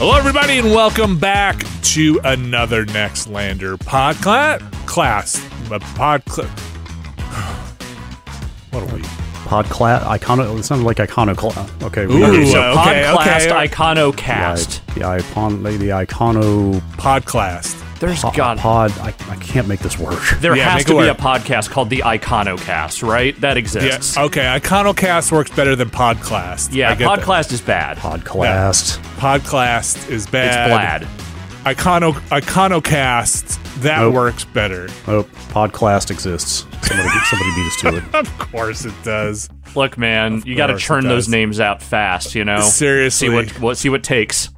Hello, everybody, and welcome back to another Nextlander podcast class. A pod cl- What are we? Podclat, icono. It sounded like iconoclast. Okay, we Ooh, so uh, okay, Podclast, okay. Iconocast. the icon, the, the icono Podclast. There's po- got pod. I, I can't make this work. there Yeah, has to it be a podcast called the Iconocast, right? That Yeah. exists. Okay. Iconocast works better than Podclast. Yeah, I get that. Podclast is bad. Podclast. Podclast is bad. It's bad. blad. Icono Iconocast that Nope. works better. Oh, Podclast exists. Somebody, somebody beat us to it. Of course it does. Look, man, you got to churn those names out fast. You know, Seriously. see what what see what takes.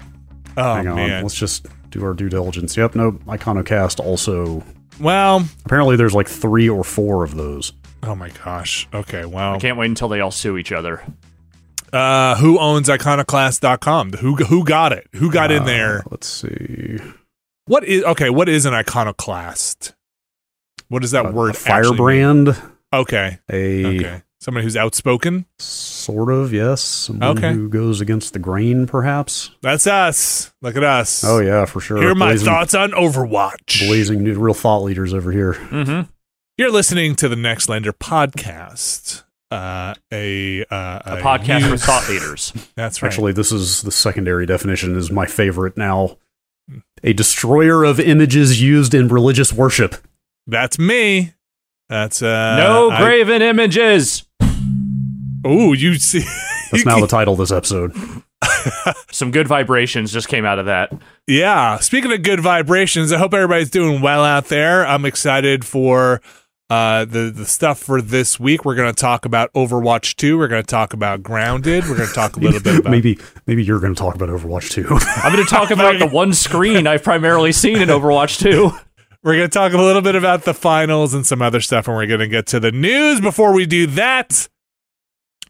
Oh Hang on. man. Let's just do our due diligence. Yep. No, iconocast also. Well. Apparently, there's like three or four of those. Oh my gosh. Okay. Well. Can't wait until they all sue each other. Uh, who owns Iconoclast.com? Who who got it? Who got in Uh, there? Let's see. What is okay? What is an iconoclast? What does that A- word? a actually mean? firebrand. Okay. A Okay. Somebody who's outspoken. sort of yes. Someone Okay. who goes against the grain, perhaps. That's us. Look at us. Oh yeah, for sure. Here are my blazing, thoughts on Overwatch. Blazing new real thought leaders over here. Mm-hmm. You're listening to the Nextlander podcast. Uh, a uh, A podcast news- with thought leaders. That's right. Actually, this is the secondary definition. Is my favorite now. A destroyer of images used in religious worship. that's me. That's uh. no I- graven images. Oh, you see. That's now the title of this episode. Some good vibrations just came out of that. Yeah. Speaking of good vibrations, I hope everybody's doing well out there. I'm excited for uh, the the stuff for this week. We're going to talk about Overwatch 2. We're going to talk about Grounded. We're going to talk a little bit about maybe maybe you're going to talk about Overwatch 2. I'm going to talk about the one screen I've primarily seen in Overwatch 2. We're going to talk a little bit about the finals and some other stuff, and we're going to get to the news. Before we do that,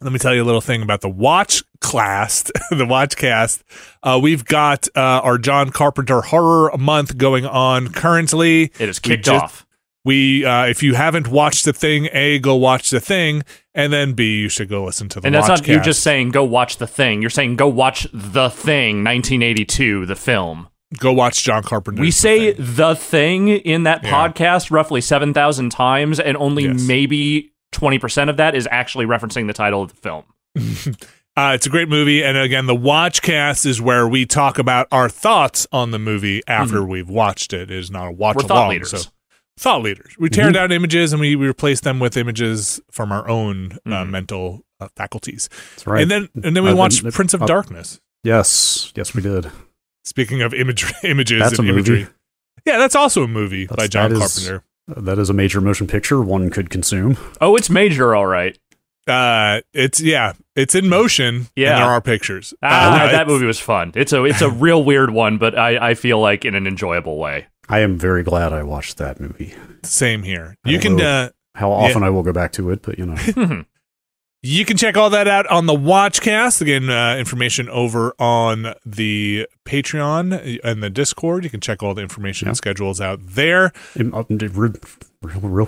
let me tell you a little thing about the watch class, the watchcast. Uh, we've got uh, our John Carpenter horror month going on currently. It is We kicked just- off. we uh, if you haven't watched the thing, a go watch the thing, and then b you should go listen to the. And that's not you're just saying go watch the thing. You're saying go watch the thing, 1982, the film. go watch John Carpenter. We say the thing in that Yeah. podcast roughly 7,000 times, and only Yes. maybe 20% of that is actually referencing the title of the film. Uh, it's a great movie, and again, the Watchcast is where we talk about our thoughts on the movie after we've watched it. It is not a watch Mm-hmm. We're along. thought leaders. So thought leaders. We tear down images and we, we replace them with images from our own uh, Mhm. mental uh, faculties. That's right. And then and then we Uh, watched uh, Prince of uh, Darkness. yes, yes, we did. Speaking of image, images That's and a movie. imagery. Yeah, that's also a movie by John that is- Carpenter. That is a major motion picture one could consume. Oh, it's major, all right. Uh, it's yeah, it's in motion. Yeah. and there are pictures. Ah, Uh, that movie was fun. It's a it's a real weird one, but I, I feel like in an enjoyable way. I am very glad I watched that movie. Same here. You don't can know. uh, How often I will go back to it, but you know, You can check all that out on the Watchcast. Again, uh, information over on the Patreon and the Discord. You can check all the information and schedules out there. Uh, real, real,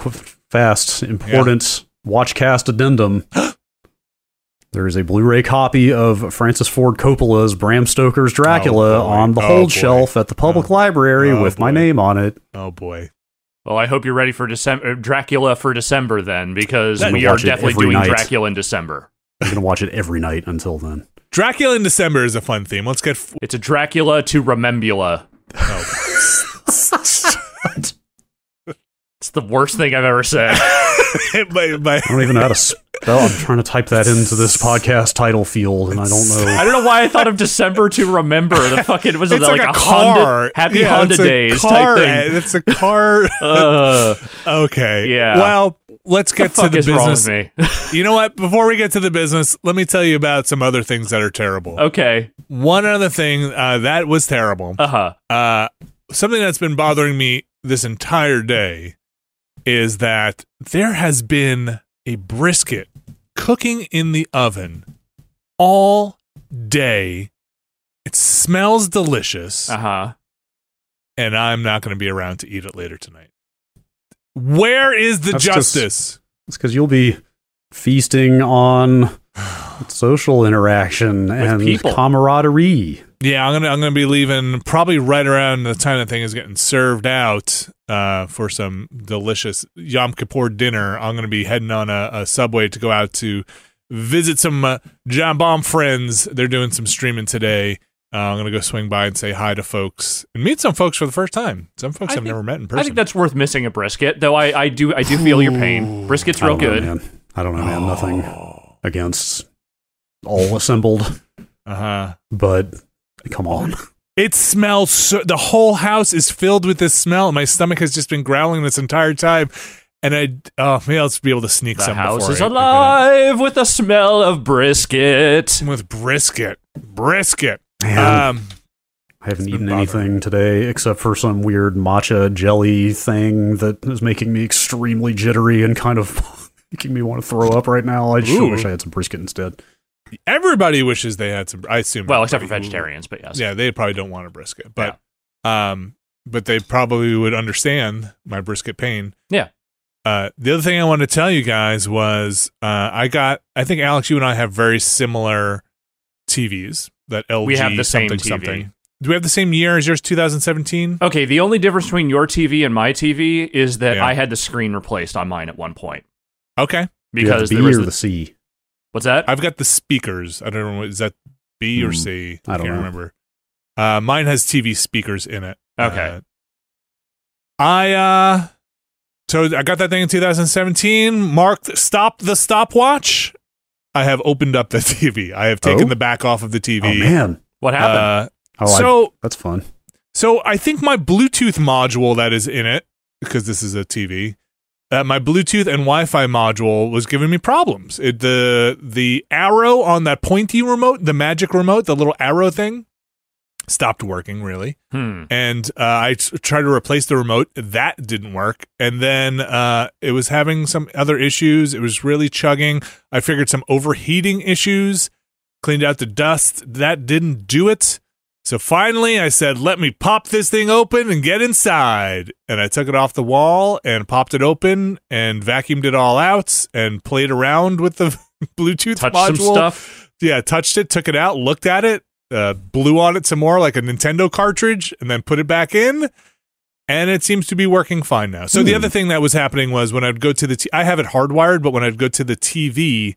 fast, important Watchcast addendum. There is a Blu-ray copy of Francis Ford Coppola's Bram Stoker's Dracula Oh, on the Oh, hold boy. shelf at the public Oh. library Oh, with my name on it. Oh boy. Well, I hope you're ready for December uh, Dracula for December then, because I'm we are definitely doing night. Dracula in December. I'm going to watch it every night until then. Dracula in December is a fun theme. Let's get. F- It's a Dracula to Remembula. oh. It's the worst thing I've ever said. my, my, I don't even know how to spell. I'm trying to type that into this podcast title field, and I don't know. I don't know why I thought of December to remember. The fucking was it it's like, like, a, a car. Honda, Happy Yeah, Honda it's a Days car type thing. It's a car. Uh, okay. Yeah. Well, let's the get to the is wrong business. with me? You know what? Before we get to the business, let me tell you about some other things that are terrible. okay. One other thing uh, that was terrible. Uh huh. Uh, something that's been bothering me this entire day is that there has been a brisket cooking in the oven all day. It smells delicious, Uh huh. and I'm not going to be around to eat it later tonight. Where is the That's just- justice? It's because you'll be feasting on social interaction and people. camaraderie. Yeah, I'm gonna I'm gonna be leaving probably right around the time the thing is getting served out uh, for some delicious Yom Kippur dinner. I'm gonna be heading on a, a subway to go out to visit some uh, Giant Bomb friends. They're doing some streaming today. Uh, I'm gonna go swing by and say hi to folks and meet some folks for the first time. Some folks I I've think- never met in person. I think that's worth missing a brisket, though. I, I do I do feel your pain. Brisket's I real don't know, good. man. I don't know, man. Nothing against all assembled, Uh huh. but come on. It smells so. The whole house is filled with this smell. My stomach has just been growling this entire time. And I, oh, maybe I'll just be able to sneak The some. house before is I pick it up. alive with the smell of brisket. with brisket. Brisket. Man, Um, I haven't eaten anything today except for some weird matcha jelly thing that is making me extremely jittery and kind of making me want to throw up right now. I just Ooh. wish I had some brisket instead. Everybody wishes they had some. I assume. Well, except for vegetarians, but yes. Yeah, they probably don't want a brisket, but um, but they probably would understand my brisket pain. Yeah. Uh, the other thing I wanted to tell you guys was uh, I got. I think Alex, you and I have very similar TVs. That LG We have the same something TV. something. Do we have the same year as yours? 2017. Okay, the only difference between your TV and my TV is that Yeah. I had the screen replaced on mine at one point Okay, Do you have because the there B was or the, the C? What's that? I've got the speakers. I don't know. Is that B or Hmm, C? I don't can't know. remember. Uh, mine has TV speakers in it. Okay. Uh, I uh, so I got that thing in 2017. Mark stop the stopwatch. I have opened up the TV. I have taken Oh? the back off of the TV. Oh man, What happened? Uh, oh, I- so that's fun. so I think my Bluetooth module that is in it, because this is a TV, uh, my Bluetooth and Wi-Fi module was giving me problems. It, the the arrow on that pointy remote, the magic remote, the little arrow thing, stopped working really. hmm. And uh, I t- tried to replace the remote, that didn't work. And then uh, it was having some other issues. It was really chugging. I figured some overheating issues. Cleaned out the dust. That didn't do it. So finally, I said, let me pop this thing open and get inside. And I took it off the wall and popped it open and vacuumed it all out and played around with the Bluetooth Touch module. some stuff. Yeah, touched it, took it out, looked at it, uh, blew on it some more like a Nintendo cartridge, and then put it back in. And it seems to be working fine now. So the Hmm. other thing that was happening was when I'd go to the, t- I have it hardwired, but when I'd go to the TV,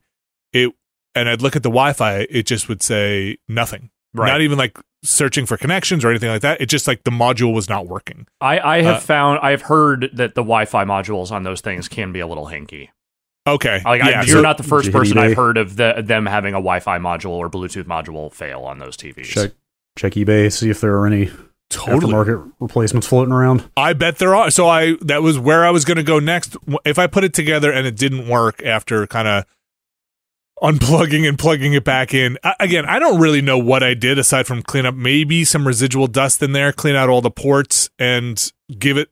it and I'd look at the Wi-Fi, it just would say nothing. Right. Not even like searching for connections or anything like that. It just like the module was not working. I, I have Uh, found I've heard that the Wi-Fi modules on those things can be a little hinky. Okay. Like yeah. I, so- you're not the first Did you hit person? I've heard of the, them having a Wi-Fi module or Bluetooth module fail on those TVs. Check check eBay, see if there are any totally. aftermarket replacements floating around. I bet there are. So I that was where I was going to go next. If I put it together and it didn't work after kind of unplugging and plugging it back in. I, again, I don't really know what I did aside from clean up maybe some residual dust in there, clean out all the ports and give it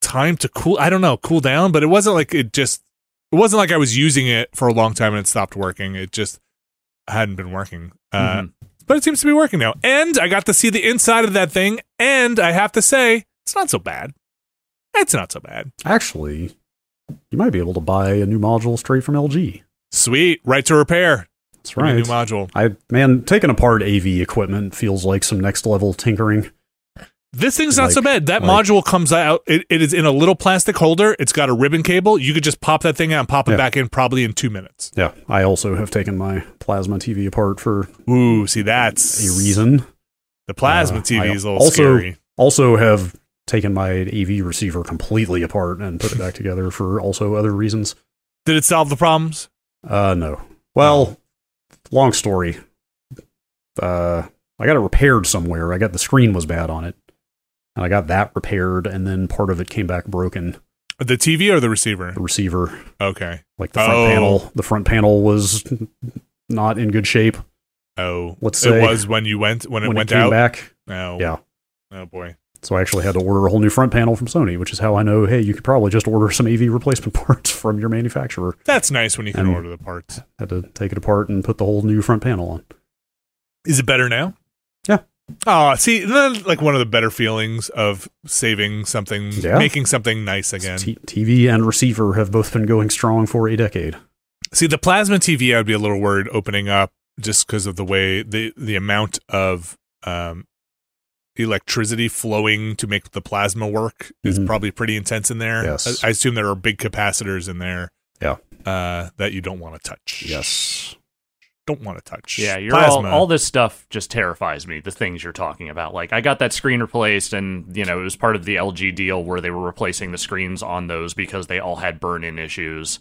time to cool. I don't know, cool down, but it wasn't like it just it wasn't like I was using it for a long time and it stopped working. It just hadn't been working. Uh, Mhm. but it seems to be working now. And I got to see the inside of that thing, and I have to say, it's not so bad. It's not so bad. Actually, you might be able to buy a new module straight from LG. Sweet, right to repair. That's right. New module. I man, taking apart AV equipment feels like some next level tinkering. This thing's not so bad. That like- module comes out. It, it is in a little plastic holder. It's got a ribbon cable. You could just pop that thing out and pop it Yeah. back in probably in two minutes. Yeah, I also have taken my plasma TV apart for Ooh, see that's a reason. The plasma Uh, TV I is a little also- scary. Also have taken my AV receiver completely apart and put it back together for also other reasons. Did it solve the problems? Uh, no. Well, long story. Uh, I got it repaired somewhere. I got the screen was bad on it, and I got that repaired, and then part of it came back broken. The TV or the receiver? The receiver, Okay. like the front Oh. panel, the front panel was not in good shape Oh, Let's say it was when you went when it when went it came out. back. Oh, Yeah. Oh boy. So I actually had to order a whole new front panel from Sony, which is how I know, hey, you could probably just order some AV replacement parts from your manufacturer. That's nice when you can And- order the parts. Had to take it apart and put the whole new front panel on. Is it better now? Yeah. Oh, see, like one of the better feelings of saving something, Yeah. making something nice again. T- TV and receiver have both been going strong for a decade. See, the plasma TV, I'd be a little worried opening up just because of the way the the amount of um, electricity flowing to make the plasma work is Mhm. probably pretty intense in there. Yes. I, I assume there are big capacitors in there. Yeah. Uh, that you don't want to touch. Yes. Don't want to touch. Yeah, you're plasma. all, all this stuff just terrifies me. The things you're talking about, like I got that screen replaced, and you know it was part of the LG deal where they were replacing the screens on those because they all had burn-in issues.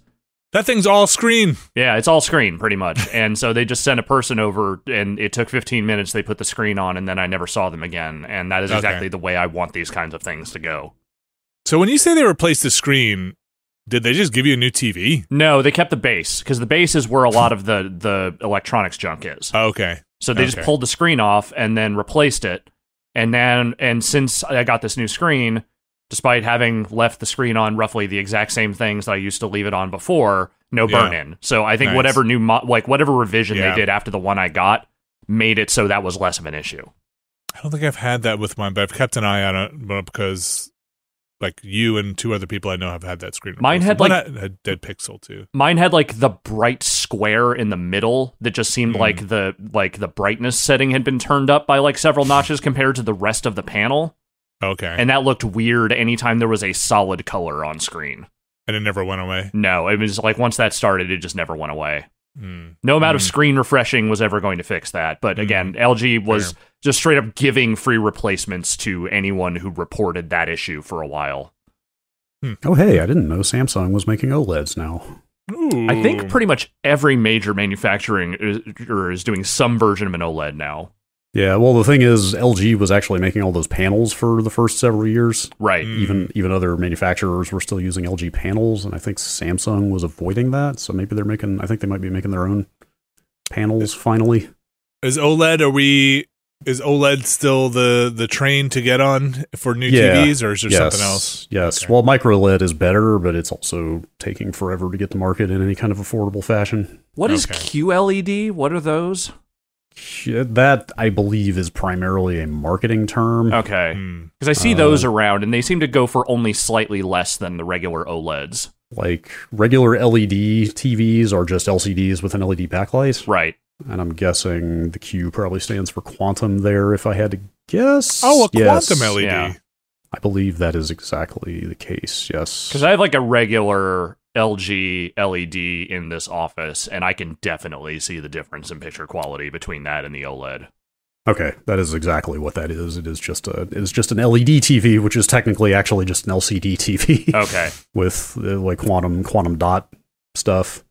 That thing's all screen. Yeah, it's all screen pretty much, and so they just sent a person over, and it took 15 minutes. They put the screen on, and then I never saw them again. And that is Okay. exactly the way I want these kinds of things to go. So when you say they replaced the screen, did they just give you a new TV? No, they kept the base because the base is where a lot of the the electronics junk is. Oh, okay. So they just pulled the screen off and then replaced it. And then and since I got this new screen, despite having left the screen on roughly the exact same things that I used to leave it on before, no burn in. So I think Nice. whatever new mo- like whatever revision Yeah. they did after the one I got made it so that was less of an issue. I don't think I've had that with mine, but I've kept an eye on it because like you and two other people I know have had that screen. Mine had, like- had Dead Pixel too. Mine had like the bright square in the middle that just seemed Mm. like the like the brightness setting had been turned up by like several notches compared to the rest of the panel. Okay. And, And that looked weird anytime there was a solid color on screen. And it never went away. No, it was like once that started, it just never went away. Mm. No amount of Mm. screen refreshing was ever going to fix that. But Mm. again, LG was Fair. just straight up giving free replacements to anyone who reported that issue for a while. Oh, hey, I didn't know Samsung was making OLEDs now. Ooh. I think pretty much every major manufacturing is, or is doing some version of an OLED now. Yeah, well, the thing is, LG was actually making all those panels for the first several years. Right. Mm. Even even other manufacturers were still using LG panels, and I think Samsung was avoiding that. So maybe they're making. I think they might be making their own panels finally. is OLED. Are we? Is OLED still the the train to get on for new Yeah. TVs, or is there yes, something else? Yes. Okay. Well, micro LED is better, but it's also taking forever to get to market in any kind of affordable fashion. What is Okay. QLED? What are those? That I believe is primarily a marketing term. Okay. Hmm. Because I see Uh, those around and they seem to go for only slightly less than the regular OLEDs. Like regular LED TVs are just LCDs with an LED backlight, Right. and I'm guessing the Q probably stands for quantum there. If I had to guess, Oh, a Yes. quantum LED. Yeah. I believe that is exactly the case. Yes, Because I have like a regular LG LED in this office, and I can definitely see the difference in picture quality between that and the OLED. Okay, that is exactly what that is. It is just a it is just an LED TV, which is technically actually just an LCD TV Okay. with uh, like quantum quantum dot stuff.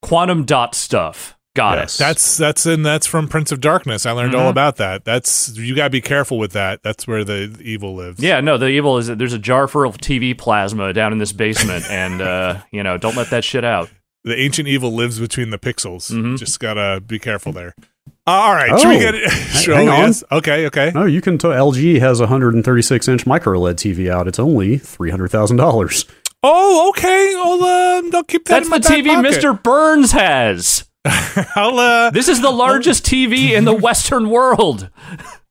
Quantum dot stuff. Got Yes. That's that's in that's from Prince of Darkness. I learned all Mhm. about that. That's you gotta be careful with that. That's where the, the evil lives. Yeah, no, the evil is that there's a jar full of TV plasma down in this basement, and, uh, you know, don't let that shit out. The ancient evil lives between the pixels. Mhm. Just gotta be careful there. Uh, all right, should we Oh, get it? Sure, hang on. yes. Okay, okay. No, you can tell LG has a 136 inch micro LED TV out. It's only three hundred thousand dollars. Oh, okay. I'll uh, I'll keep that. That's in my the TV pocket. Mr. Burns has. I'll uh, This is the largest TV in the Western world.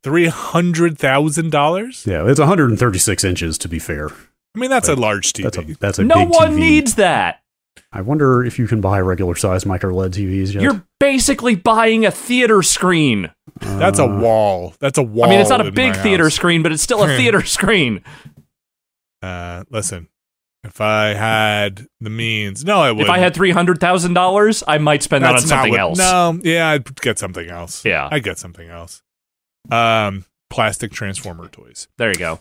three hundred thousand dollars. Yeah, it's 136 inches to be fair. I mean, that's a large TV. That's a that's a No big one TV. needs that. I wonder if you can buy regular size micro LED TVs yet. You're basically buying a theater screen. that's a wall. That's a wall. I mean, it's not a big theater house. screen, but it's still a theater screen. Uh, listen, if I had the means, no, I would. If I had three hundred thousand dollars, I might spend that on something what- else. No, yeah, I'd get something else. Yeah. I'd get something else. Um, plastic transformer toys. There you go.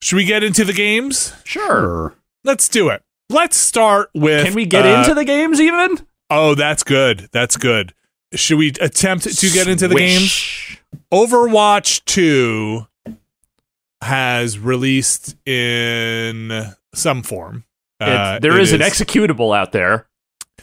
Should we get into the games? Sure. sure. Let's do it. Let's start with. Can we get uh, into the games even? Oh, that's good. That's good. Should we attempt to get into the games? Swish. Overwatch 2 has released in some form. Uh, It- there it is, an executable out there.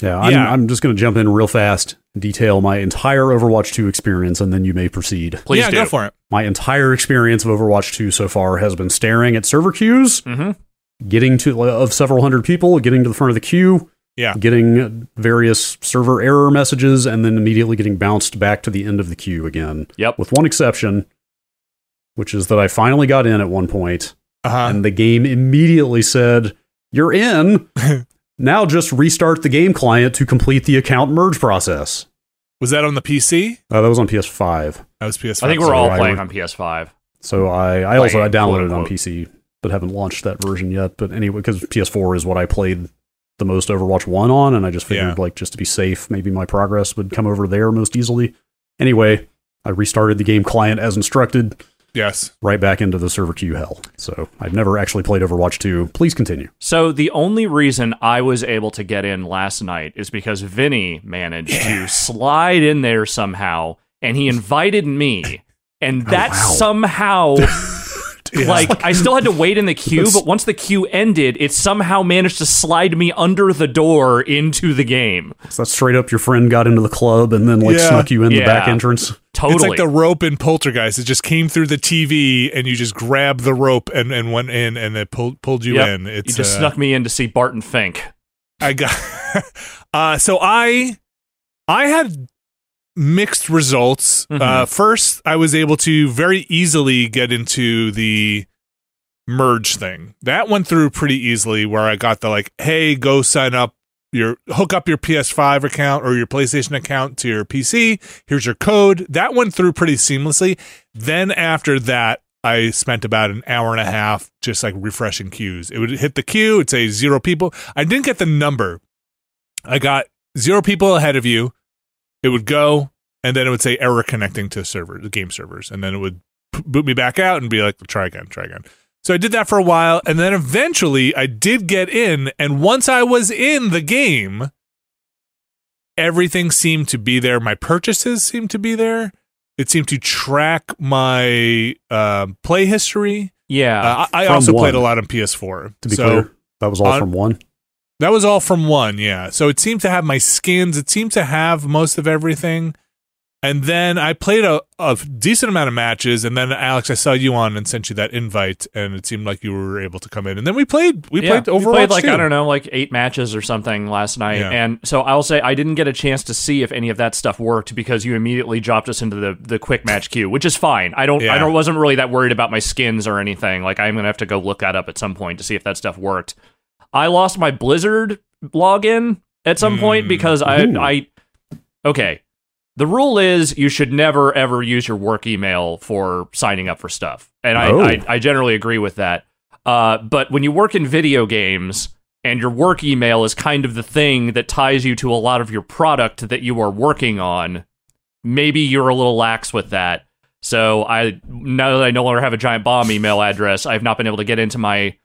Yeah, I'm, Yeah. I'm just going to jump in real fast, detail my entire Overwatch 2 experience, and then you may proceed. Please yeah, do. go for it. My entire experience of Overwatch 2 so far has been staring at server queues, hmm getting to of several hundred people, getting to the front of the queue, Yeah. getting various server error messages, and then immediately getting bounced back to the end of the queue again. Yep. With one exception, which is that I finally got in at one point, Uh-huh. and the game immediately said, "You're in." now just restart the game client to complete the account merge process. Was that on the PC? Uh, that was on PS5. That was PS5. I think we're so all I playing would- on PS5. So I, I also I downloaded it on. PC, but haven't launched that version yet. But anyway, because PS4 is what I played the most Overwatch One on, and I just figured Yeah. like just to be safe, maybe my progress would come over there most easily. Anyway, I restarted the game client as instructed, Yes. right back into the server queue hell. So I've never actually played Overwatch 2. Please continue. So the only reason I was able to get in last night is because Vinny managed to slide in there somehow, and he invited me, and oh, that wow. somehow. Yeah. Like I still had to wait in the queue, but once the queue ended, it somehow managed to slide me under the door into the game. So that's straight up your friend got into the club and then like Yeah. snuck you in the back entrance. Totally. It's like the rope in Poltergeist. It just came through the TV, and you just grabbed the rope and, and went in, and it pulled pulled you Yep. in. It's you just uh, snuck me in to see Barton Fink. I got. uh, so I, I had mixed results. Mhm. Uh, first, I was able to very easily get into the merge thing. That went through pretty easily. Where I got the like, hey, go sign up your hook up your PS5 account or your PlayStation account to your PC. Here's your code. That went through pretty seamlessly. Then after that, I spent about an hour and a half just like refreshing queues. It would hit the queue, it'd say zero people. I didn't get the number. I got zero people ahead of you. It would go, and then it would say error connecting to server, the game servers, and then it would boot me back out and be like, try again, try again. So I did that for a while, and then eventually I did get in, and once I was in the game, everything seemed to be there. My purchases seemed to be there. It seemed to track my uh, play history. Yeah. Uh, I, I also played a lot on PS4. To be so clear, that was all on- from one. That was all from one, yeah. So it seemed to have my skins. It seemed to have most of everything. and then I played a, a decent amount of matches, and then Alex, I saw you on and sent you that invite, and it seemed like you were able to come in, and then we played. We Yeah, played Overwatch. We played like too. I don't know, like eight matches or something last night, Yeah. and so I'll say I didn't get a chance to see if any of that stuff worked because you immediately dropped us into the the quick match queue, which is fine. I don't, Yeah. I don't, wasn't really that worried about my skins or anything. Like I'm gonna have to go look that up at some point to see if that stuff worked. I lost my Blizzard login at some point Mm. because I, Ooh. I, okay. The rule is you should never ever use your work email for signing up for stuff, and I, Oh. I, I generally agree with that. Uh, but when you work in video games and your work email is kind of the thing that ties you to a lot of your product that you are working on, maybe you're a little lax with that. So I now that I no longer have a giant bomb email address, I've not been able to get into my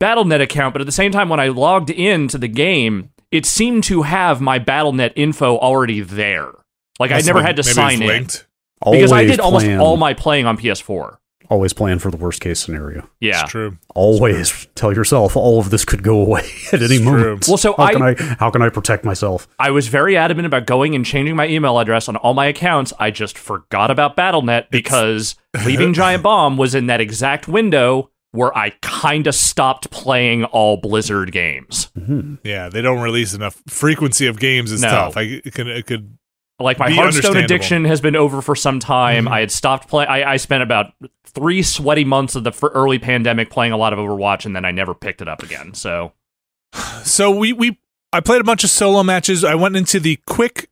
Battle.net account. But at the same time, when I logged into the game, it seemed to have my Battle.net info already there. Like I never have had to sign it's in linked. because I Always did almost all my playing on PS4. always plan for the worst case scenario. Yeah. It's true. Always tell yourself all of this could go away at any It's moment. true. Well, so how I, can I how can I protect myself? I was very adamant about going and changing my email address on all my accounts. I just forgot about Battle.net because leaving Giant Bomb was in that exact window where I kind of stopped playing all Blizzard games. Yeah, they don't release enough. Frequency of games is No. tough. I it could it could Like my Hearthstone addiction has been over for some time. Mm-hmm. I had stopped playing. I, I spent about three sweaty months of the early pandemic playing a lot of Overwatch, and then I never picked it up again. So So we we I played a bunch of solo matches. I went into the quick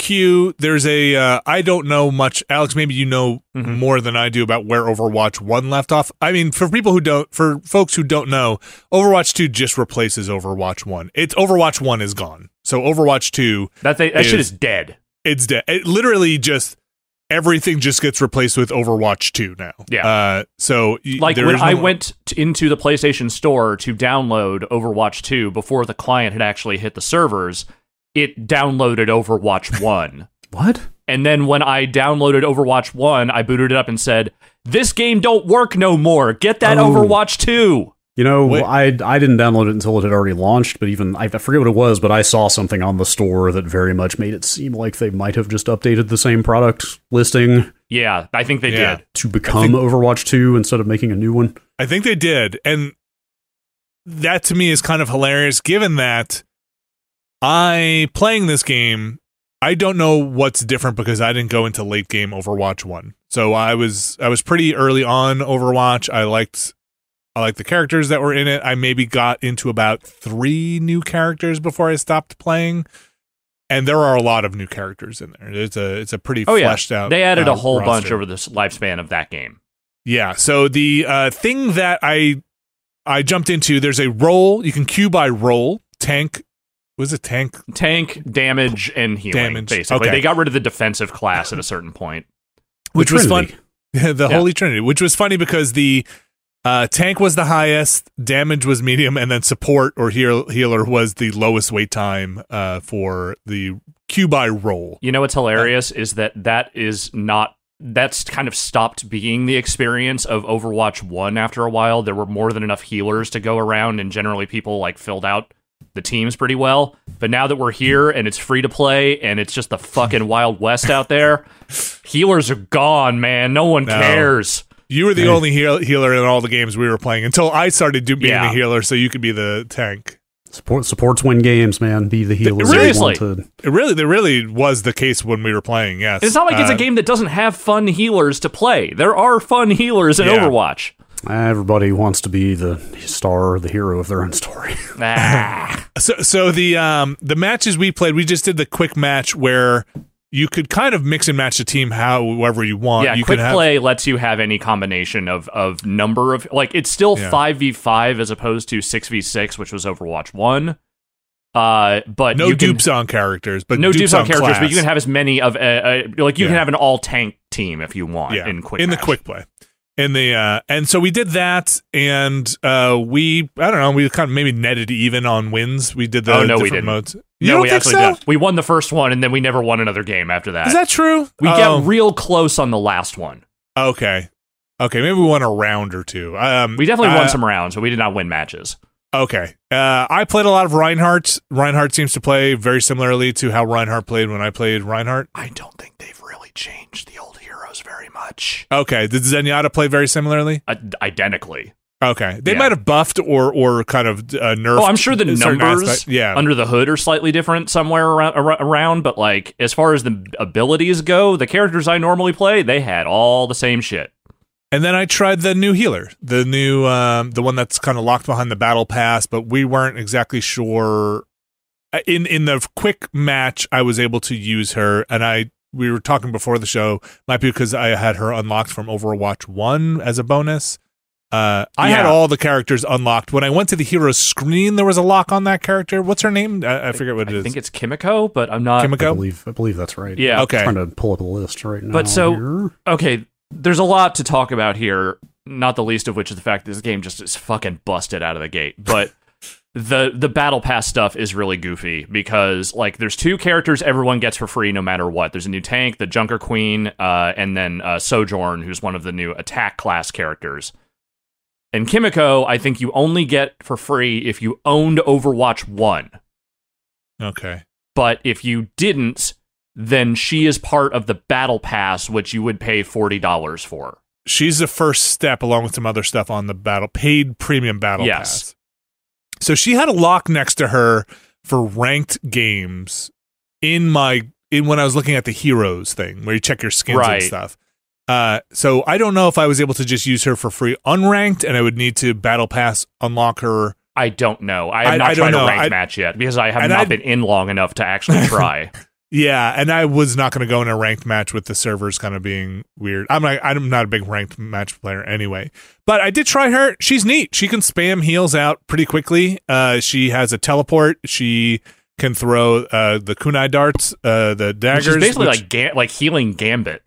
queue. There's a uh, I don't know much. Alex, maybe you know Mhm. more than I do about where Overwatch One left off. I mean, for people who don't, for folks who don't know, Overwatch Two just replaces Overwatch One. It's Overwatch One is gone. So Overwatch Two, that they, that shit Is- is dead. it's dead. It literally just everything just gets replaced with Overwatch Two now. Yeah. Uh, so Like when no I went into the PlayStation Store to download Overwatch 2 before the client had actually hit the servers, it downloaded Overwatch 1. What? And then when I downloaded Overwatch 1, I booted it up and said, "This game don't work no more. Get that Oh. Overwatch 2." You know, Wait. I I didn't download it until it had already launched, but even I forget what it was, but I saw something on the store that very much made it seem like they might have just updated the same product listing Yeah, I think they Yeah. did. to become think- Overwatch 2 instead of making a new one. I think they did. And that to me is kind of hilarious given that I playing this game, I don't know what's different because I didn't go into late game Overwatch 1. So I was I was pretty early on Overwatch. I liked I liked the characters that were in it. I maybe got into about 3 new characters before I stopped playing. And there are a lot of new characters in there. It's a it's a pretty Oh yeah. fleshed out. They added uh, a whole bunch over the lifespan of that game. Yeah. So the uh, thing that I I jumped into, there's a role you can queue by role. Tank was it tank? Tank, damage, and healing. Damage. Basically, Okay. they got rid of the defensive class at a certain point. Which was fun. Trinity. the Yeah. Holy Trinity, which was funny because the uh, tank was the highest, damage was medium, and then support or heal- healer was the lowest wait time uh, for the queue by role. You know what's hilarious is that that is not that's kind of stopped being the experience of Overwatch 1 after a while. There were more than enough healers to go around and generally people like filled out the teams pretty well. But now that we're here and it's free to play and it's just the fucking wild west out there, healers are gone, man. No one No. cares. You were the Hey. only heal- healer in all the games we were playing until I started do- being Yeah. the healer, so you could be the tank. Support supports win games, man. Be the healer. Seriously. wanted. It really, there really was the case when we were playing. Yes, It's not like it's Uh, a game that doesn't have fun healers to play. There are fun healers in Yeah. Overwatch. Everybody wants to be the star or the hero of their own story. Ah. So, so the um the matches we played, we just did the quick match where you could kind of mix and match the team however you want. Yeah, you quick could have, play lets you have any combination of of number of like it's still five v five as opposed to six v six, which was Overwatch one. Uh, but no you can, on characters, but no dupes on characters, class. but you can have as many of uh, uh, like you Yeah. can have an all tank team if you want yeah in quick in the quick play. In the uh and so we did that and uh we I don't know, we kind of maybe netted even on wins. We did the Oh, no, we different didn't. modes. You No, don't we think actually so? did. We won the first one, and then we never won another game after that. Is that true? we Oh, get real close on the last one. okay. Okay, maybe we won a round or two. Um We definitely uh, won some rounds, but we did not win matches. Okay. Uh, I played a lot of Reinhardt. Reinhardt seems to play very similarly to how Reinhardt played when I played Reinhardt. I don't think they've really changed the old heroes very much. Okay. Did Zenyatta play very similarly? Uh, identically. Okay. They Yeah. might have buffed or or kind of uh, nerfed. Oh, I'm sure the certain numbers aspect- Yeah. under the hood are slightly different somewhere around, around, but like as far as the abilities go, the characters I normally play, they had all the same shit. And then I tried the new healer, the new um, the one that's kind of locked behind the battle pass, but we weren't exactly sure. In in the quick match, I was able to use her, and I we were talking before the show. Might be because I had her unlocked from Overwatch One as a bonus. Uh, I had all the characters unlocked. When I went to the hero screen, there was a lock on that character. What's her name? I, I forget what it I is. think it's Kimiko, but I'm not. Kimiko? I Kimiko. believe I believe that's right. Yeah. Okay. I'm trying to pull up a list right now. But so- here. okay, there's a lot to talk about here, not the least of which is the fact that this game just is fucking busted out of the gate. But the the battle pass stuff is really goofy because like there's two characters everyone gets for free no matter what. There's a new tank, the Junker Queen, uh, and then uh, Sojourn, who's one of the new attack class characters. And Kimiko, I think you only get for free if you owned Overwatch 1. Okay. But if you didn't, then she is part of the battle pass, which you would pay $40 for. she's the first step along with some other stuff on the battle paid premium battle Yes. pass. So she had a lock next to her for ranked games in my in when I was looking at the heroes thing where you check your skins Right. and stuff. Uh, so I don't know if I was able to just use her for free unranked, and I would need to battle pass unlock her. I don't know. I have I- not I tried a ranked match yet because I have not I'd- been in long enough to actually try. Yeah, and I was not going to go in a ranked match with the servers kind of being weird. I'm like, I'm not a big ranked match player anyway, but I did try her. She's neat. She can spam heals out pretty quickly. Uh, she has a teleport. She can throw uh, the kunai darts, uh, the daggers. is basically which- like ga- like healing Gambit.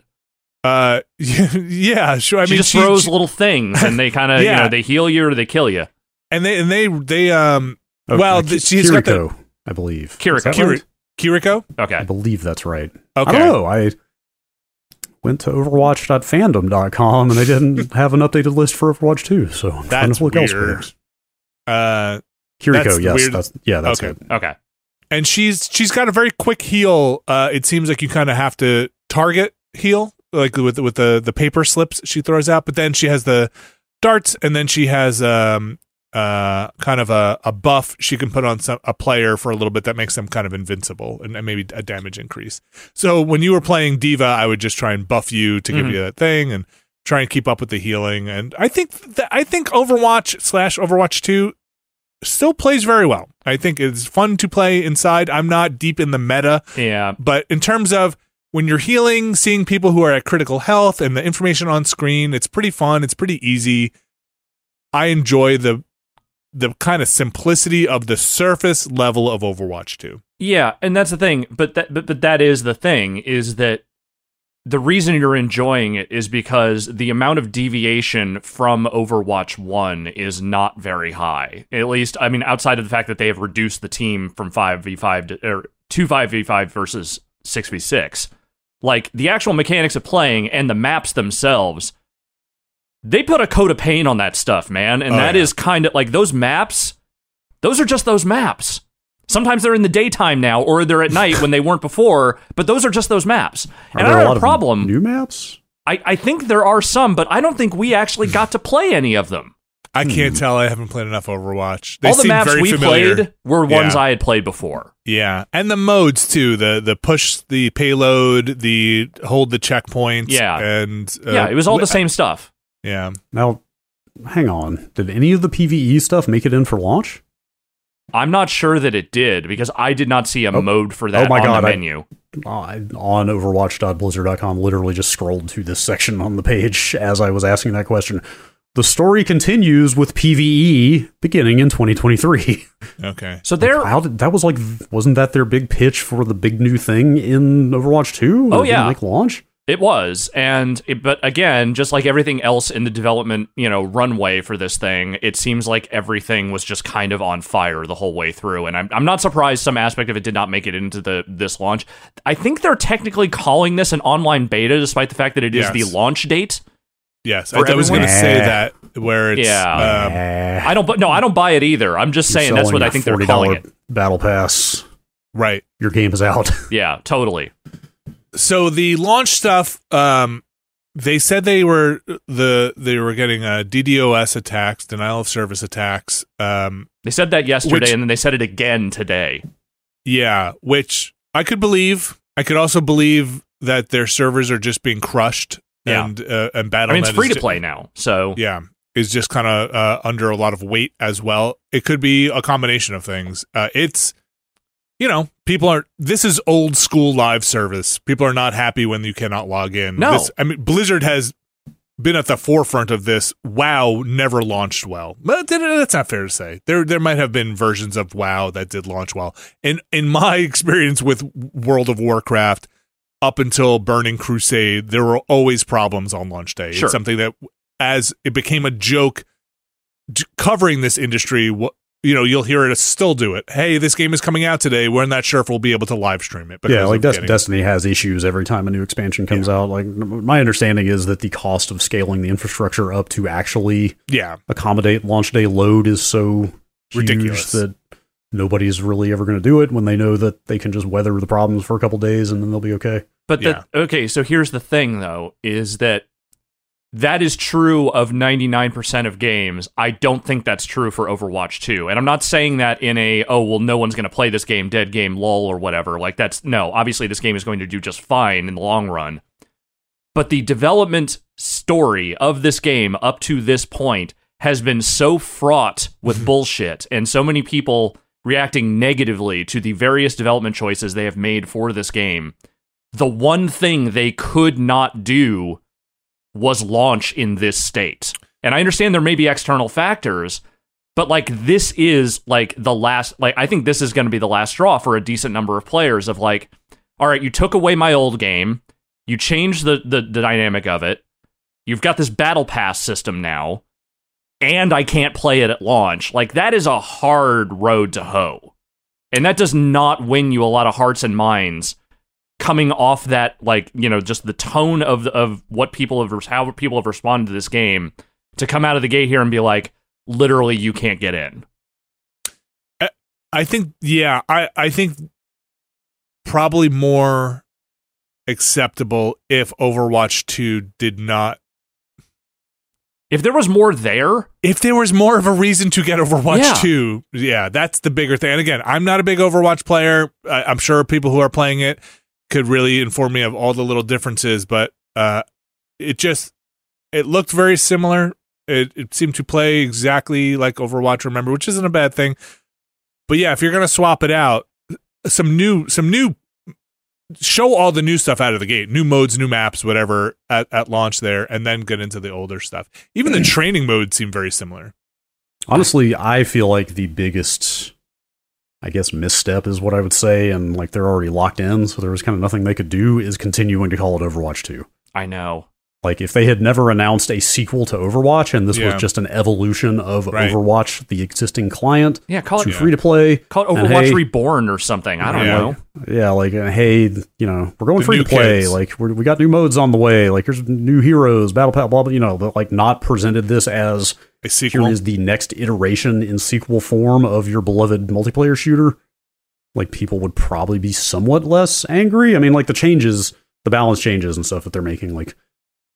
uh, yeah, sure. I she mean, just she- throws she- little things and they kind of you Yeah. know they heal you or they kill you. and they and they they um Oh, well, th- Ki- she's got the- I believe. Kiriko. Is that Okay. I believe that's right. Okay, I don't know. I went to overwatch.fandom.com and they didn't have an updated list for Overwatch 2, so I'm trying to look weird. elsewhere. Uh, Kiriko, That's yes, weird. that's yeah, that's Okay. it. okay. and she's she's got a very quick heal. Uh, it seems like you kind of have to target heal, like with with the the paper slips she throws out. But then she has the darts, and then she has um uh kind of a, a buff she can put on some a player for a little bit that makes them kind of invincible and, and maybe a damage increase. So when you were playing D.Va, I would just try and buff you to give Mhm. you that thing and try and keep up with the healing. And I think that I think Overwatch slash Overwatch two still plays very well. I think it's fun to play inside. I'm not deep in the meta, Yeah, but in terms of when you're healing, seeing people who are at critical health and the information on screen, it's pretty fun. It's pretty easy. I enjoy the the kind of simplicity of the surface level of Overwatch 2. yeah, and that's the thing. But that but, but that is the thing is that the reason you're enjoying it is because the amount of deviation from Overwatch 1 is not very high. At least, I mean, outside of the fact that they have reduced the team from 5v5 to, or to 5v5 versus 6v6. Like, the actual mechanics of playing and the maps themselves, they put a coat of paint on that stuff, man. And Oh, that yeah. is kind of like those maps, those are just those maps. Sometimes they're in the daytime now, or they're at night when they weren't before, but those are just those maps. Are and I there don't a have lot a of problem. New maps? I, I think there are some, but I don't think we actually got to play any of them. I can't Hmm. tell. I haven't played enough Overwatch. They All the seem maps very we familiar. played were ones Yeah. I had played before. Yeah, and the modes too. The the push the payload, the hold the checkpoints. Yeah. and uh, yeah, it was all the same stuff. Yeah, Now, hang on. Did any of the PvE stuff make it in for launch? I'm not sure that it did because I did not see a Oh. mode for that Oh my on God, the I- menu. I, on overwatch.blizzard.com literally just scrolled to this section on the page as I was asking that question. The story continues with PvE beginning in 2023. okay. So there, How did that was like wasn't that their big pitch for the big new thing in Overwatch 2? Oh, yeah. like launch. It was, and it, but again, just like everything else in the development, you know, runway for this thing, it seems like everything was just kind of on fire the whole way through. And I'm, I'm not surprised some aspect of it did not make it into the this launch. I think they're technically calling this an online beta, despite the fact that it is Yes. the launch date. Yes, I, I was going to say that where it's Yeah. um, I don't. bu- No, I don't buy it either. I'm just saying that's what I think they're calling it. Battle pass. right. Your game is out. Yeah, totally. So the launch stuff, um, they said they were the they were getting uh, DDoS attacks, denial of service attacks. Um, They said that yesterday, Which- and then they said it again today. yeah, which I could believe. I could also believe that their servers are just being crushed Yeah. and uh, and Battle.net I mean, it's free to play now, so yeah is just kind of uh, under a lot of weight as well it could be a combination of things uh, it's you know people are this is old school live service. People are not happy when you cannot log in. No. This- i mean blizzard has been at the forefront of this. Wow never launched well. But that's not fair to say. There there might have been versions of wow that did launch well. In in my experience with world of warcraft up until burning crusade there were always problems on launch day. Sure. it's something that as it became a joke covering this industry you know you'll hear it still do it hey this game is coming out today we're not sure if we'll be able to live stream it because yeah, like Des- getting- Destiny has issues every time a new expansion comes out. Like my understanding is that the cost of scaling the infrastructure up to actually yeah accommodate launch day load is so huge Ridiculous. that nobody's really ever going to do it when they know that they can just weather the problems for a couple days and then they'll be okay. But Yeah. the, okay, so here's the thing though, is that that is true of 99% of games. I don't think that's true for Overwatch 2. And I'm not saying that in a oh well no one's going to play this game dead game lol or whatever. Like that's no, obviously this game is going to do just fine in the long run. But the development story of this game up to this point has been so fraught with bullshit and so many people reacting negatively to the various development choices they have made for this game the one thing they could not do was launch in this state. And I understand there may be external factors, but like this is like the last like I think this is going to be the last straw for a decent number of players of like all right, you took away my old game, you changed the the, the dynamic of it. You've got this battle pass system now, and I can't play it at launch. Like that is a hard road to hoe. And that does not win you a lot of hearts and minds coming off that like you know just the tone of of what people have how people have responded to this game to come out of the gate here and be like literally you can't get in i think yeah i i think probably more acceptable if overwatch 2 did not if there was more there if there was more of a reason to get Overwatch Yeah. 2, yeah, that's the bigger thing. And again, I'm not a big Overwatch player. I, I'm sure people who are playing it could really inform me of all the little differences, but uh, it just it looked very similar. It, it seemed to play exactly like Overwatch. Remember, which isn't a bad thing. But yeah, if you're gonna swap it out, some new some new show all the new stuff out of the gate, new modes, new maps, whatever at, at launch there, and then get into the older stuff. Even the training modes seem very similar. Honestly, I feel like the biggest, I guess, misstep is what I would say, and like they're already locked in, so there was kind of nothing they could do, is continuing to call it Overwatch 2. i know Like, if they had never announced a sequel to Overwatch and this Yeah. was just an evolution of Right. Overwatch, the existing client, yeah call it free to play, call it overwatch hey- reborn or something i don't Yeah. know yeah, like, uh, hey, you know, we're going The free to play. kids. Like, we're, we got new modes on the way. Like, here's new heroes, battle pass, blah, blah, you know, but like not presented this as A sequel. here is the next iteration in sequel form of your beloved multiplayer shooter, like people would probably be somewhat less angry. I mean, like the changes, the balance changes and stuff that they're making, like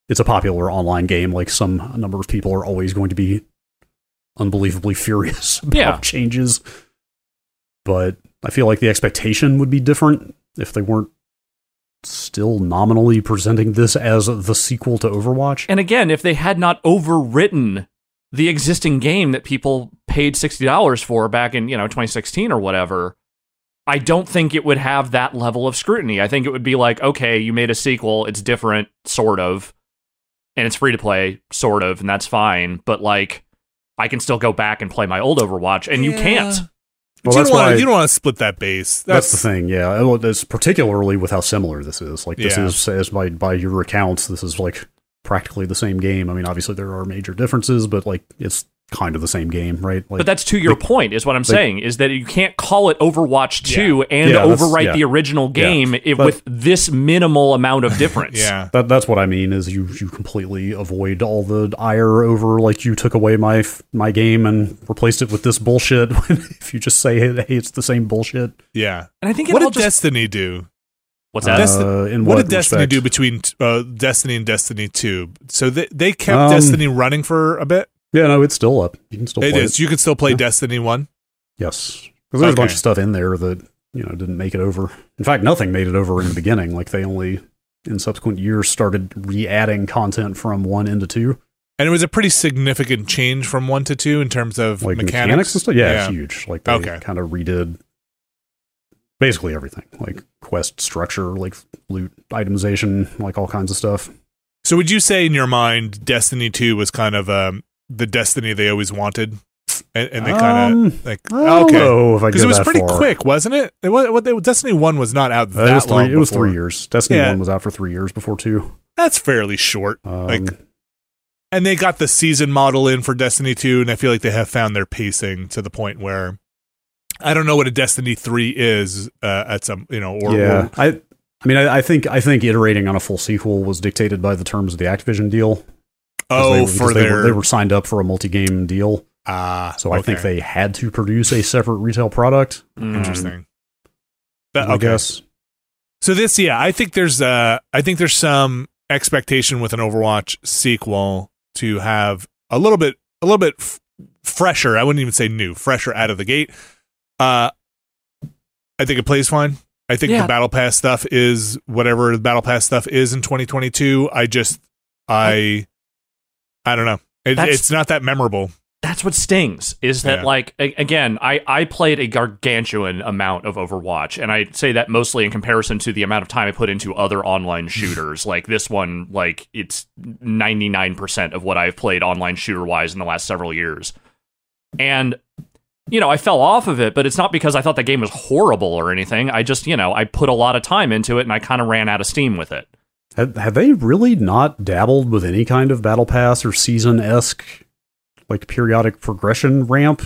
it's a popular online game. Like some number of people are always going to be unbelievably furious about Yeah. changes. But I feel like the expectation would be different if they weren't still nominally presenting this as the sequel to Overwatch. and again if they had not overwritten the existing game that people paid $60 for back in you know 2016 or whatever i don't think it would have that level of scrutiny i think it would be like okay you made a sequel it's different sort of and it's free to play sort of and that's fine but like i can still go back and play my old overwatch and you can't Well, you don't wanna- why- you don't want to split that base. That's, the thing, yeah. Well, It's particularly with how similar this is. Like this Yeah. is, as by by your accounts, this is like practically the same game. I mean, obviously there are major differences, but like it's kind of the same game, right? Like, but that's to your point, is what I'm saying, is that you can't call it Overwatch 2 and Yeah, overwrite yeah. the original game if, But- with this minimal amount of difference. Yeah. that, that's what I mean. Is you you completely avoid all the ire over like you took away my my game and replaced it with this bullshit. if you just say hey, it's the same bullshit. Yeah. And I think it What all did just, Destiny do? What's that? Desti- Uh, in What, what, did Destiny respect? do between uh, Destiny and Destiny 2? So they, they kept Um, Destiny running for a bit? Yeah, no, it's still up. You can still It play is. it. You can still play Yeah. Destiny 1? Yes, because there's a bunch of stuff in there that you know didn't make it over. In fact, nothing made it over in the beginning. Like they only in subsequent years started re-adding content from one into two, And it was a pretty significant change from 1 to 2 in terms of like mechanics. mechanics, and stuff. Yeah, huge. Like they Okay. kind of redid basically everything, like quest structure, like loot itemization, like all kinds of stuff. So would you say in your mind Destiny 2 was kind of um, the Destiny they always wanted? And, and they kind of Um, like okay. know if I Because it was pretty far. quick, wasn't it? It was, what they, Destiny 1 was not out Uh, that it was long three. It was three years. Destiny Yeah. one was out for three years before two. That's fairly short. Um, Like- And they got the season model in for Destiny 2, and I feel like they have found their pacing to the point where I don't know what a Destiny 3 is uh, at some, you know, or, yeah, or I. I mean, I, I think I think iterating on a full sequel was dictated by the terms of the Activision deal. oh, they, were- for because they were, they were signed up for a multi-game deal, ah, so I think they had to produce a separate retail product. Mm. interesting. That- I okay. guess. So this, yeah, I think there's uh, I think there's some expectation with an Overwatch sequel to have a little bit, a little bit f- fresher. I wouldn't even say new, fresher out of the gate. Uh, I think it plays fine. I think Yeah. the battle pass stuff is whatever the battle pass stuff is in 2022. I just, I, I don't know. It, it's not that memorable. that's what stings is that Yeah. like a- again i i played a gargantuan amount of overwatch and i say that mostly in comparison to the amount of time i put into other online shooters like this one like it's 99% of what i've played online shooter wise in the last several years and you know i fell off of it but it's not because i thought the game was horrible or anything i just you know i put a lot of time into it and i kind of ran out of steam with it Have, have they really not dabbled with any kind of battle pass or season esque, like periodic progression ramp?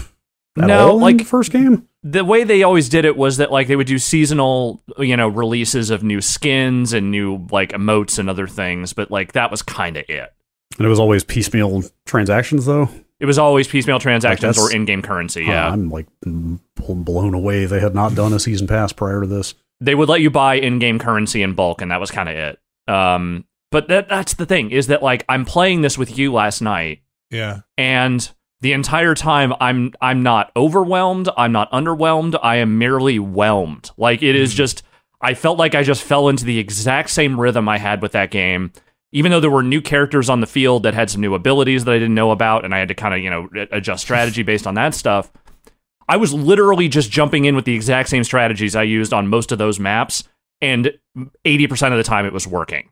At No, like- the first game. the way they always did it was that like they would do seasonal you know releases of new skins and new like emotes and other things but like that was kind of it And it was always piecemeal transactions, though. It was always piecemeal transactions that's- or in-game currency Huh, yeah I'm like mm, blown away. They had not done a season pass prior to this. they would let you buy in-game currency in bulk and that was kind of it um but that that's the thing is that like i'm playing this with you last night Yeah. and the entire time i'm i'm not overwhelmed i'm not underwhelmed i am merely whelmed like it is just i felt like i just fell into the exact same rhythm i had with that game even though there were new characters on the field that had some new abilities that i didn't know about and i had to kind of you know adjust strategy based on that stuff i was literally just jumping in with the exact same strategies i used on most of those maps and 80% of the time it was working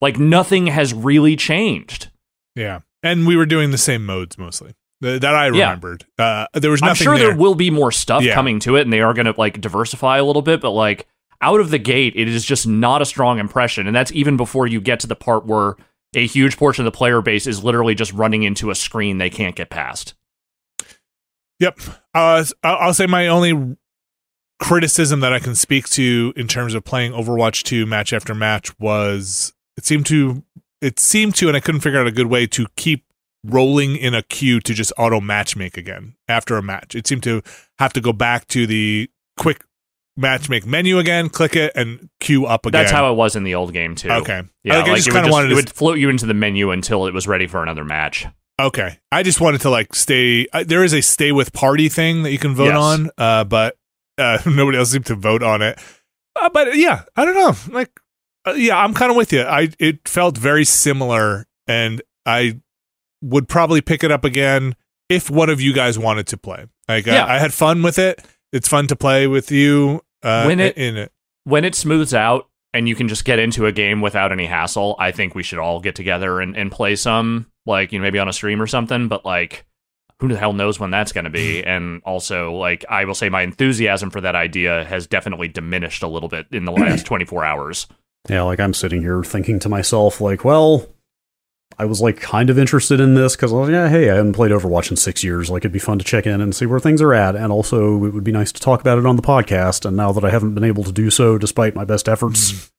like nothing has really changed Yeah. And we were doing the same modes mostly that I Yeah. remembered. Uh, there was I'm sure there. there will be more stuff Yeah. coming to it, and they are going to like diversify a little bit. But like out of the gate, it is just not a strong impression, and that's even before you get to the part where a huge portion of the player base is literally just running into a screen they can't get past. Yep. Uh, I'll say my only criticism that I can speak to in terms of playing Overwatch 2 match after match was it seemed to it seemed to and I couldn't figure out a good way to keep rolling in a queue to just auto matchmake again after a match. It seemed to have to go back to the quick matchmake menu again, click it and queue up again. That's how it was in the old game too. Okay. Yeah, Like, I just kinda would wanted it to- would float you into the menu until it was ready for another match. Okay. I just wanted to like stay. Uh, there is a stay with party thing that you can vote Yes. on, uh, but uh, nobody else seemed to vote on it. Uh, but yeah, I don't know. Like, uh, yeah, I'm kind of with you. I it felt very similar, and I would probably pick it up again if one of you guys wanted to play. Like, Yeah. I, I had fun with it. It's fun to play with you. Uh, When it- in it. when it smooths out and you can just get into a game without any hassle, I think we should all get together and, and play some, like, you know, maybe on a stream or something. But, like, who the hell knows when that's going to be? And also, like, I will say my enthusiasm for that idea has definitely diminished a little bit in the last 24 hours. Yeah, like I'm sitting here thinking to myself, like, well, I was like kind of interested in this because I was yeah, hey, I haven't played Overwatch in six years. Like it'd be fun to check in and see where things are at, and also it would be nice to talk about it on the podcast. And now that I haven't been able to do so, despite my best efforts, mm.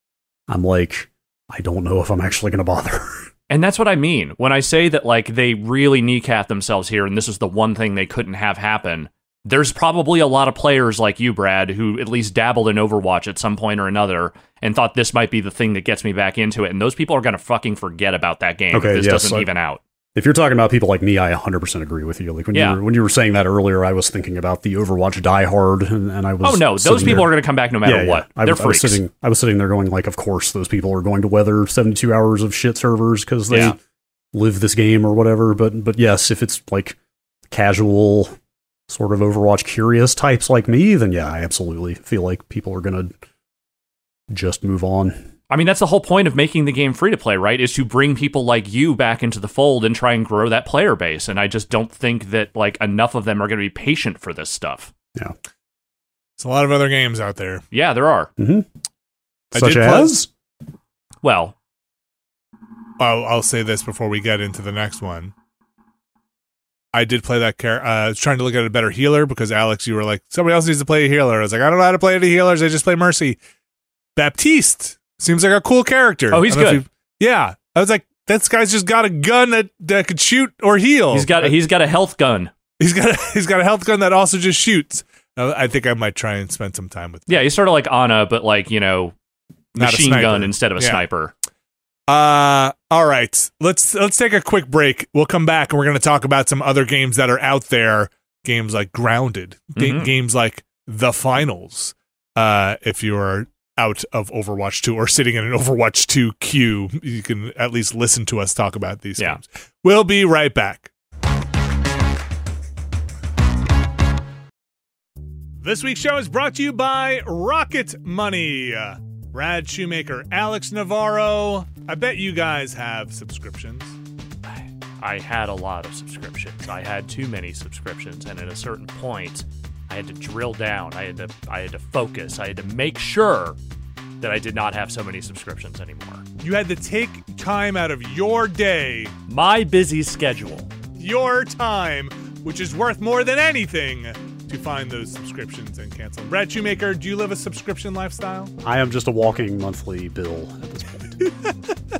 I'm like, I don't know if I'm actually going to bother. And that's what I mean when I say that like they really kneecap themselves here, and this is the one thing they couldn't have happen. There's probably a lot of players like you, Brad, who at least dabbled in Overwatch at some point or another and thought this might be the thing that gets me back into it. And those people are going to fucking forget about that game Okay, if this yes, doesn't I- even out. if you're talking about people like me, I 100% agree with you. Like when Yeah. you were, when you were saying that earlier, I was thinking about the Overwatch diehard, and, and I was Oh no, those people there- are going to come back no matter yeah, yeah. what. I, They're was, I was freaks. sitting, I was sitting there going like, of course, those people are going to weather 72 hours of shit servers because they Yeah. live this game or whatever. But but yes, if it's like casual, sort of Overwatch curious types like me, then yeah, I absolutely feel like people are going to just move on. I mean, that's the whole point of making the game free to play, right? Is to bring people like you back into the fold and try and grow that player base. And I just don't think that like enough of them are going to be patient for this stuff. Yeah. There's a lot of other games out there. Yeah, there are. Mm-hmm. I Such did play- as Well, I'll, I'll say this before we get into the next one. I did play that character. Uh, I was trying to look at a better healer because Alex, you were like, somebody else needs to play a healer. I was like, I don't know how to play any healers. I just play Mercy. Baptiste seems like a cool character. Oh, he's I don't know if good. yeah, I was like, this guy's just got a gun that, that could shoot or heal. he's got he's got a health gun. he's got a, he's got a health gun that also just shoots. I think I might try and spend some time with. Yeah, he's sort of like Ana, but like you know, Not a machine gun instead of a Yeah. sniper. Uh all right. Let's let's take a quick break. We'll come back and we're going to talk about some other games that are out there. Games like Grounded, Mhm. games like The Finals. Uh if you're out of Overwatch 2 or sitting in an Overwatch 2 queue, you can at least listen to us talk about these Yeah. games. We'll be right back. This week's show is brought to you by Rocket Money. Brad Shoemaker, Alex Navarro. I bet you guys have subscriptions. I had a lot of subscriptions. I had too many subscriptions, and at a certain point, I had to drill down. I had to I had to focus. I had to make sure that I did not have so many subscriptions anymore. You had to take time out of your day, My busy schedule. your time, which is worth more than anything, to find those subscriptions and cancel. them. Brad Shoemaker, do you live a subscription lifestyle? I am just a walking monthly bill at this point.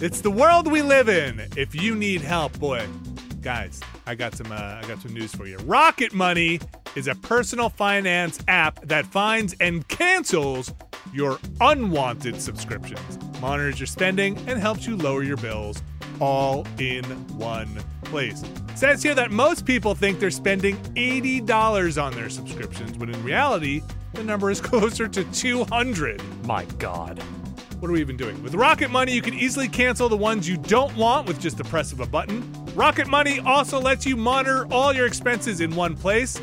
It's the world we live in. If you need help, boy, guys, I got some. Uh, I got some news for you. Rocket Money is a personal finance app that finds and cancels your unwanted subscriptions, monitors your spending, and helps you lower your bills all in one place. It says here that most people think they're spending $80 on their subscriptions, when in reality, the number is closer to 200. My God. What are we even doing? With Rocket Money, you can easily cancel the ones you don't want with just the press of a button. Rocket Money also lets you monitor all your expenses in one place,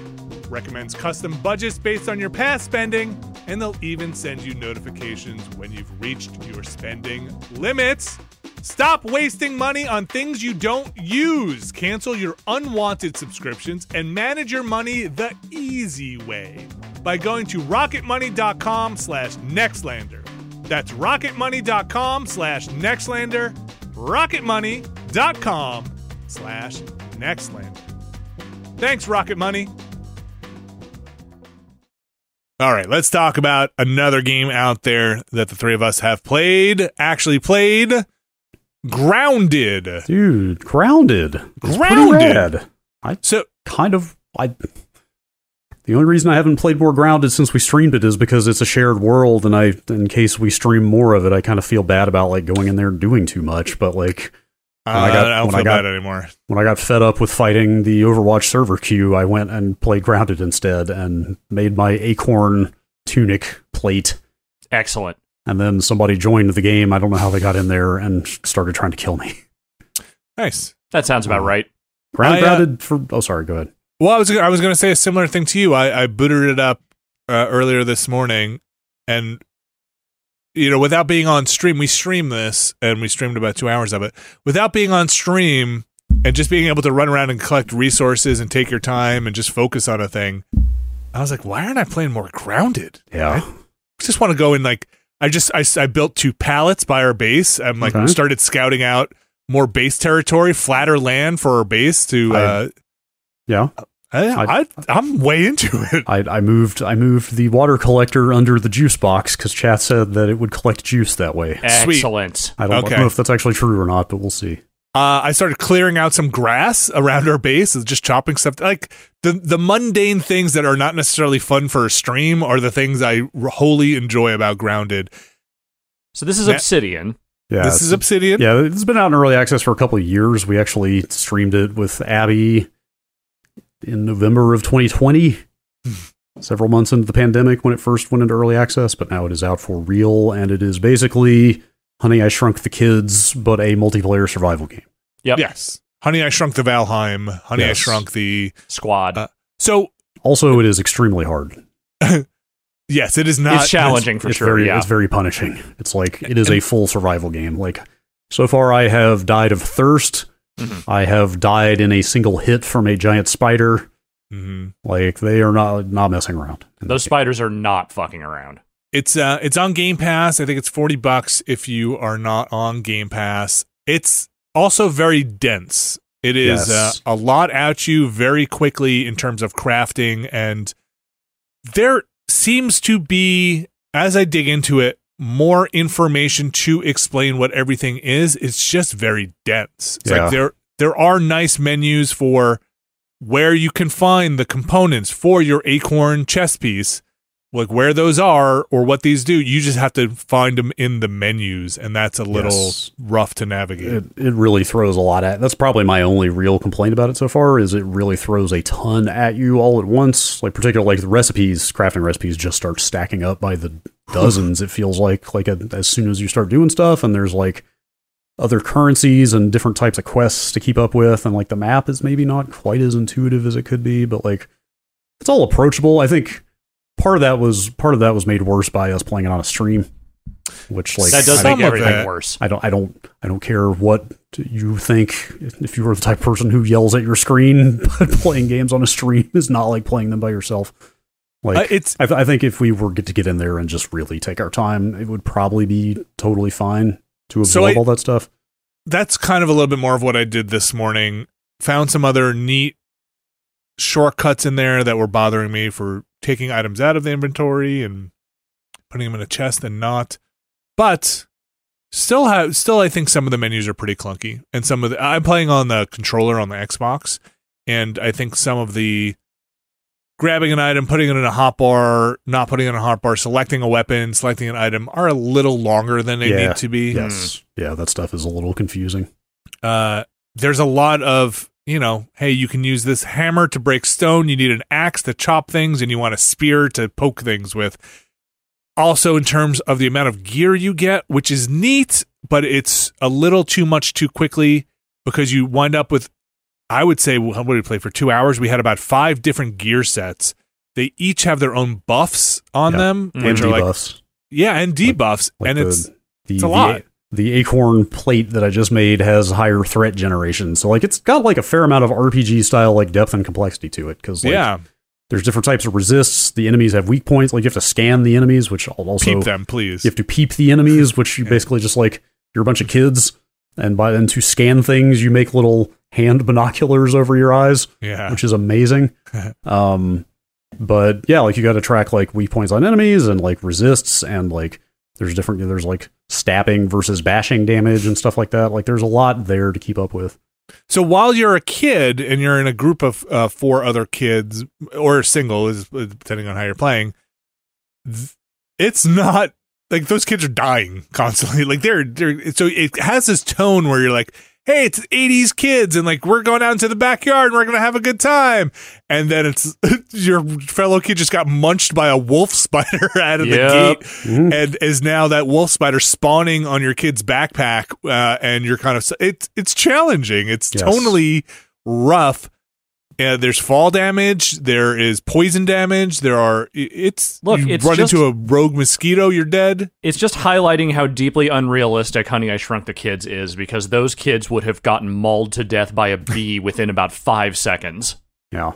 recommends custom budgets based on your past spending, and they'll even send you notifications when you've reached your spending limits. Stop wasting money on things you don't use. Cancel your unwanted subscriptions and manage your money the easy way by going to rocketmoney.com slash nextlander. That's rocketmoney.com slash nextlander, rocketmoney.com slash nextlander. Thanks, Rocket Money. All right, let's talk about another game out there that the three of us have played, actually played. Grounded. Dude, grounded. It's Grounded. I So, kind of I the only reason I haven't played more grounded since we streamed it is because it's a shared world and I in case we stream more of it, I kind of feel bad about like going in there and doing too much. But like uh, I got- I don't when I got- bad anymore. when I got fed up with fighting the Overwatch server queue, I went and played grounded instead and made my acorn tunic plate. Excellent. And then somebody joined the game. I don't know how they got in there and started trying to kill me. Nice. That sounds about Oh. right. Ground I, uh, grounded for oh sorry, go ahead. Well, I was I was going to say a similar thing to you. I, I booted it up uh, earlier this morning, and you know, without being on stream, we stream this, and we streamed about two hours of it. Without being on stream and just being able to run around and collect resources and take your time and just focus on a thing, I was like, why aren't I playing more grounded? Yeah. I just want to go and like I just I, I built two pallets by our base. I'm like Okay. started scouting out more base territory, flatter land for our base to. Uh, I, I- I, I'm way into it. I, I moved I moved the water collector under the juice box because chat said that it would collect juice that way. Sweet. Excellent. I don't Okay. know if that's actually true or not, but we'll see. Uh, I started clearing out some grass around our base, and just chopping stuff. Like the the mundane things that are not necessarily fun for a stream are the things I wholly enjoy about Grounded. So this is Ma- Obsidian. Yeah, this is Obsidian. yeah. It's been out in early access for a couple of years. We actually streamed it with Abby in November of 2020, several months into the pandemic when it first went into early access. But now it is out for real, and it is basically Honey I Shrunk the Kids, but a multiplayer survival game. Yep. Yes. Honey, I Shrunk the Valheim. Honey, I Shrunk the. Squad. Uh, So Also, it is extremely hard. yes, it is not. it's challenging for it's sure. very yeah. it's very punishing. It's like it is a full survival game. Like so far, I have died of thirst. Mhm. I have died in a single hit from a giant spider. Mhm. Like they are not not messing around. Those spiders are not fucking around. It's uh, it's on Game Pass. I think it's forty bucks if you are not on Game Pass. It's also very dense. It is Yes. uh, a lot at you very quickly in terms of crafting, and there seems to be, as I dig into it, more information to explain what everything is. It's just very dense. It's Yeah. like there there are nice menus for where you can find the components for your acorn chess piece like where those are or what these do you just have to find them in the menus and that's a little Yes. rough to navigate It, it really throws a lot at. That's probably my only real complaint about it so far. Is it really throws a ton at you all at once? Like particularly like the recipes, crafting recipes just start stacking up by the dozens. it feels like like a, as soon as you start doing stuff, and there's like other currencies and different types of quests to keep up with, and like the map is maybe not quite as intuitive as it could be, but like it's all approachable. I think part of that was part of that was made worse by us playing it on a stream, which like that does make everything it- worse. I don't I don't I don't care what you think if you were the type of person who yells at your screen but playing games on a stream is not like playing them by yourself. Like Uh, it's I, th- I think if we were get to get in there and just really take our time, it would probably be totally fine to So I- all that stuff. that's kind of a little bit more of what I did this morning. Found some other neat shortcuts in there that were bothering me for taking items out of the inventory and putting them in a chest and not. But still have still I think some of the menus are pretty clunky and some of the I'm playing on the controller on the Xbox and I think some of the grabbing an item, putting it in a hotbar, not putting it in a hotbar, selecting a weapon, selecting an item are a little longer than they Yeah. need to be Yes. Yeah, that stuff is a little confusing. uh, there's a lot of you know hey you can use this hammer to break stone you need an axe to chop things and you want a spear to poke things with also in terms of the amount of gear you get which is neat but it's a little too much too quickly because you wind up with i would say how would we play for two hours we had about five different gear sets they each have their own buffs on Yeah. them Mm. which and are like debuffs. yeah and debuffs Like and the, it's the, it's a the- lot. The acorn plate that I just made has higher threat generation, so like it's got like a fair amount of RPG style like depth and complexity to it. Because like, yeah there's different types of resists. The enemies have weak points. Like you have to scan the enemies, which al- also peep them please you have to peep the enemies, which you Yeah. basically just like you're a bunch of kids, and by then to scan things, you make little hand binoculars over your eyes, yeah which is amazing. um, but yeah, like you got to track like weak points on enemies and like resists and like there's different there's like stabbing versus bashing damage and stuff like that. Like there's a lot there to keep up with. So while you're a kid and you're in a group of uh, four other kids or single, is depending on how you're playing, it's not like those kids are dying constantly. Like they're they're so it has this tone where you're like, hey, it's 80s kids and like we're going out into the backyard and we're gonna have a good time, and then it's your fellow kid just got munched by a wolf spider out of Yep. the gate Mhm. and is now that wolf spider spawning on your kid's backpack uh, and you're kind of it's it's challenging it's Yes. tonally rough uh, there's fall damage there is poison damage there are it's Look, you it's run just- into a rogue mosquito you're dead It's just highlighting how deeply unrealistic Honey I Shrunk the Kids is because those kids would have gotten mauled to death by a bee within about five seconds. Yeah.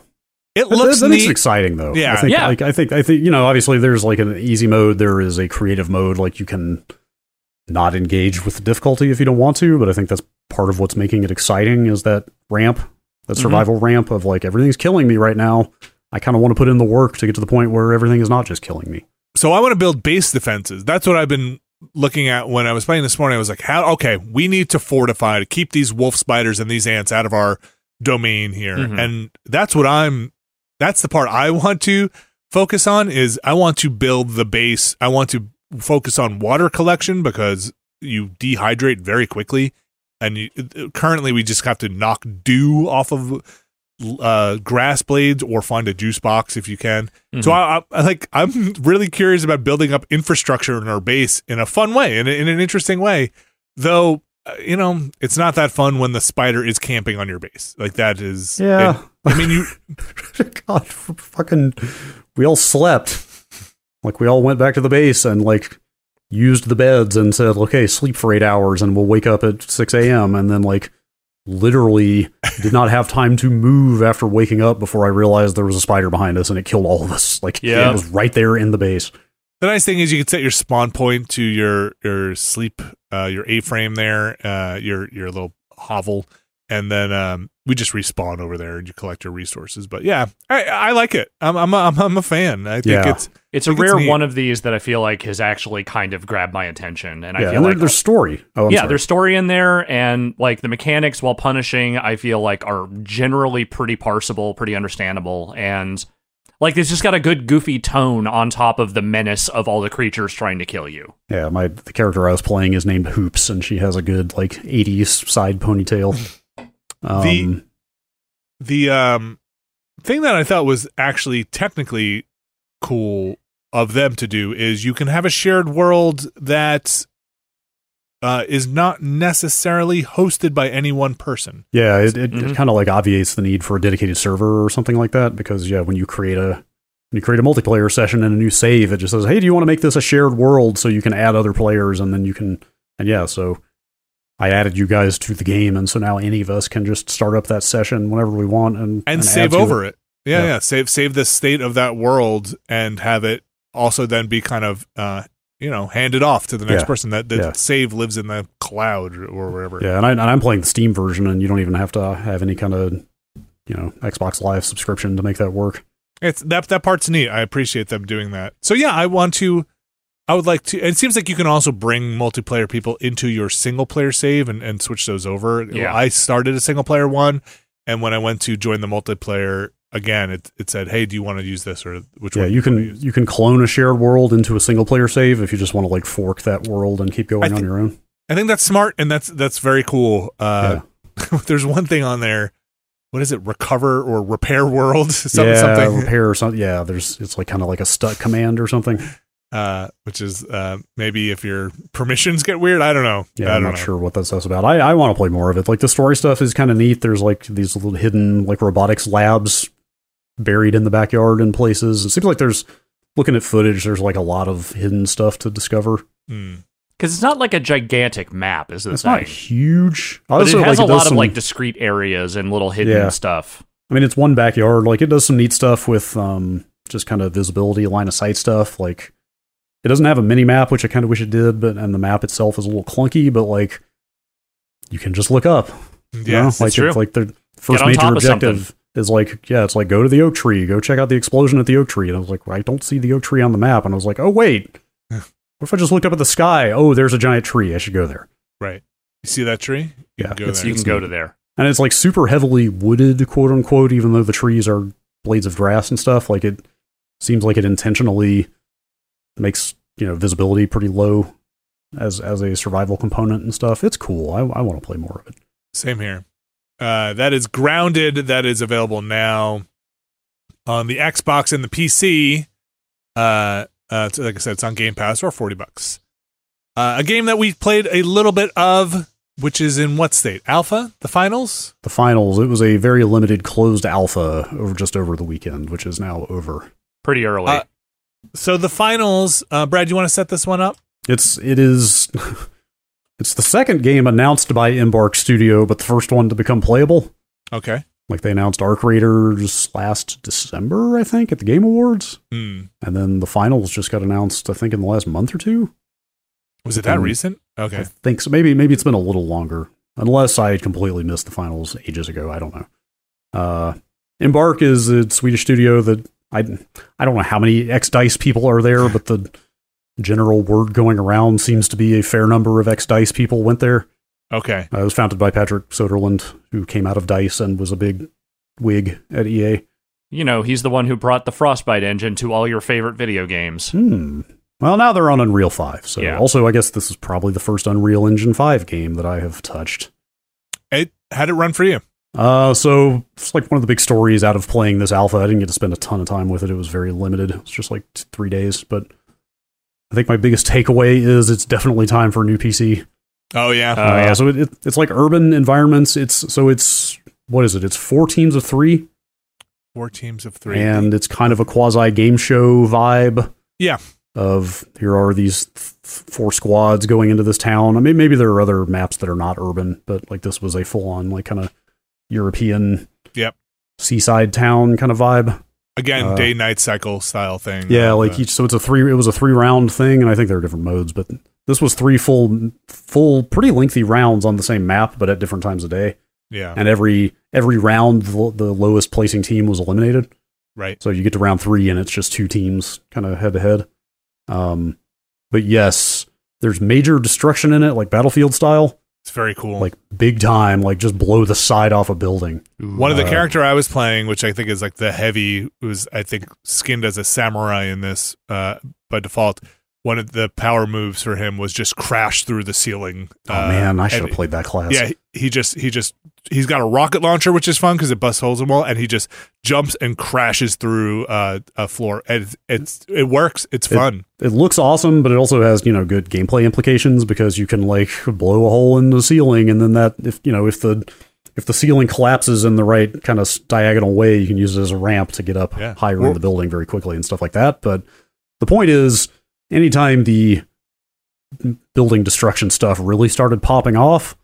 it looks that makes it neat exciting though. Yeah. I think, Yeah. Like I think I think you know obviously there's like an easy mode. There is a creative mode. Like you can not engage with the difficulty if you don't want to. But I think that's part of what's making it exciting is that ramp, that Mhm. survival ramp of like everything's killing me right now. I kind of want to put in the work to get to the point where everything is not just killing me. So I want to build base defenses. That's what I've been looking at when I was playing this morning. I was like, how okay, we need to fortify to keep these wolf spiders and these ants out of our domain here. Mhm. And that's what I'm that's the part I want to focus on is I want to build the base. I want to focus on water collection because you dehydrate very quickly and you, currently we just have to knock dew off of uh, grass blades or find a juice box if you can. So I, I, I like I'm really curious about building up infrastructure in our base in a fun way, in, a, in an interesting way. Though uh, you know it's not that fun when the spider is camping on your base. Like that is Yeah. I mean you God, f- fucking, we all slept. Like we all went back to the base and like used the beds and said, okay, sleep for eight hours and we'll wake up at 6 a.m. And then like literally did not have time to move after waking up before I realized there was a spider behind us and it killed all of us. Like Yeah. it was right there in the base. the nice thing is you can set your spawn point to your your sleep uh, your A frame there uh, your your little hovel. And then um, we just respawn over there, and you collect your resources. But yeah, I, I like it. I'm I'm a, I'm, I'm a fan. I think Yeah. it's It's a think it's rare neat. one of these that I feel like has actually kind of grabbed my attention, and I feel and like there's story. Oh, I'm yeah, sorry. there's story in there, and like the mechanics, while punishing, I feel like are generally pretty parsable, pretty understandable, and like it's just got a good goofy tone on top of the menace of all the creatures trying to kill you. Yeah, my the character I was playing is named Hoops, and she has a good like '80s side ponytail. Um, The- the um thing that I thought was actually technically cool of them to do is you can have a shared world that uh, is not necessarily hosted by any one person. yeah, it, it, Mhm. it kind of like obviates the need for a dedicated server or something like that because yeah, when you create a when you create a multiplayer session and a new save, it just says, "Hey, do you want to make this a shared world so you can add other players and then you can and yeah, so I added you guys to the game, and so now any of us can just start up that session whenever we want and and, add save over it. Yeah, Yeah. yeah, Save save the state of that world and have it also then be kind of uh you know handed off to the next Yeah. person. That the Yeah. save lives in the cloud or wherever. Yeah, and, I, and I'm playing the Steam version, and you don't even have to have any kind of you know Xbox Live subscription to make that work. It's that that part's neat. I appreciate them doing that. So yeah, I want to. I would like to. It seems like you can also bring multiplayer people into your single player save and, and switch those over. Yeah. I started a single player one, and when I went to join the multiplayer again, it it said, "Hey, do you want to use this or which Yeah, one?" you can use? you can clone a shared world into a single player save if you just want to like fork that world and keep going I on your own. I think that's smart and that's that's very cool. Uh, there's one thing on there. What is it? Recover or repair world? Some, yeah, something. repair or something. Yeah, there's it's like kind of like a stuck command or something. Uh, which is uh, maybe if your permissions get weird. I don't know. Yeah, I I'm don't know. sure what that stuff's about. I, I want to play more of it. Like the story stuff is kind of neat. There's like these little hidden like robotics labs buried in the backyard in places. It seems like there's looking at footage. There's like a lot of hidden stuff to discover. Hmm. Because it's not like a gigantic map, is the It's thing. not huge. but it has like, a does lot some- of like discrete areas and little hidden Yeah. stuff. I mean, it's one backyard. Like it does some neat stuff with um, just kind of visibility, line of sight stuff. Like it doesn't have a mini map, which I kind of wish it did, but and the map itself is a little clunky. But like you can just look up. you know? Like it's true. like the first major objective is like yeah, it's like go to the oak tree, go check out the explosion at the oak tree. And I was like, I don't see the oak tree on the map, and I was like, oh wait, what if I just looked up at the sky? Oh, there's a giant tree. I should go there. right. You see that tree? You Yeah, can go there. You can It's go to there. and it's like super heavily wooded, quote unquote, even though the trees are blades of grass and stuff. Like it seems like it intentionally makes you know visibility pretty low as as a survival component and stuff. It's cool. I, I want to play more of it. Same here. Uh, that is grounded. That is available now on the Xbox and the PC. Uh, uh, so like I said, it's on Game Pass or forty bucks. Uh, a game that we played a little bit of, which is in what state? Alpha, the finals. The finals. It was a very limited closed alpha over just over the weekend, which is now over. Pretty early. Uh, So the finals. Uh, Brad, you want to set this one up? It's it is. It's the second game announced by Embark Studio, but the first one to become playable. Okay. Like they announced Arc Raiders last December, I think, at the Game Awards. Hmm. And then the finals just got announced, I think, in the last month or two. Was it that Um, recent? Okay, I think so. Maybe maybe it's been a little longer. unless I completely missed the finals ages ago. I don't know. Uh, Embark is a Swedish studio that I I don't know how many X Dice people are there, but the general word going around seems to be a fair number of X Dice people went there. Okay. Uh, it was founded by Patrick Soderlund, who came out of Dice and was a big wig at EA. You know, he's the one who brought the Frostbite engine to all your favorite video games. Hmm. Well, now they're on Unreal 5. So, Yeah. also, I guess this is probably the first Unreal Engine 5 game that I have touched. It how'd it run for you? Uh, so it's like one of the big stories out of playing this alpha. I didn't get to spend a ton of time with it. It was very limited. It's just like t- three days. But I think my biggest takeaway is it's definitely time for a new PC. Oh yeah. Uh, yeah. So it, it, it's like urban environments. It's so it's what is it? It's four teams of three, Four teams of three. and it's kind of a quasi game show vibe. Yeah. Of here are these th- four squads going into this town. I mean, maybe there are other maps that are not urban, but like this was a full on like kind of European. Yep. Seaside town kind of vibe. Again, uh, day night cycle style thing. Yeah, Uh, like each. So it's a three. It was a three round thing, and I think there are different modes, but this was three full, full, pretty lengthy rounds on the same map, but at different times of day. yeah. And every every round, the, the lowest placing team was eliminated. Right. So you get to round three, and it's just two teams kind of head to head. Um, but yes, there's major destruction in it, like battlefield style, It's very cool. like big time, like just blow the side off a building. One of the Uh, character I was playing, which I think is like the heavy, was I think skinned as a samurai in this uh, by default. One of the power moves for him was just crash through the ceiling. Oh Uh, man, I should have played that class. Yeah, he- just he just he's got a rocket launcher, which is fun because it busts holes in the wall, and he just jumps and crashes through uh, a floor. And it's, it's it works. It's It- fun. it looks awesome, but it also has you know good gameplay implications because you can like blow a hole in the ceiling, and then that if you know if the if the ceiling collapses in the right kind of diagonal way, you can use it as a ramp to get up Yeah. higher Well- in the building very quickly and stuff like that. But the point is, anytime the building destruction stuff really started popping off.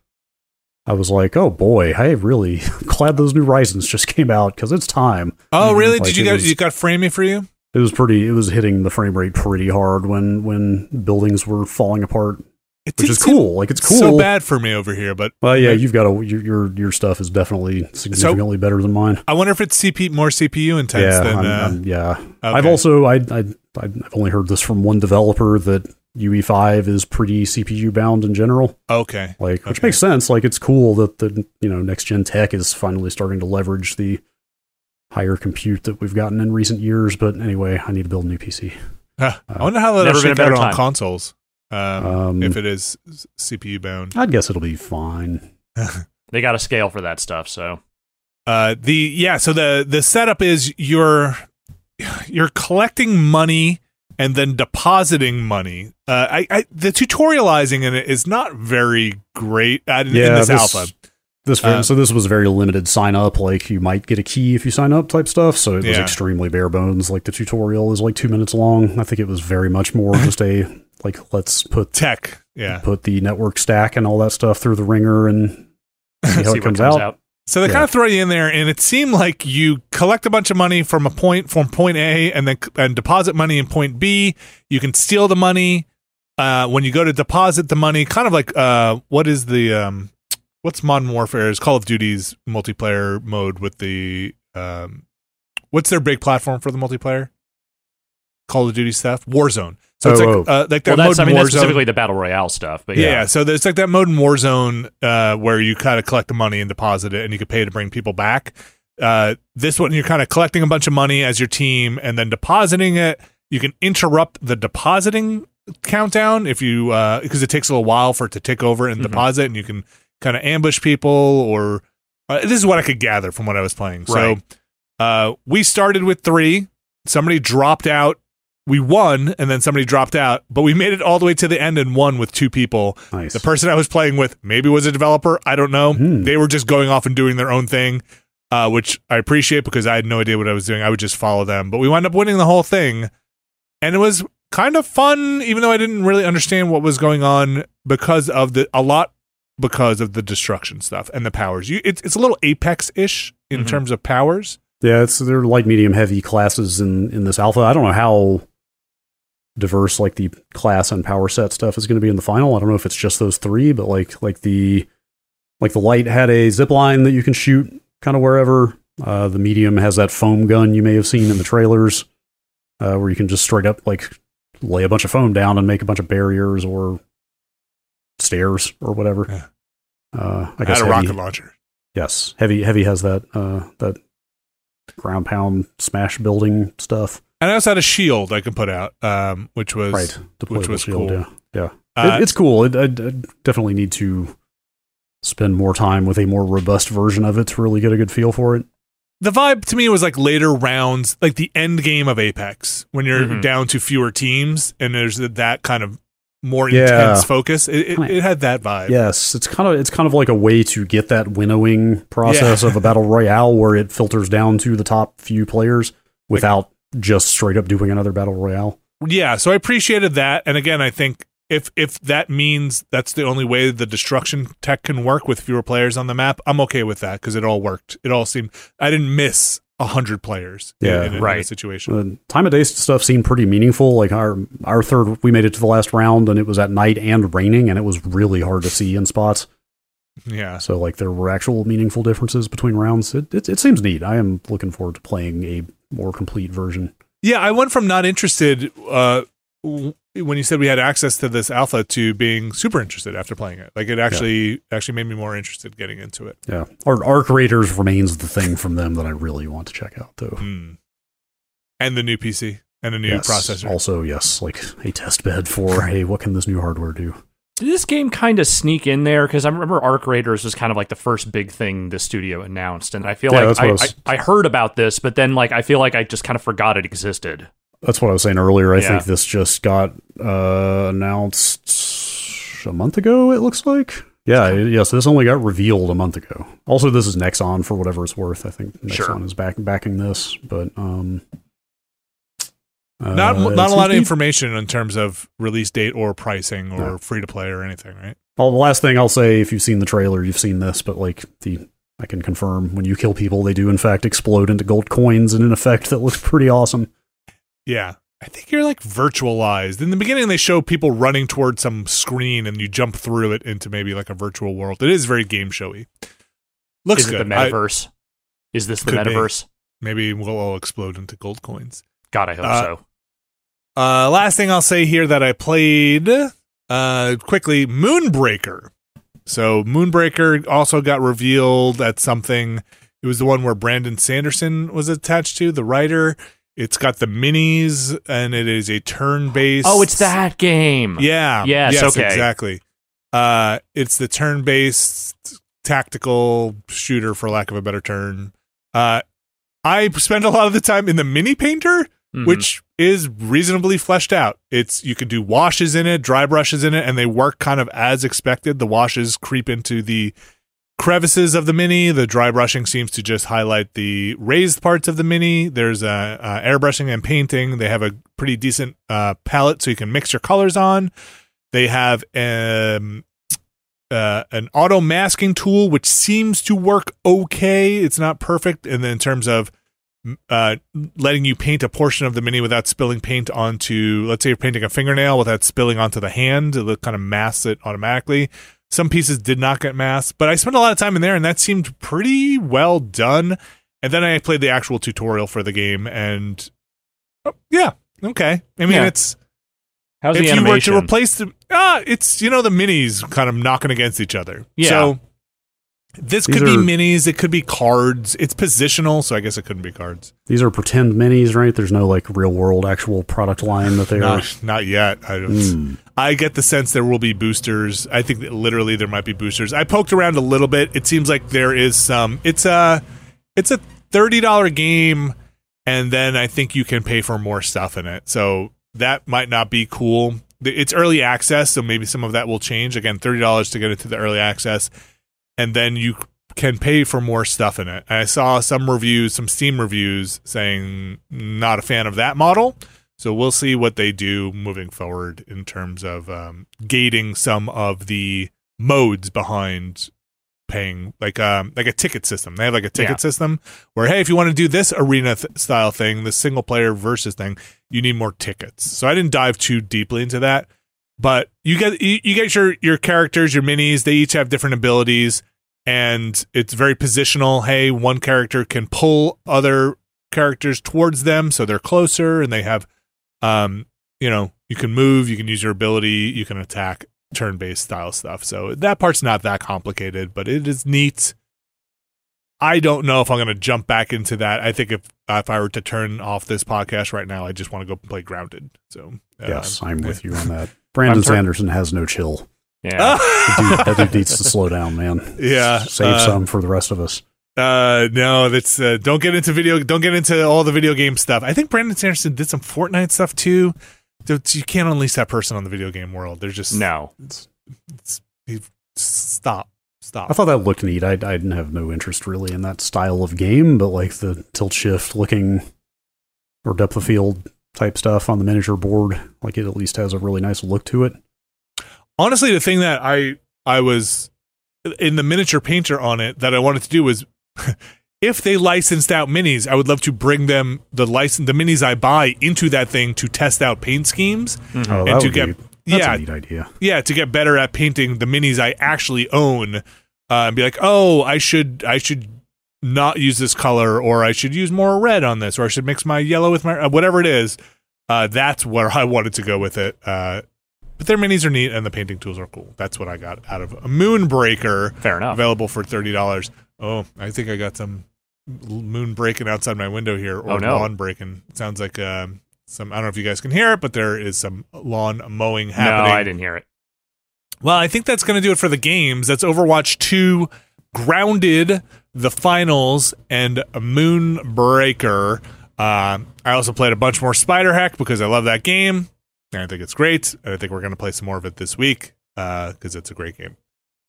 I was like, "Oh boy, I really glad those new Ryzen's just came out because it's time." oh, really? Like, Did you guys was- you got framing for you? It was pretty. It was hitting the frame rate pretty hard when when buildings were falling apart, It which is cool. Like it's cool. So bad for me over here, but Well, yeah, you've got a your your, your stuff is definitely significantly better than mine. I wonder if it's CP more CPU intense yeah, than. I'm- uh, I'm- yeah. okay. I've also I, I I've only heard this from one developer that UE5 is pretty CPU bound in general. okay. Like, which Okay. makes sense. Like, it's cool that the you know next gen tech is finally starting to leverage the higher compute that we've gotten in recent years. But anyway, I need to build a new PC. Huh. I wonder how that'll Never been a shake out better on time. consoles. Um, Um, if it is CPU bound. I'd guess it'll be fine. They got a scale for that stuff, so Uh, the yeah, so the the setup is you're you're collecting money and then depositing money. Uh, I, I the tutorializing in it is not very great uh, in, in Yeah, this, this- alpha. This Uh, so this was very limited sign up. Like you might get a key if you sign up type stuff. So it was Yeah. extremely bare bones. Like the tutorial is like two minutes long. I think it was very much more just a like let's put Tech, yeah. put the network stack and all that stuff through the ringer and see how see it comes, comes out. out. So they Yeah. kind of throw you in there, and it seemed like you collect a bunch of money from a point from point A, and then and deposit money in point B. You can steal the money uh, when you go to deposit the money. Kind of like uh, what is the um, what's Modern Warfare? Is Call of Duty's multiplayer mode with the um, what's their big platform for the multiplayer? Call of Duty stuff, Warzone. So it's Oh, like oh. uh, like Well, that that's mode I mean that's Warzone. specifically the battle royale stuff, but Yeah, yeah, so there's like that mode in Warzone uh, where you kind of collect the money and deposit it, and you can pay to bring people back. Uh, this one, you're kind of collecting a bunch of money as your team and then depositing it. You can interrupt the depositing countdown if you because it takes a little while for it to tick over and Mhm. deposit, and you can kind of ambush people. Or uh, this is what I could gather from what I was playing. Right. So uh, we started with three. Somebody dropped out. We won, and then somebody dropped out, but we made it all the way to the end and won with two people. Nice. The person I was playing with maybe was a developer. I don't know. Hmm. They were just going off and doing their own thing, uh, which I appreciate because I had no idea what I was doing. I would just follow them. But we wound up winning the whole thing, and it was kind of fun, even though I didn't really understand what was going on because of the a lot because of the destruction stuff and the powers. You, it's it's a little Apex ish in Mhm. terms of powers. Yeah, it's they're light, medium, heavy classes in in this alpha. I don't know how diverse like the class and power set stuff is going to be in the final. I don't know if it's just those three, but like like the like the light had a zip line that you can shoot kind of wherever. Uh, the medium has that foam gun you may have seen in the trailers, uh, where you can just straight up like lay a bunch of foam down and make a bunch of barriers or stairs or whatever. Yeah. Uh, I guess a heavy, rocket launcher. yes, heavy heavy has that uh, that ground pound smash building stuff. And I also had a shield I could put out, um, which was right, deployable was shield. cool. Yeah, yeah. Uh, it, it's cool. It, I, I definitely need to spend more time with a more robust version of it to really get a good feel for it. the vibe to me was like later rounds, like the end game of Apex, when you're Mhm. down to fewer teams and there's that kind of more Yeah. intense focus. It, it, Kinda- it had that vibe. Yes, it's kind of it's kind of like a way to get that winnowing process Yeah. of a battle royale where it filters down to the top few players without just straight up doing another battle royale. Yeah, so I appreciated that. And again, I think if if that means that's the only way the destruction tech can work with fewer players on the map, I'm okay with that because it all worked. It all seemed I didn't miss a hundred players. Yeah, in, a- in a right. situation. The time of day stuff seemed pretty meaningful. Like our our third, we made it to the last round and it was at night and raining, and it was really hard to see in spots. Yeah, So like there were actual meaningful differences between rounds. It it, it seems neat. I am looking forward to playing a more complete version. yeah. I went from not interested uh, w- when you said we had access to this alpha to being super interested after playing it. Like it actually actually made me more interested getting into it. Yeah, Ar- Arc Raiders remains the thing from them that I really want to check out, though. Mm. And the new PC and a new Yes. processor. Also, yes, like a test bed for hey, what can this new hardware do? Did this game kind of sneak in there? Because I remember Arc Raiders was kind of like the first big thing the studio announced, and I feel Yeah, like I, I was- I, I heard about this, but then like I feel like I just kind of forgot it existed. That's what I was saying earlier. I Yeah. think this just got uh, announced a month ago. It looks like. Yeah, it- yes. This only got revealed a month ago. Also, this is Nexon for whatever it's worth. I think Nexon Sure. is back backing this, but um, uh, not it a lot of seems to be- information in terms of release date or pricing or No. free to play or anything, right? Well, the last thing I'll say, if you've seen the trailer, you've seen this, but like the, I can confirm when you kill people, they do in fact explode into gold coins in an effect that looks pretty awesome. Yeah. I think you're like virtualized. In the beginning, they show people running towards some screen and you jump through it into maybe like a virtual world. It is very game showy. Looks Is it good. the I- metaverse? Is this the Could be. metaverse? maybe we'll all explode into gold coins. God, I hope Uh, so. Uh, last thing I'll say here that I played uh, quickly Moonbreaker. So Moonbreaker also got revealed at something. It was the one where Brandon Sanderson was attached to, the writer. It's got the minis and it is a turn based. Oh, it's that game. Yeah. Yes, okay. Exactly. Uh, it's the turn based tactical shooter, for lack of a better term. Uh, I spent a lot of the time in the mini painter Mhm. which is reasonably fleshed out. It's you can do washes in it, dry brushes in it, and they work kind of as expected. The washes creep into the crevices of the mini. The dry brushing seems to just highlight the raised parts of the mini. There's uh, uh, airbrushing and painting. They have a pretty decent uh, palette, so you can mix your colors on. They have um, uh, an auto masking tool, which seems to work okay. It's not perfect, and in terms of uh, letting you paint a portion of the mini without spilling paint onto, let's say you're painting a fingernail without spilling onto the hand, it'll kind of masks it automatically. Some pieces did not get masked, but I spent a lot of time in there and that seemed pretty well done. And then I played the actual tutorial for the game and oh, yeah, okay. I mean, Yeah. it's How's if you were to replace the ah, it's you know the minis kind of knocking against each other. Yeah. So this These could be minis, it could be cards. It's positional, so I guess it couldn't be cards. These are pretend minis, right? There's no like real world actual product line that they are. Not, not yet. I don't. Hmm. I get the sense there will be boosters. I think that literally there might be boosters. I poked around a little bit. It seems like there is some. It's a it's a thirty dollar game, and then I think you can pay for more stuff in it. So that might not be cool. It's early access, so maybe some of that will change. Again, thirty dollars to get into the early access, and then you can pay for more stuff in it. And I saw some reviews, some Steam reviews saying not a fan of that model. So we'll see what they do moving forward in terms of um, gating some of the modes behind paying, like um, like a ticket system. They have like a ticket Yeah. system where hey, if you want to do this arena th- style thing, the single player versus thing, you need more tickets. So I didn't dive too deeply into that, but you get you, you get your your characters, your minis. They each have different abilities. and it's very positional. Hey, one character can pull other characters towards them, so they're closer, and they have, um, you know, you can move, you can use your ability, you can attack, turn-based style stuff. So that part's not that complicated, but it is neat. I don't know if I'm going to jump back into that. I think if if I were to turn off this podcast right now, I just want to go play Grounded. So uh, yes, I'm with you on that. Brandon tur- Sanderson has no chill. Yeah. That dude, that dude needs to slow down, man. Yeah, Save uh, some for the rest of us. Uh, no, that's uh, don't get into video. Don't get into all the video game stuff. I think Brandon Sanderson did some Fortnite stuff too. You can't unleash that person on the video game world. They're just no. It's, it's, he- stop, stop. I thought that looked neat. I, I didn't have no interest really in that style of game, but like the tilt shift looking or depth of field type stuff on the miniature board, like it at least has a really nice look to it. Honestly, the thing that I I was in the miniature painter on it that I wanted to do was. If they licensed out minis, I would love to bring them the license the minis I buy into that thing to test out paint schemes. Oh, And to would get- be, that's yeah. a neat idea. yeah to get better at painting the minis i actually own uh, and be like oh i should i should not use this color or i should use more red on this or i should mix my yellow with my uh, whatever it is uh, that's where i wanted to go with it uh, but their minis are neat and the painting tools are cool that's what i got out of a moonbreaker Fair enough. available for $30 oh i think i got some moon breaking outside my window here or Oh, no. lawn breaking sounds like um, some i don't know if you guys can hear it but there is some lawn mowing happening. No, I didn't hear it. well, I think that's going to do it for the games. That's Overwatch 2, Grounded, the finals, and a Moonbreaker. Um, I also played a bunch more SpiderHeck because I love that game. And I think it's great. And I think we're going to play some more of it this week because it's a great game.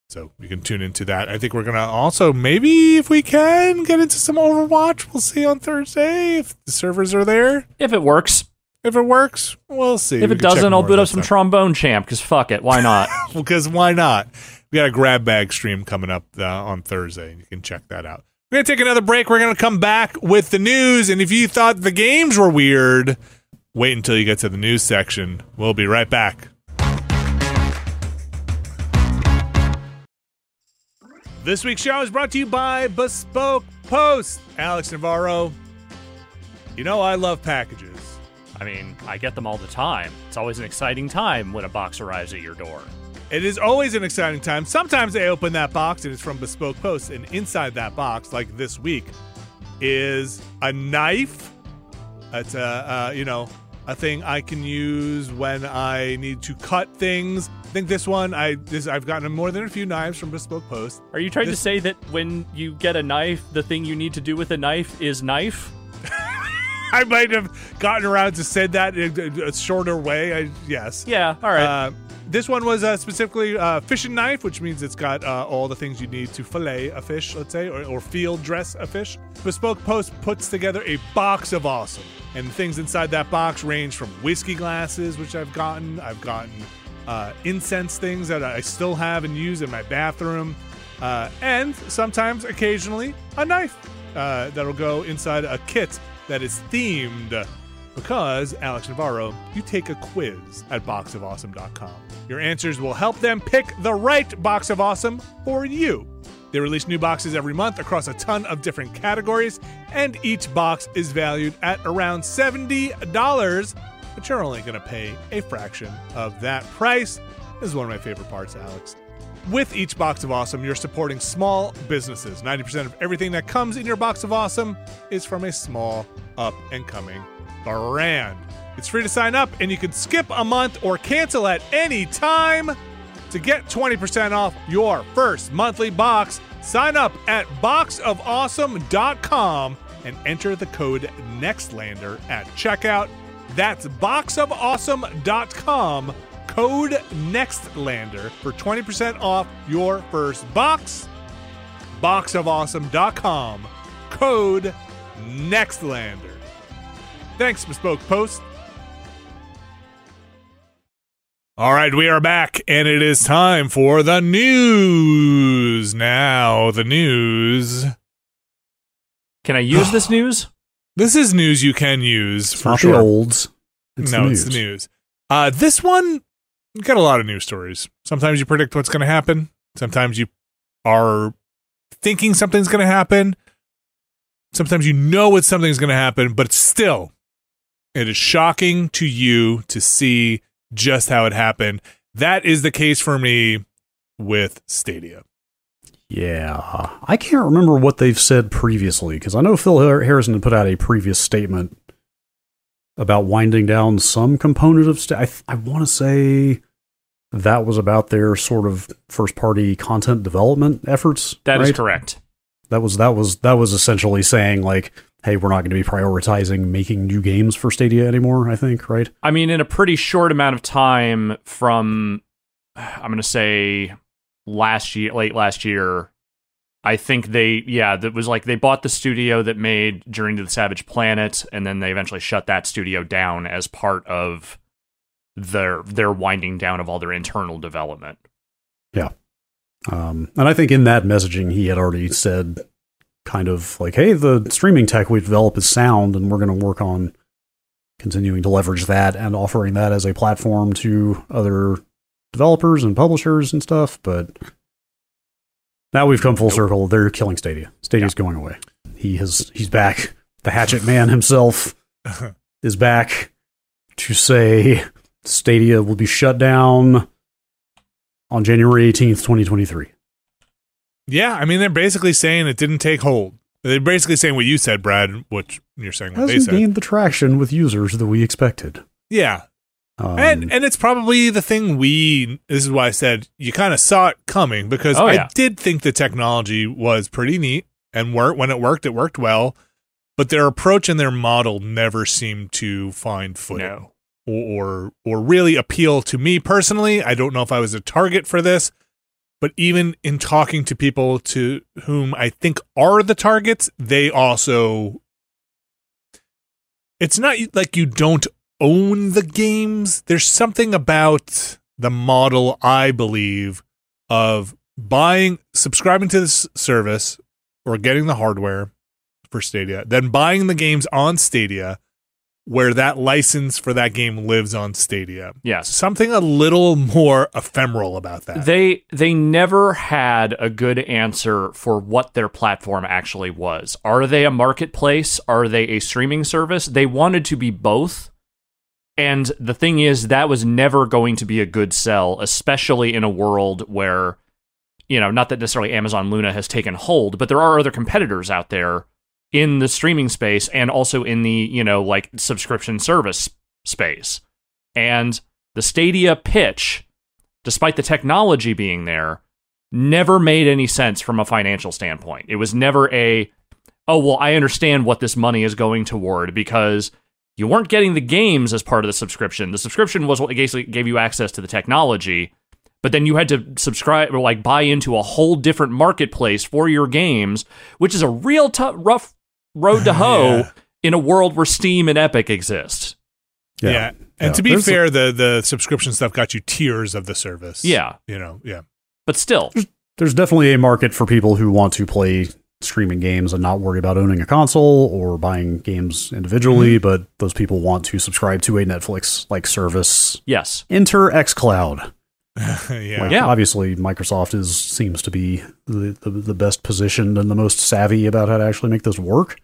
So you can tune into that. I think we're going to also, maybe if we can, get into some Overwatch. We'll see on Thursday if the servers are there. If it works. If it works, we'll see. If We it doesn't, I'll boot up some stuff. trombone champ because fuck it. Why not? because why not? We got a grab bag stream coming up uh, on Thursday. You can check that out. We're gonna take another break. We're gonna come back with the news. And if you thought the games were weird, wait until you get to the news section. We'll be right back. This week's show is brought to you by Bespoke Post. Alex Navarro. You know I love packages. I mean, I get them all the time. It's always an exciting time when a box arrives at your door. It is always an exciting time. Sometimes I open that box and it's from Bespoke Post, and inside that box, like this week, is a knife. It's a uh, you know a thing I can use when I need to cut things. I think this one I this I've gotten more than a few knives from Bespoke Post. Are you trying This- to say that when you get a knife, the thing you need to do with a knife is knife? I might have gotten around to said that in a- a shorter way. I, yes. Yeah, all right. Uh, this one was uh, specifically uh, fishing knife, which means it's got uh, all the things you need to fillet a fish, let's say, or, or field dress a fish. Bespoke Post puts together a box of awesome, and things inside that box range from whiskey glasses, which I've gotten. I've gotten uh, incense things that I still have and use in my bathroom, uh, and sometimes, occasionally, a knife uh, that'll go inside a kit that is themed because, Alex Navarro, you take a quiz at boxofawesome.com. Your answers will help them pick the right box of awesome for you. They release new boxes every month across a ton of different categories, and each box is valued at around $70, but you're only going to pay a fraction of that price. This is one of my favorite parts, Alex. With each box of awesome, you're supporting small businesses. 90% of everything that comes in your box of awesome is from a small, up and coming brand. It's free to sign up, and you can skip a month or cancel at any time. To get 20% off your first monthly box, sign up at boxofawesome.com and enter the code NEXTLANDER at checkout. That's boxofawesome.com, code NEXTLANDER for 20% off your first box. Boxofawesome.com, code NEXTLANDER. Thanks, Bespoke Post. All right, we are back, and it is time for the news. Now, the news. Can I use this news? This is news you can use It's for not sure. the olds. It's no, the it's the news. Uh, this one, you got a lot of news stories. Sometimes you predict what's going to happen. Sometimes you are thinking something's going to happen. Sometimes you know what something's going to happen, but still, it is shocking to you to see just how it happened. That is the case for me with Stadia. Yeah, I can't remember what they've said previously because I know Phil Harrison had put out a previous statement about winding down some component of. Stadia. I, th- I want to say that was about their sort of first party content development efforts. That is right? correct. That was that was that was essentially saying like, hey, we're not going to be prioritizing making new games for Stadia anymore. I think, right? I mean, in a pretty short amount of time from, I'm going to say last year, late last year, I think they, yeah, that was like they bought the studio that made Journey to the Savage Planet, and then they eventually shut that studio down as part of their their winding down of all their internal development. Yeah. Um, and I think in that messaging, he had already said, kind of like, hey, the streaming tech we develop is sound, and we're going to work on continuing to leverage that and offering that as a platform to other developers and publishers and stuff. But now we've come full circle. They're killing Stadia. Stadia's going away. He has he's back. The Hatchet Man himself is back to say Stadia will be shut down on January 18th, 2023. Yeah, I mean, they're basically saying it didn't take hold. They're basically saying what you said, Brad, which you're saying what they Hasn't said. gained the traction with users that we expected. Yeah. Um, and and it's probably the thing we this is why I said you kind of saw it coming because Oh, I yeah. did think the technology was pretty neat and work when it worked it worked well but their approach and their model never seemed to find footing No. or, or or really appeal to me personally. I don't know if I was a target for this, but even in talking to people to whom I think are the targets, they also it's not like you don't own the games. There's something about the model I believe of buying subscribing to this service or getting the hardware for Stadia, then buying the games on Stadia where that license for that game lives on Stadia. Yes. Something a little more ephemeral about that. They they never had a good answer for what their platform actually was. Are they a marketplace? Are they a streaming service? They wanted to be both. And the thing is that was never going to be a good sell, especially in a world where you know, not that necessarily Amazon Luna has taken hold, but there are other competitors out there in the streaming space and also in the, you know, like subscription service space. And the Stadia pitch despite the technology being there, never made any sense from a financial standpoint. It was never a, oh, well, I understand what this money is going toward because you weren't getting the games as part of the subscription. The subscription was what basically gave you access to the technology, but then you had to subscribe or like buy into a whole different marketplace for your games, which is a real tough, rough road to hoe Yeah. in a world where Steam and Epic exist. yeah. And Yeah. to be There's a- fair, the the subscription stuff got you tiers of the service. Yeah, You know, yeah. but still, there's definitely a market for people who want to play streaming games and not worry about owning a console or buying games individually, mm-hmm. but those people want to subscribe to a Netflix like service. yes. Enter xCloud. yeah. Like, Yeah. Obviously, Microsoft is seems to be the, the, the best positioned and the most savvy about how to actually make this work.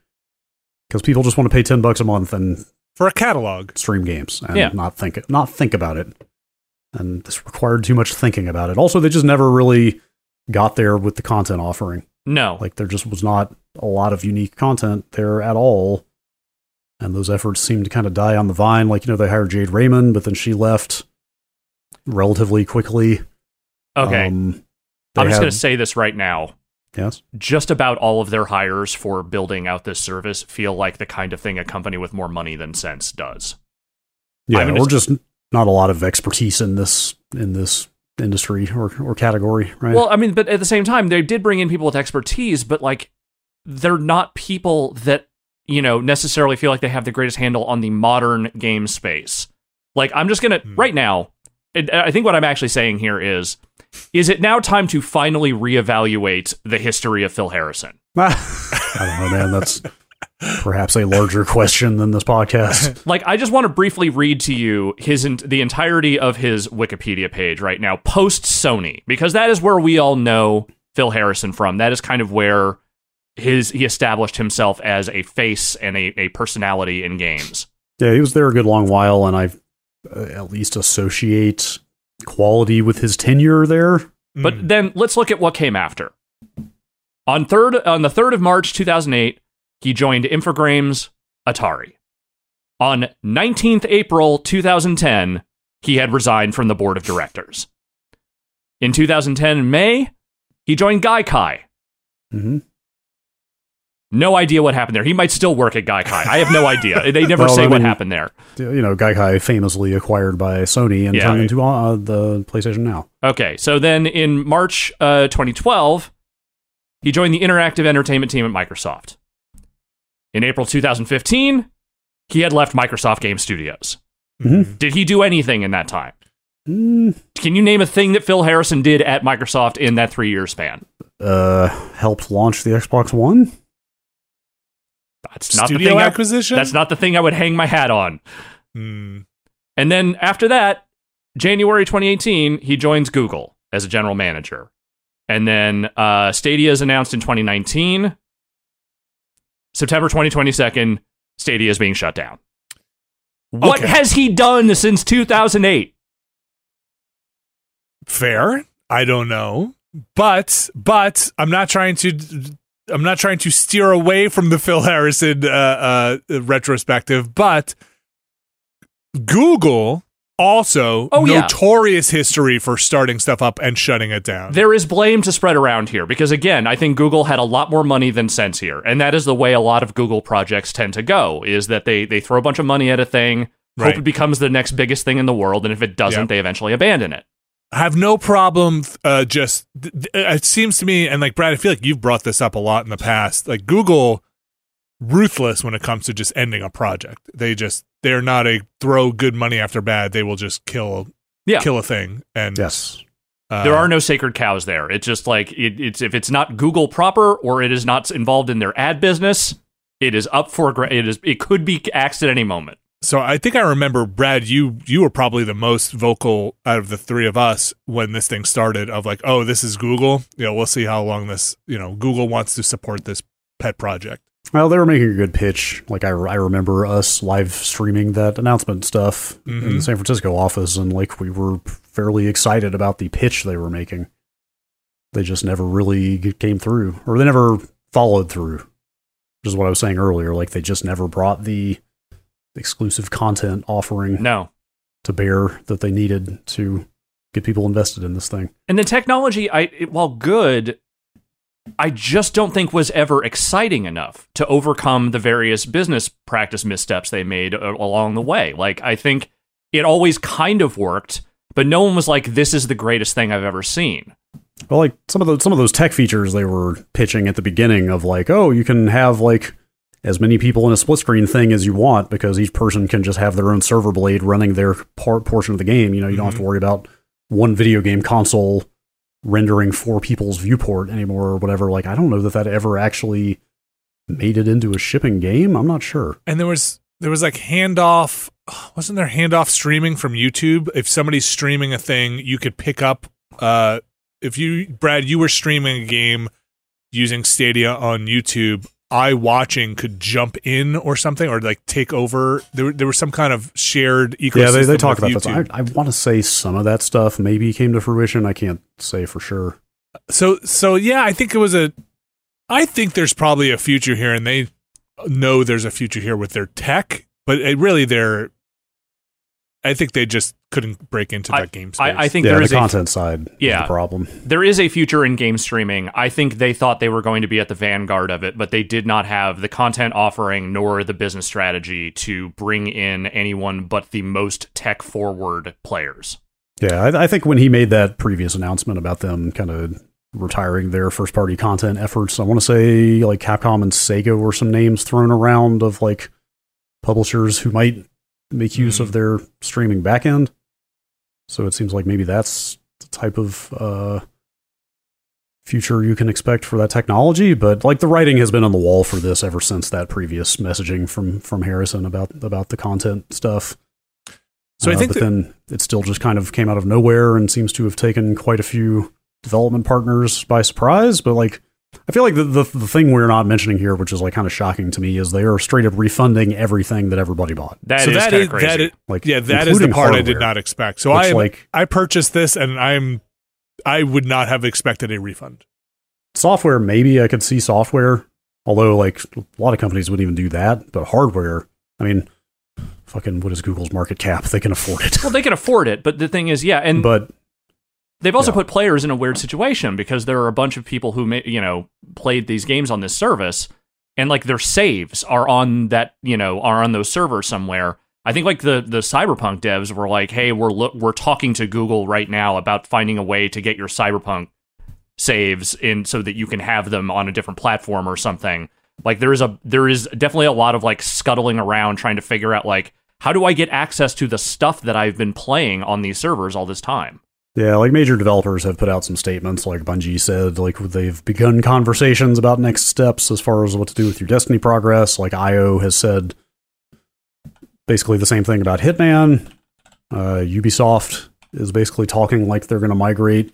Because people just want to pay ten bucks a month and For a catalog. stream games and Yeah. not think it, not think about it. And this required too much thinking about it. Also, they just never really got there with the content offering. No. Like there just was not a lot of unique content there at all. And those efforts seemed to kind of die on the vine. Like, you know, they hired Jade Raymond, but then she left relatively quickly. okay. Um, I'm just had- going to say this right now. Yes. Just about all of their hires for building out this service feel like the kind of thing a company with more money than sense does. Yeah, I'm or just not a lot of expertise in this in this industry or, or category, right? Well, I mean, but at the same time, they did bring in people with expertise, but like they're not people that, you know, necessarily feel like they have the greatest handle on the modern game space. Like, I'm just going to, Hmm. right now, I think what I'm actually saying here is, is it now time to finally reevaluate the history of Phil Harrison? I don't know, man. That's perhaps a larger question than this podcast. Like, I just want to briefly read to you his the entirety of his Wikipedia page right now, post Sony, because that is where we all know Phil Harrison from. That is kind of where his he established himself as a face and a, a personality in games. Yeah, he was there a good long while, and I uh, at least associate quality with his tenure there. But Mm. then let's look at what came after. On third on the third of March 2008, he joined Infogrames Atari. On 19th April 2010, he had resigned from the board of directors. In 2010 May, he joined Gaikai. hmm No idea what happened there. He might still work at Gaikai. I have no idea. They never Well, say I what happened there. You know, Gaikai famously acquired by Sony and Yeah. turned into uh, the PlayStation Now. Okay, so then in March uh, 2012, he joined the interactive entertainment team at Microsoft. In April 2015, he had left Microsoft Game Studios. Mhm. Did he do anything in that time? Mm, Can you name a thing that Phil Harrison did at Microsoft in that three year span? uh, helped launch the Xbox One. That's not the Studio thing. I, acquisition. that's not the thing I would hang my hat on. Mm. And then after that, January 2018, he joins Google as a general manager. And then uh, Stadia is announced in 2019. September 2022, Stadia is being shut down. What has he done since 2008? Fair. I don't know, but but I'm not trying to. I'm not trying to steer away from the Phil Harrison uh, uh, retrospective, but Google also Oh, yeah. notorious history for starting stuff up and shutting it down. There is blame to spread around here because, again, I think Google had a lot more money than sense here. And that is the way a lot of Google projects tend to go, is that they, they throw a bunch of money at a thing, Right. hope it becomes the next biggest thing in the world, and if it doesn't, Yep. they eventually abandon it. Have no problem uh just th- th- it seems to me and like Brad I feel like you've brought this up a lot in the past like Google ruthless when it comes to just ending a project they just they're not a throw good money after bad they will just kill Yeah. kill a thing and Yes. uh, There are no sacred cows there. It's just like it, it's if it's not Google proper or it is not involved in their ad business, it is up for gra- it is it could be axed at any moment. So I think I remember Brad you you were probably the most vocal out of the three of us when this thing started of like oh this is Google you know we'll see how long this you know Google wants to support this pet project Well, they were making a good pitch. Like I, I remember us live streaming that announcement stuff in Mhm. the San Francisco office, and like we were fairly excited about the pitch they were making. They just never really came through, or they never followed through. Which is what I was saying earlier. Like they just never brought the exclusive content offering No. to bear that they needed to get people invested in this thing. And the technology, I it, while good, I just don't think was ever exciting enough to overcome the various business practice missteps they made uh, along the way. Like I think it always kind of worked, but no one was like, "This is the greatest thing I've ever seen." Well, like some of the some of those tech features they were pitching at the beginning of like, oh, you can have like as many people in a split screen thing as you want because each person can just have their own server blade running their part portion of the game. You know, you don't have to worry about one video game console rendering four people's viewport anymore or whatever. Like, I don't know that that ever actually made it into a shipping game. I'm not sure. and there was there was like handoff wasn't there handoff streaming from youtube if somebody's streaming a thing you could pick up uh if you brad you were streaming a game using stadia on youtube i watching could jump in or something or like take over there, there was some kind of shared ecosystem Yeah, they, they talk about YouTube. that. I, I want to say some of that stuff maybe came to fruition. I can't say for sure. so so yeah i think it was a i think there's probably a future here and they know there's a future here with their tech but it really they're i think they just couldn't break into that game space I, I think yeah, there the is a content side is Yeah. the problem. there is a future in game streaming. I think they thought they were going to be at the vanguard of it, but they did not have the content offering nor the business strategy to bring in anyone but the most tech forward players. Yeah, I, I think when he made that previous announcement about them kind of retiring their first party content efforts, I want to say like Capcom and Sega were some names thrown around of like publishers who might make use of their streaming backend. So it seems like maybe that's the type of uh, future you can expect for that technology. But like the writing has been on the wall for this ever since that previous messaging from from Harrison about about the content stuff. So I Uh, think but that- then it still just kind of came out of nowhere and seems to have taken quite a few development partners by surprise, but like I feel like the, the the thing we're not mentioning here, which is like kind of shocking to me, is they are straight up refunding everything that everybody bought. That so is that kinda crazy. that is Like yeah that is the including part I did not expect. So I am, like I purchased this and I'm I would not have expected a refund. software. Maybe I could see software, although like a lot of companies wouldn't even do that. But hardware, I mean, fucking what is Google's market cap? They can afford it. well, they can afford it, but the thing is, yeah, and but they've also yeah. put players in a weird situation because there are a bunch of people who may, you know played these games on this service, and like their saves are on that you know are on those servers somewhere. I think like the the Cyberpunk devs were like, "Hey, we're lo- we're talking to Google right now about finding a way to get your Cyberpunk saves in so that you can have them on a different platform or something." Like there is a there is definitely a lot of like scuttling around trying to figure out like how do I get access to the stuff that I've been playing on these servers all this time? Yeah, like major developers have put out some statements, like Bungie said, like they've begun conversations about next steps as far as what to do with your Destiny progress. Like IO has said basically the same thing about Hitman. Uh, Ubisoft is basically talking like they're going to migrate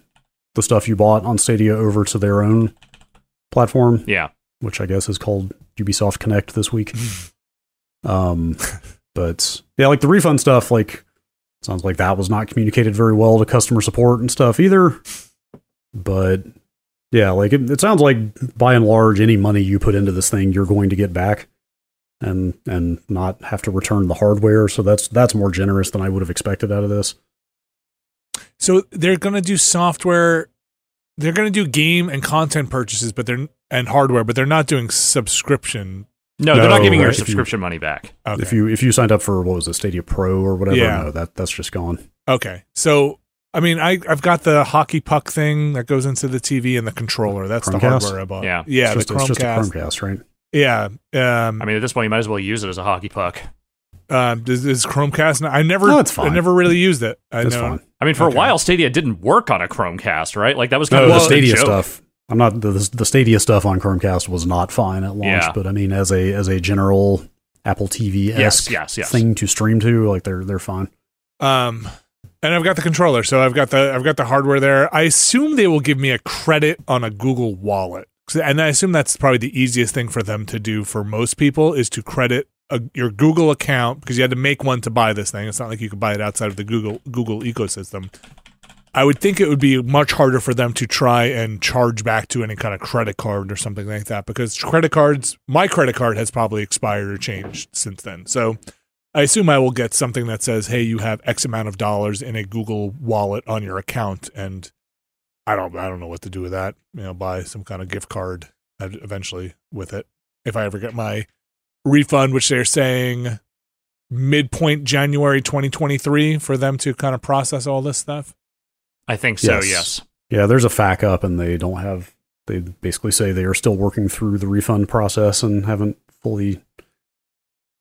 the stuff you bought on Stadia over to their own platform, Yeah. which I guess is called Ubisoft Connect this week. um, but yeah, like the refund stuff, like sounds like that was not communicated very well to customer support and stuff either. But yeah, like it, it sounds like by and large, any money you put into this thing, you're going to get back, and and not have to return the hardware. So that's that's more generous than I would have expected out of this. So they're gonna do software. They're gonna do game and content purchases, but they're and hardware, but they're not doing subscription. No, they're not No, giving your right, if you- subscription money back. Okay. If you if you signed up for what was it, Stadia Pro or whatever, Yeah. no, that that's just gone. okay. So I mean, I I've got the hockey puck thing that goes into the TV and the controller. That's the Chromecast? hardware I bought. Yeah. yeah, it's the just, it's just a Chromecast. Chromecast, right? Yeah. Um, I mean, at this point, you might as well use it as a hockey puck. um, does, is Chromecast? I never. No, it's I never really used it. I It's know. fine. I mean, for Okay. a while, Stadia didn't work on a Chromecast, right? Like that was kind No, of the well, a Stadia joke. stuff. I'm not the, the Stadia stuff on Chromecast was not fine at launch, Yeah. but I mean, as a as a general Apple TV Yes, esque yes, yes. thing to stream to, like they're they're fine. Um, and I've got the controller, so I've got the I've got the hardware there. I assume they will give me a credit on a Google Wallet, and I assume that's probably the easiest thing for them to do for most people is to credit a, your Google account because you had to make one to buy this thing. It's not like you could buy it outside of the Google Google ecosystem. I would think it would be much harder for them to try and charge back to any kind of credit card or something like that because credit cards, my credit card has probably expired or changed since then. So I assume I will get something that says, "Hey, you have X amount of dollars in a Google Wallet on your account," and I don't, I don't know what to do with that. You know, buy some kind of gift card eventually with it if I ever get my refund, which they're saying midpoint January 2023 for them to kind of process all this stuff. I think so. Yes. Yes. Yeah, there's a FAQ up, and they don't have. They basically say they are still working through the refund process and haven't fully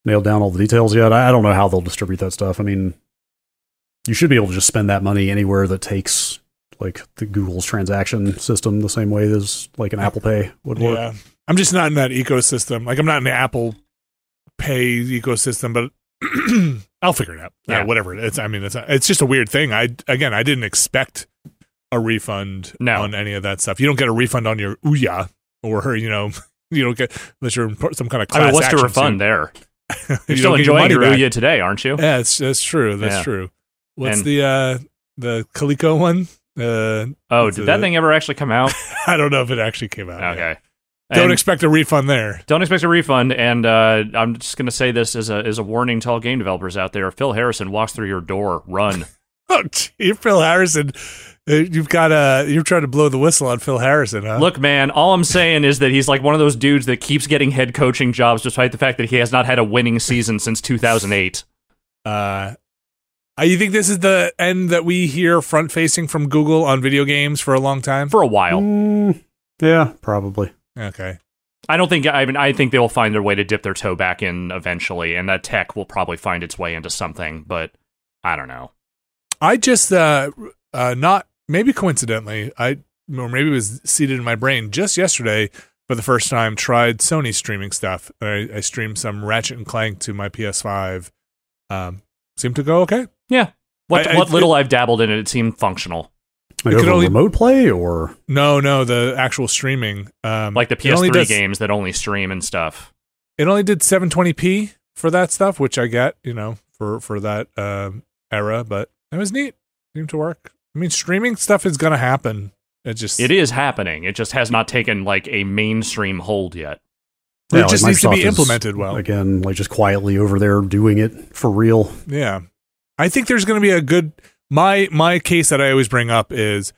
nailed down all the details yet. I I don't know how they'll distribute that stuff. I mean, you should be able to just spend that money anywhere that takes like the Google's transaction system the same way as like an Apple Pay would work. Yeah, I'm just not in that ecosystem. Like I'm not in the Apple Pay ecosystem, but I'll figure it out. Yeah, Yeah. whatever it is. I mean, it's it's just a weird thing. I again, I didn't expect a refund No. on any of that stuff. You don't get a refund on your Ouya or her, you know. You don't get unless you're in some kind of class I mean, what's the refund suit. there? You You're still don't enjoying your back. Ouya today, aren't you? Yeah, it's, that's true. That's Yeah. true. What's And- the uh the Coleco one? Uh, Oh, did a- that thing ever actually come out? I don't know if it actually came out. yet. Okay. Don't And expect a refund there. don't expect a refund. And uh, I'm just going to say this as a as a warning to all game developers out there. If Phil Harrison walks through your door, run. Oh, gee, Phil Harrison. Uh, You've got uh You're trying to blow the whistle on Phil Harrison, huh? Look, man, all I'm saying is that he's like one of those dudes that keeps getting head coaching jobs despite the fact that he has not had a winning season since 2008. Uh, uh, you think this is the end that we hear front facing from Google on video games for a long time? For a while. Mm, yeah, probably. Okay. I don't think I mean I think they will find their way to dip their toe back in eventually, and that tech will probably find its way into something, but I don't know. I just uh uh not maybe coincidentally I or maybe it was seated in my brain just yesterday for the first time tried Sony streaming stuff. I, I streamed some Ratchet and Clank to my PS5. Um, seemed to go okay. Yeah. What I- I- what little I've dabbled in it, it seemed functional. Like It could only- remote play or No, no, the actual streaming. Um, Like the PS3 does- games that only stream and stuff. It only did 720p for that stuff, which I get, you know, for for that um, era. But it was neat. Seemed to work. I mean, streaming stuff is gonna happen. It just It is happening. It just has not taken like a mainstream hold yet. It like just needs to be Microsoft is, implemented well. again, like just quietly over there doing it for real. Yeah. I think there's going to be a good my my case that I always bring up is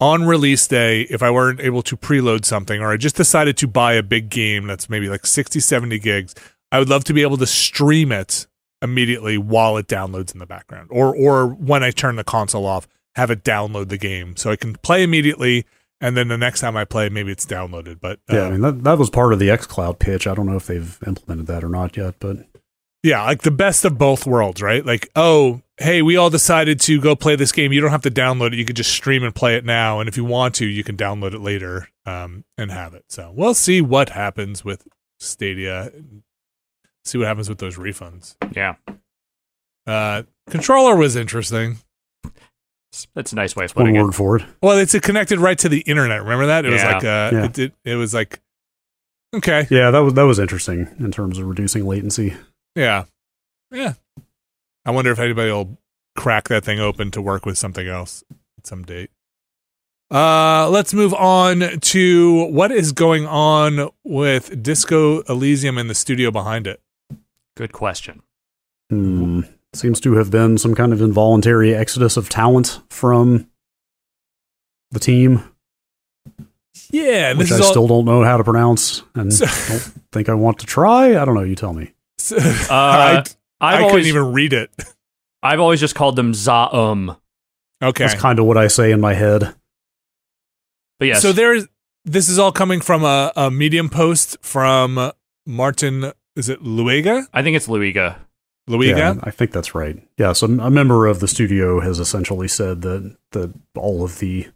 on release day if I weren't able to preload something or I just decided to buy a big game that's maybe like 60 70 gigs, I would love to be able to stream it immediately while it downloads in the background or or when I turn the console off, have it download the game so I can play immediately and then the next time I play maybe it's downloaded, but uh, Yeah, I mean that that was part of the XCloud pitch. I don't know if they've implemented that or not yet, but Yeah, like the best of both worlds, right? Like, oh, hey, we all decided to go play this game. You don't have to download it. You can just stream and play it now. And if you want to, you can download it later um, and have it. So we'll see what happens with Stadia. See what happens with those refunds. Yeah. Uh, controller was interesting. That's a nice way of one putting it. word for it. Well, it's connected right to the internet. Remember that? It was like, uh, Yeah. it, did, it was like, okay, Yeah, that was that was interesting in terms of reducing latency. Yeah, yeah. I wonder if anybody will crack that thing open to work with something else at some date. Uh, let's move on to what is going on with Disco Elysium and the studio behind it. Good question. Hmm. Seems to have been some kind of involuntary exodus of talent from the team, Yeah, and which this I all. still don't know how to pronounce and So- don't think I want to try. I don't know. You tell me. I, Uh, I've I always couldn't even read it. I've always just called them Zaum. Okay, That's kind of what I say in my head. But yes, So there's this is all coming from a, a Medium post from Martin. Is it Luega? I think it's Luiga. Luiga. Yeah, I think that's right. Yeah, so a member of the studio has essentially said that that all of the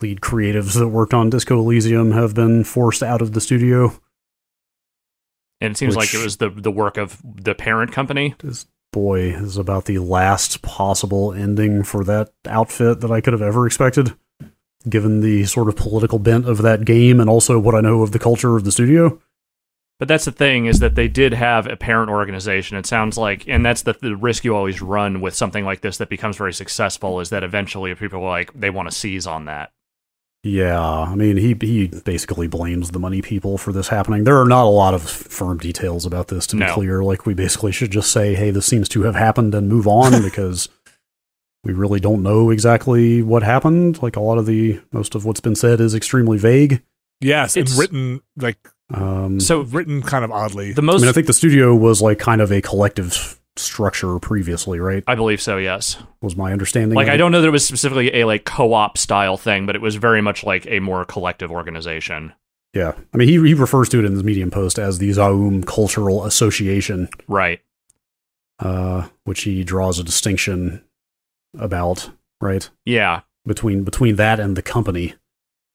lead creatives that worked on Disco Elysium have been forced out of the studio. And it seems like it was the the work of the parent company. This boy is about the last possible ending for that outfit that I could have ever expected, given the sort of political bent of that game and also what I know of the culture of the studio. But that's the thing is that they did have a parent organization. It sounds like, and that's the, the risk you always run with something like this that becomes very successful is that eventually people are like they want to seize on that. Yeah, I mean, he he basically blames the money people for this happening. There are not a lot of firm details about this to be No. clear. Like we basically should just say, "Hey, this seems to have happened," and move on because we really don't know exactly what happened. Like a lot of the most of what's been said is extremely vague. Yes, It's- written like Um, So written kind of oddly. the most I most, mean, I think the studio was like kind of a collective structure previously, right? I believe so. Yes. Was my understanding. Like I don't know that it was specifically a like co-op style thing, but it was very much like a more collective organization. Yeah, I mean, he he refers to it in his Medium post as the Zaum Cultural Association. Right. uh, which he draws a distinction about, right? Yeah. Between between that and the company.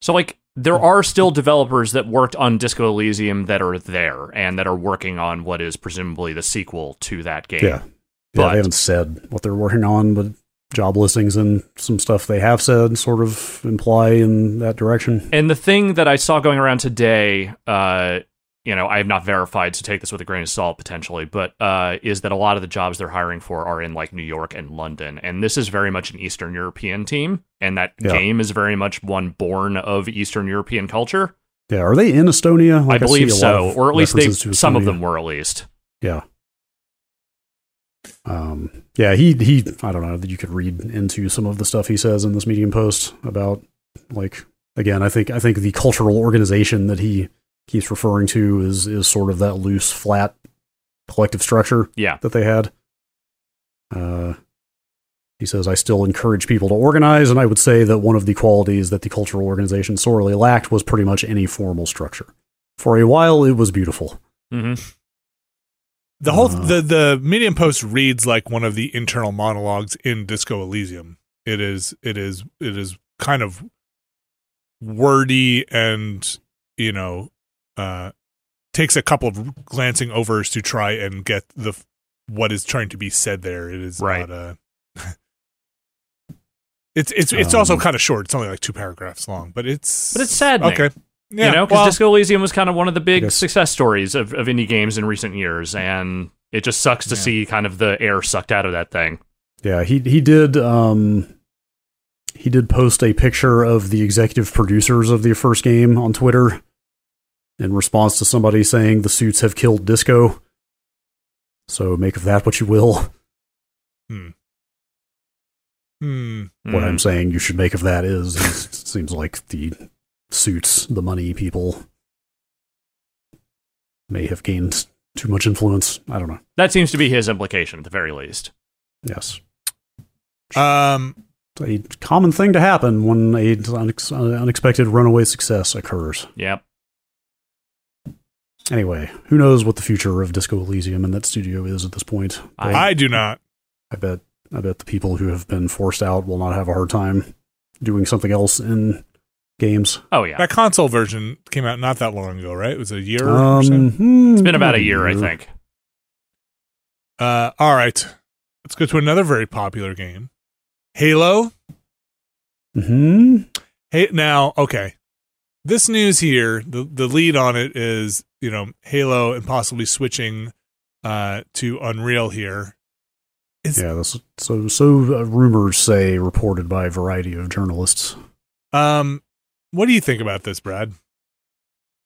So like there are still developers that worked on Disco Elysium that are there and that are working on what is presumably the sequel to that game. Yeah. Yeah, But- they haven't said what they're working on, but job listings and some stuff they have said sort of imply in that direction. And the thing that I saw going around today, uh, you know, I have not verified, so take this with a grain of salt potentially, but uh, is that a lot of the jobs they're hiring for are in like New York and London. And this is very much an Eastern European team. And that Yeah. game is very much one born of Eastern European culture. Yeah, are they in Estonia? I believe lot so. of Or at least they some of them were at least. Yeah. Um, yeah, he he. I don't know that you could read into some of the stuff he says in this Medium post about like again. I think I think the cultural organization that he keeps referring to is is sort of that loose, flat collective structure Yeah. that they had. Uh, he says, "I still encourage people to organize, and I would say that one of the qualities that the cultural organization sorely lacked was pretty much any formal structure. For a while, it was beautiful." hmm the whole Uh. the the Medium post reads like one of the internal monologues in Disco Elysium. It is it is it is kind of wordy and you know uh takes a couple of glancing overs to try and get the what is trying to be said there. It is Right. not a It's it's it's also Um, kind of short. It's only like two paragraphs long, but it's But it's saddening. okay. Yeah, you know, because well, Disco Elysium was kind of one of the big success stories of, of indie games in recent years, and it just sucks to Yeah. see kind of the air sucked out of that thing. Yeah, he he did um he did post a picture of the executive producers of the first game on Twitter in response to somebody saying the suits have killed disco. So make of that what you will. hmm. Hmm. What Mm. I'm saying you should make of that is it seems like the suits, the money people may have gained too much influence. I don't know. That seems to be his implication, at the very least. Yes. Um, It's a common thing to happen when a unex- unexpected runaway success occurs. Yep. Anyway, who knows what the future of Disco Elysium and that studio is at this point? I- I do not. I bet I bet the people who have been forced out will not have a hard time doing something else in games. Oh yeah. That console version came out not that long ago, right? It was a year or Um, so. hmm, It's been about a year, I think. Uh, all right, let's go to another very popular game, Halo. Hmm. Hey, now, okay, this news here, the the lead on it is you know Halo and possibly switching uh to Unreal here. Is Yeah. So so uh, rumors say reported by a variety of journalists. um, what do you think about this, Brad?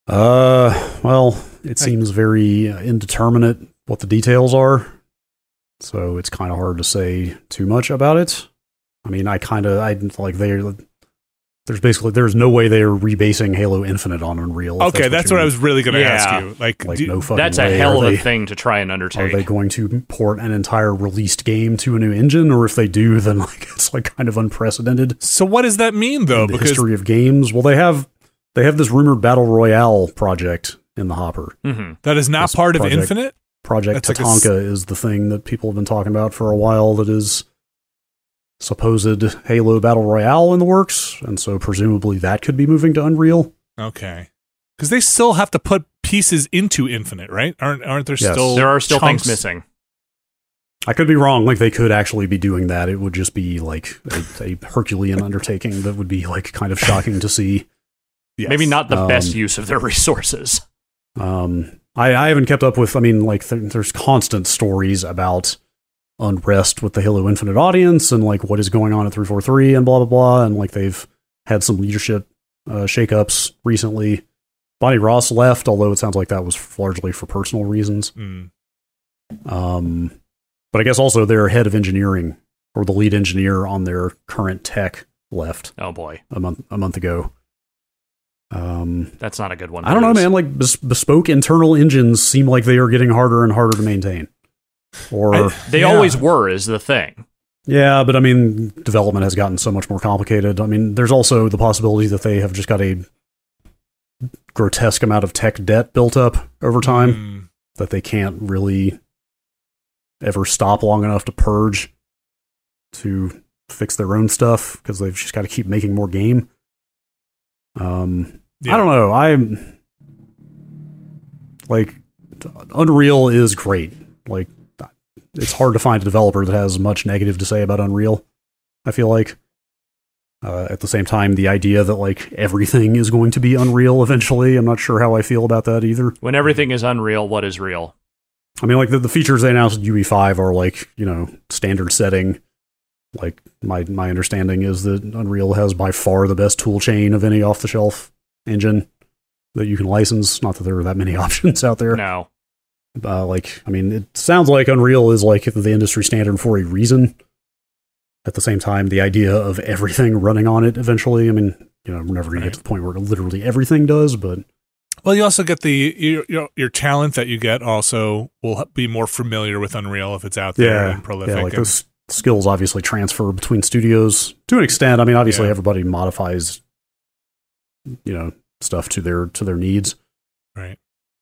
Uh, well, it seems very uh, indeterminate what the details are. So it's kind of hard to say too much about it. I mean, I kind of I like they there's basically there's no way they're rebasing Halo Infinite on Unreal. Okay, that's, what, I was really going to Yeah. ask you. Like, like do- no fucking That's way. a hell are of a they, thing to try and undertake. Are they going to port an entire released game to a new engine, or if they do, then like it's like kind of unprecedented so what does that mean though? in the Because history of games. Well, they have they have this rumored battle royale project in the hopper. hmm that is not this part of Infinite. Project That's like a s- Tatanka is the thing that people have been talking about for a while that is supposed Halo Battle Royale in the works, and so presumably that could be moving to Unreal. Okay, because they still have to put pieces into Infinite, right? Aren't aren't there Yes. still There are still chunks? things missing. I could be wrong, like they could actually be doing that. It would just be like a, a Herculean undertaking that would be like kind of shocking to see. Yes. Maybe not the Um, best use of their resources. Um, I, I haven't kept up with. I mean, like th- there's constant stories about unrest with the Halo Infinite audience and like what is going on at 343 and blah blah blah. And like they've had some leadership uh, shakeups recently. Bonnie Ross left, although it sounds like that was largely for personal reasons. Mm. Um, but I guess also their head of engineering or the lead engineer on their current tech left Oh boy, a month a month ago. Um, that's not a good one. I don't know, man. Like bes- bespoke internal engines seem like they are getting harder and harder to maintain. Or I- They Yeah. always were, is the thing. yeah, but I mean, development has gotten so much more complicated. I mean, there's also the possibility that they have just got a grotesque amount of tech debt built up over time Mm. that they can't really ever stop long enough to purge to fix their own stuff because they've just got to keep making more game. Um, Yeah. I don't know. I'm like Unreal is great. Like it's hard to find a developer that has much negative to say about Unreal. I feel like. Uh, at the same time, the idea that like everything is going to be Unreal eventually, I'm not sure how I feel about that either. When everything is unreal, what is real? I mean, like the, the features they announced at UE5 are like you know standard setting. Like my my understanding is that Unreal has by far the best tool chain of any off the shelf engine that you can license. Not that there are that many options out there. No. Uh, like I mean, it sounds like Unreal is like the industry standard for a reason. At the same time, the idea of everything running on it eventually. I mean, you know, we're never going Right. to get to the point where literally everything does, but Well, you also get the your, your your talent that you get also will be more familiar with Unreal if it's out there yeah, and prolific. yeah, like and- those skills obviously transfer between studios to an extent. I mean, obviously Yeah. everybody modifies, you know, stuff to their to their needs. right.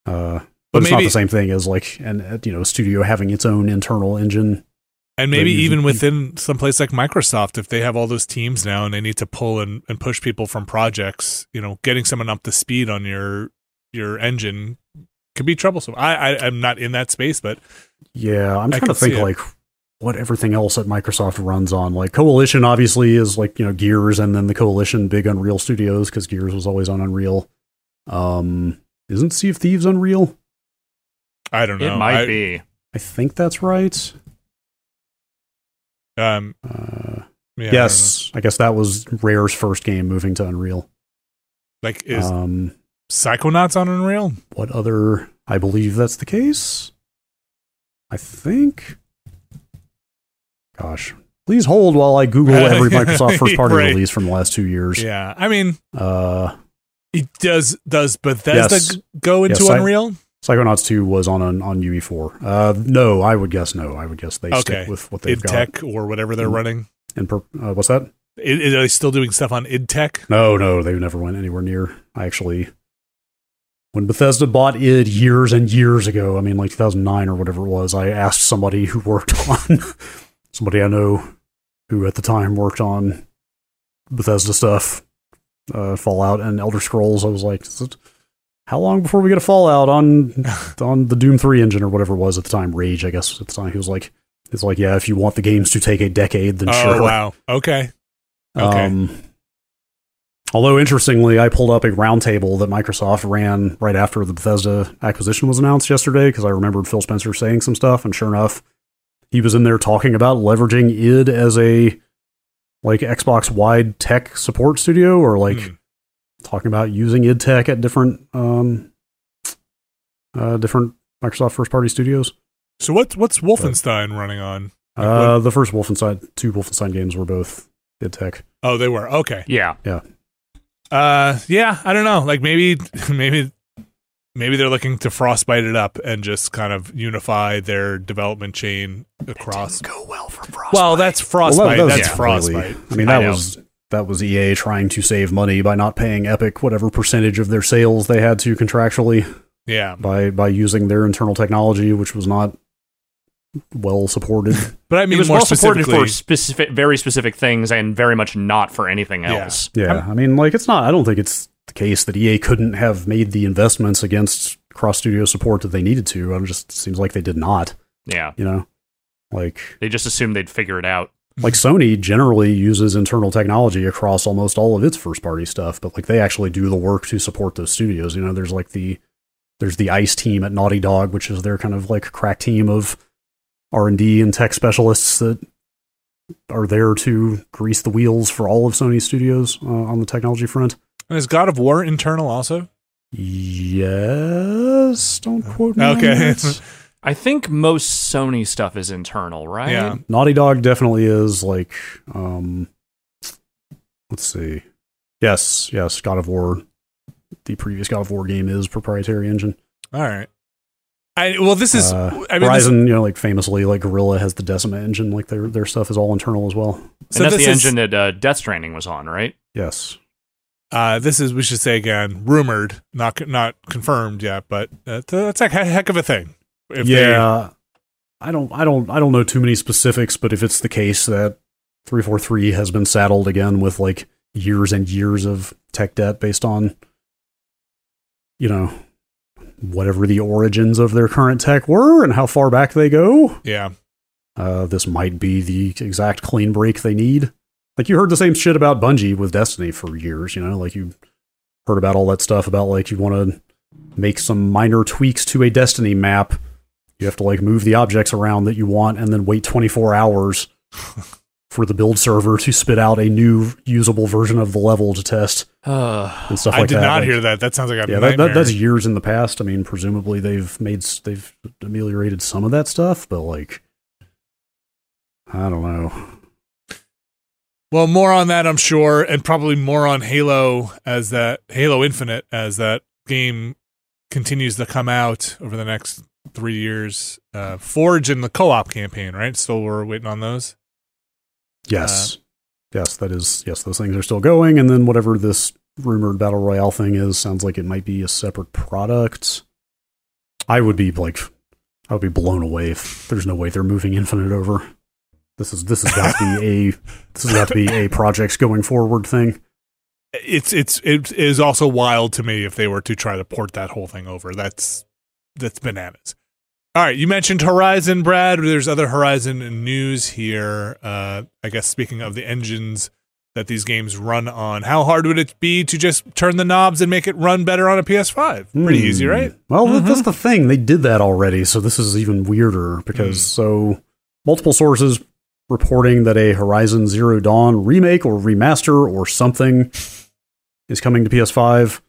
Uh, but, But it's not the same thing as like an uh, you know studio having its own internal engine. And maybe even within some place like Microsoft, if they have all those teams now and they need to pull and, and push people from projects, you know, getting someone up to speed on your your engine could be troublesome. I, I I'm not in that space, but Yeah, I'm trying to think like what everything else that Microsoft runs on. Like Coalition obviously is like, you know, Gears and then the Coalition big Unreal Studios because Gears was always on Unreal. Um isn't Sea of Thieves Unreal? I don't know. It might I- be. I think that's right. Um, Uh, yeah, yes, I, guess that was Rare's first game moving to Unreal. Like, is Um, Psychonauts on Unreal? what other? I believe that's the case. I think. Gosh, please hold while I Google every Microsoft first party Right. release from the last two years. Yeah. I mean, Uh, it does does Bethesda Yes. go into Yes, I- Unreal? Psychonauts 2 was on on, on UE4. Uh, no, I would guess no. I would guess they Okay. stick with what they've id got. Tech or whatever they're Mm. running. And per, uh, what's that? I- Are they still doing stuff on id Tech? No, no, they never went anywhere near. I actually, when Bethesda bought id years and years ago, I mean, like 2009 or whatever it was, I asked somebody who worked on, somebody I know who at the time worked on Bethesda stuff, uh, Fallout and Elder Scrolls. I was like, "Is it- how long before we get a Fallout on on the Doom 3 engine or whatever it was at the time? Rage, I guess at the time. He was like, it's like, yeah, if you want the games to take a decade, then Oh sure. wow. Okay. Okay. Um, although interestingly, I pulled up a roundtable that Microsoft ran right after the Bethesda acquisition was announced yesterday because I remembered Phil Spencer saying some stuff, and sure enough, he was in there talking about leveraging id as a like Xbox wide tech support studio, or like Hmm. Talking about using id tech at different um uh different Microsoft first party studios. So what's what's Wolfenstein running on? Like Uh, the first Wolfenstein, two Wolfenstein games were both id tech. Oh, they were okay. Yeah. Uh, yeah, I don't know. Like maybe, maybe, maybe they're looking to frostbite it up and just kind of unify their development chain across. go well for Frostbite. Well, that's Well, that- frostbite. that was that's completely- frostbite. I mean, I that know. was that was EA trying to save money by not paying Epic whatever percentage of their sales they had to contractually Yeah, by by using their internal technology, which was not well supported. but I mean, It mean was more well supported for specific, very specific things, and very much not for anything Yeah. else. yeah, I mean, like it's not. I don't think it's the case that EA couldn't have made the investments against cross studio support that they needed to. It just seems like they did not. Yeah. You know, like They just assumed they'd figure it out. Like Sony generally uses internal technology across almost all of its first party stuff, but like they actually do the work to support those studios. You know, there's like the there's the ICE team at Naughty Dog, which is their kind of like crack team of R and D and tech specialists that are there to grease the wheels for all of Sony's studios uh, on the technology front. And is God of War internal also? Yes, don't quote me. Okay. that. I think most Sony stuff is internal, right? Yeah. Naughty Dog definitely is like um let's see. Yes, yes, God of War the previous God of War game is proprietary engine. All right. I well, this is. Uh, I mean, this, Horizon, you know, like famously, like Guerrilla has the Decima engine. Like their their stuff is all internal as well. so and that's this the is, engine that uh, Death Stranding was on, right? Yes, Uh, this is we should say again, rumored, not not confirmed yet, but that's, that's a heck of a thing. If they- yeah. I don't, I don't, I don't know too many specifics, but if it's the case that three four three has been saddled again with like years and years of tech debt based on, you know, whatever the origins of their current tech were and how far back they go, yeah, uh, this might be the exact clean break they need. Like you heard the same shit about Bungie with Destiny for years, you know, like you heard about all that stuff about like you want to make some minor tweaks to a Destiny map. You have to like move the objects around that you want and then wait 24 hours for the build server to spit out a new usable version of the level to test Uh, and stuff like that. I did that. not Like, hear that. That sounds like a yeah, that, nightmare. that, that's years in the past. I mean, presumably they've made they've ameliorated some of that stuff, but like, I don't know. well, more on that, I'm sure, and probably more on Halo as that Halo Infinite as that game continues to come out over the next three years. Uh, Forge and the co-op campaign, right? Still, we're waiting on those. Yes. yes, that is yes, those things are still going and then whatever this rumored battle royale thing is sounds like it might be a separate product. I would be like I would be blown away if there's no way they're moving Infinite over. This is this has got to be a this has got to be a projects going forward thing. It's it's it is also wild to me if they were to try to port that whole thing over. That's that's bananas. All right, you mentioned Horizon, Brad. There's other Horizon news here. Uh, I guess speaking of the engines that these games run on, how hard would it be to just turn the knobs and make it run better on a PS5? Pretty easy, Hmm. right? Well, th- that's the thing. They did that already, so this is even weirder because so multiple sources reporting that a Horizon Zero Dawn remake or remaster or something is coming to PS5.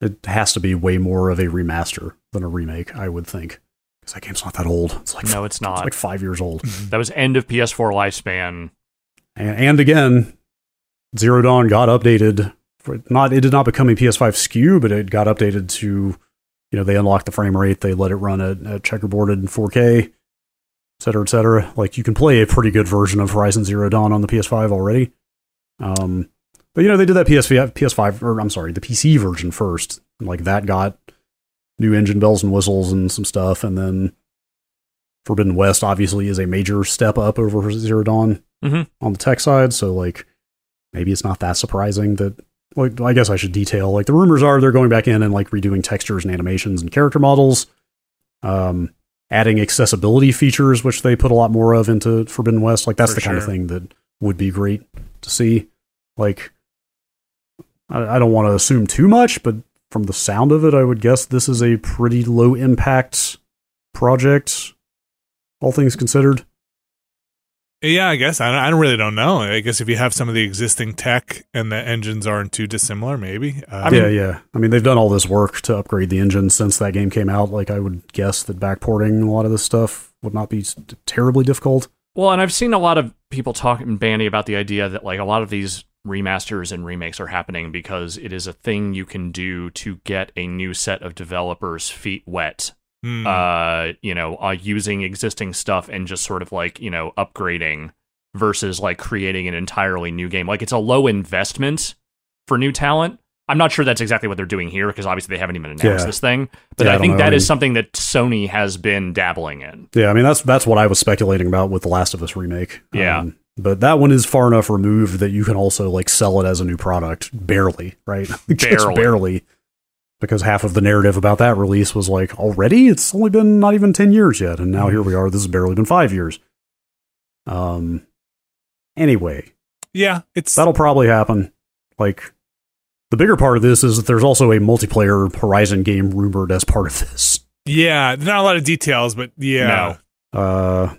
It has to be way more of a remaster than a remake, I would think. Because that game's not that old. It's like No, it's it's not. like five years old. that was end of PS4 lifespan. And, and again, Zero Dawn got updated. For not it did not become a PS5 SKU, but it got updated to, you know, they unlocked the frame rate, they let it run at, at checkerboarded in 4K, et cetera, et cetera. Like you can play a pretty good version of Horizon Zero Dawn on the PS5 already. Um, but you know, they did that PS5, PS5, or I'm sorry, the PC version first. And, like that got new engine bells and whistles and some stuff, and then Forbidden West obviously is a major step up over Zero Dawn Mhm. on the tech side. So like maybe it's not that surprising that like I guess I should detail like the rumors are they're going back in and like redoing textures and animations and character models, um, adding accessibility features which they put a lot more of into Forbidden West. Like that's For the kind of thing that would be great to see. Like I, I don't want to assume too much, but from the sound of it, I would guess this is a pretty low impact project, all things considered. Yeah, I guess I don't, I really don't know. I guess if you have some of the existing tech and the engines aren't too dissimilar, maybe. Uh, yeah, yeah. I mean, they've done all this work to upgrade the engine since that game came out. Like, I would guess that backporting a lot of this stuff would not be terribly difficult. Well, and I've seen a lot of people talking bandy about the idea that like a lot of these remasters and remakes are happening because it is a thing you can do to get a new set of developers' feet wet. hmm. Uh, you know, uh, using existing stuff and just sort of like you know upgrading versus like creating an entirely new game. Like it's a low investment for new talent. I'm not sure that's exactly what they're doing here because obviously they haven't even announced Yeah. this thing. But Yeah, I think that I is something that Sony has been dabbling in. Yeah, I mean, that's that's what I was speculating about with the Last of Us remake. Yeah. Um, but that one is far enough removed that you can also like sell it as a new product, barely, right? Just Barely. barely. Because half of the narrative about that release was like, already? It's only been not even 10 years yet. And now here we are. This has barely been five years. Um, anyway, yeah, it's That'll probably happen. Like the bigger part of this is that there's also a multiplayer Horizon game rumored as part of this. yeah, not a lot of details, but yeah, Uh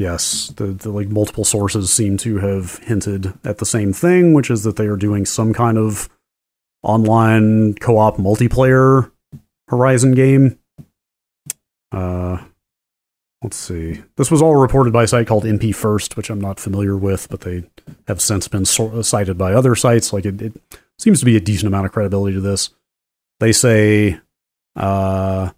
yes, the, the like multiple sources seem to have hinted at the same thing, which is that they are doing some kind of online co-op multiplayer Horizon game. Uh let's see. This was all reported by a site called MP First, which I'm not familiar with, but they have since been sor- cited by other sites. Like it, it seems to be a decent amount of credibility to this. They say, uh,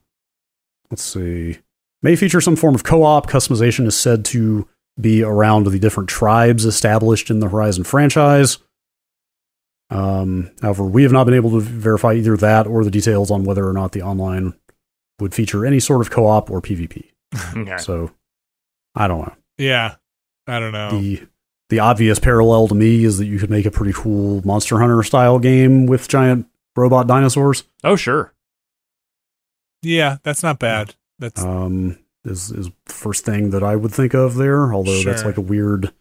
let's see, may feature some form of co-op. Customization is said to be around the different tribes established in the Horizon franchise. Um, however, we have not been able to verify either that or the details on whether or not the online would feature any sort of co-op or PvP. Okay. So, I don't know. yeah. I don't know. The the obvious parallel to me is that you could make a pretty cool Monster Hunter style game with giant robot dinosaurs. Oh, sure. yeah, that's not bad. That's Um, is is the first thing that I would think of there. Although that's like a weird,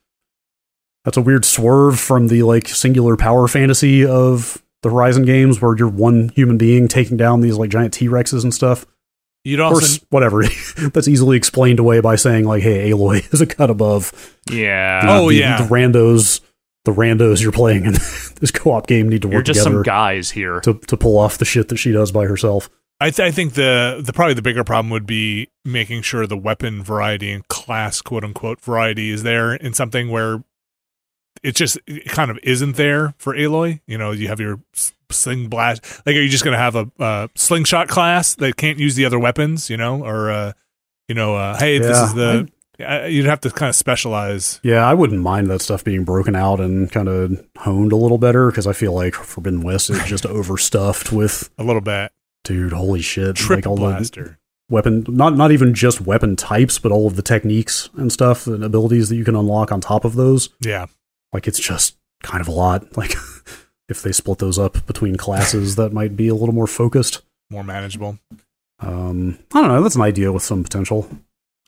that's a weird swerve from the like singular power fantasy of the Horizon games, where you're one human being taking down these like giant T Rexes and stuff. you'd Of also course, whatever. that's easily explained away by saying like, "Hey, Aloy is a cut above." Yeah. The- Oh, the- yeah. the randos, the randos you're playing in this co-op game need to You're work just together some guys here. to to pull off the shit that she does by herself. I, th- I think the the probably the bigger problem would be making sure the weapon variety and class quote unquote variety is there in something where it just it kind of isn't there for Aloy. You know, you have your sling blast. Like, are you just going to have a uh, slingshot class that can't use the other weapons? You know, or uh, you know, uh, hey, this is the uh, you'd have to kind of specialize. Yeah, I wouldn't mind that stuff being broken out and kind of honed a little better because I feel like Forbidden West is just overstuffed with A little bit dude, holy shit, trip like all the blaster. weapon, not not even just weapon types, but all of the techniques and stuff and abilities that you can unlock on top of those. Yeah, Like it's just kind of a lot. Like if they split those up between classes, that might be a little more focused. more manageable. Um, I don't know. That's an idea with some potential.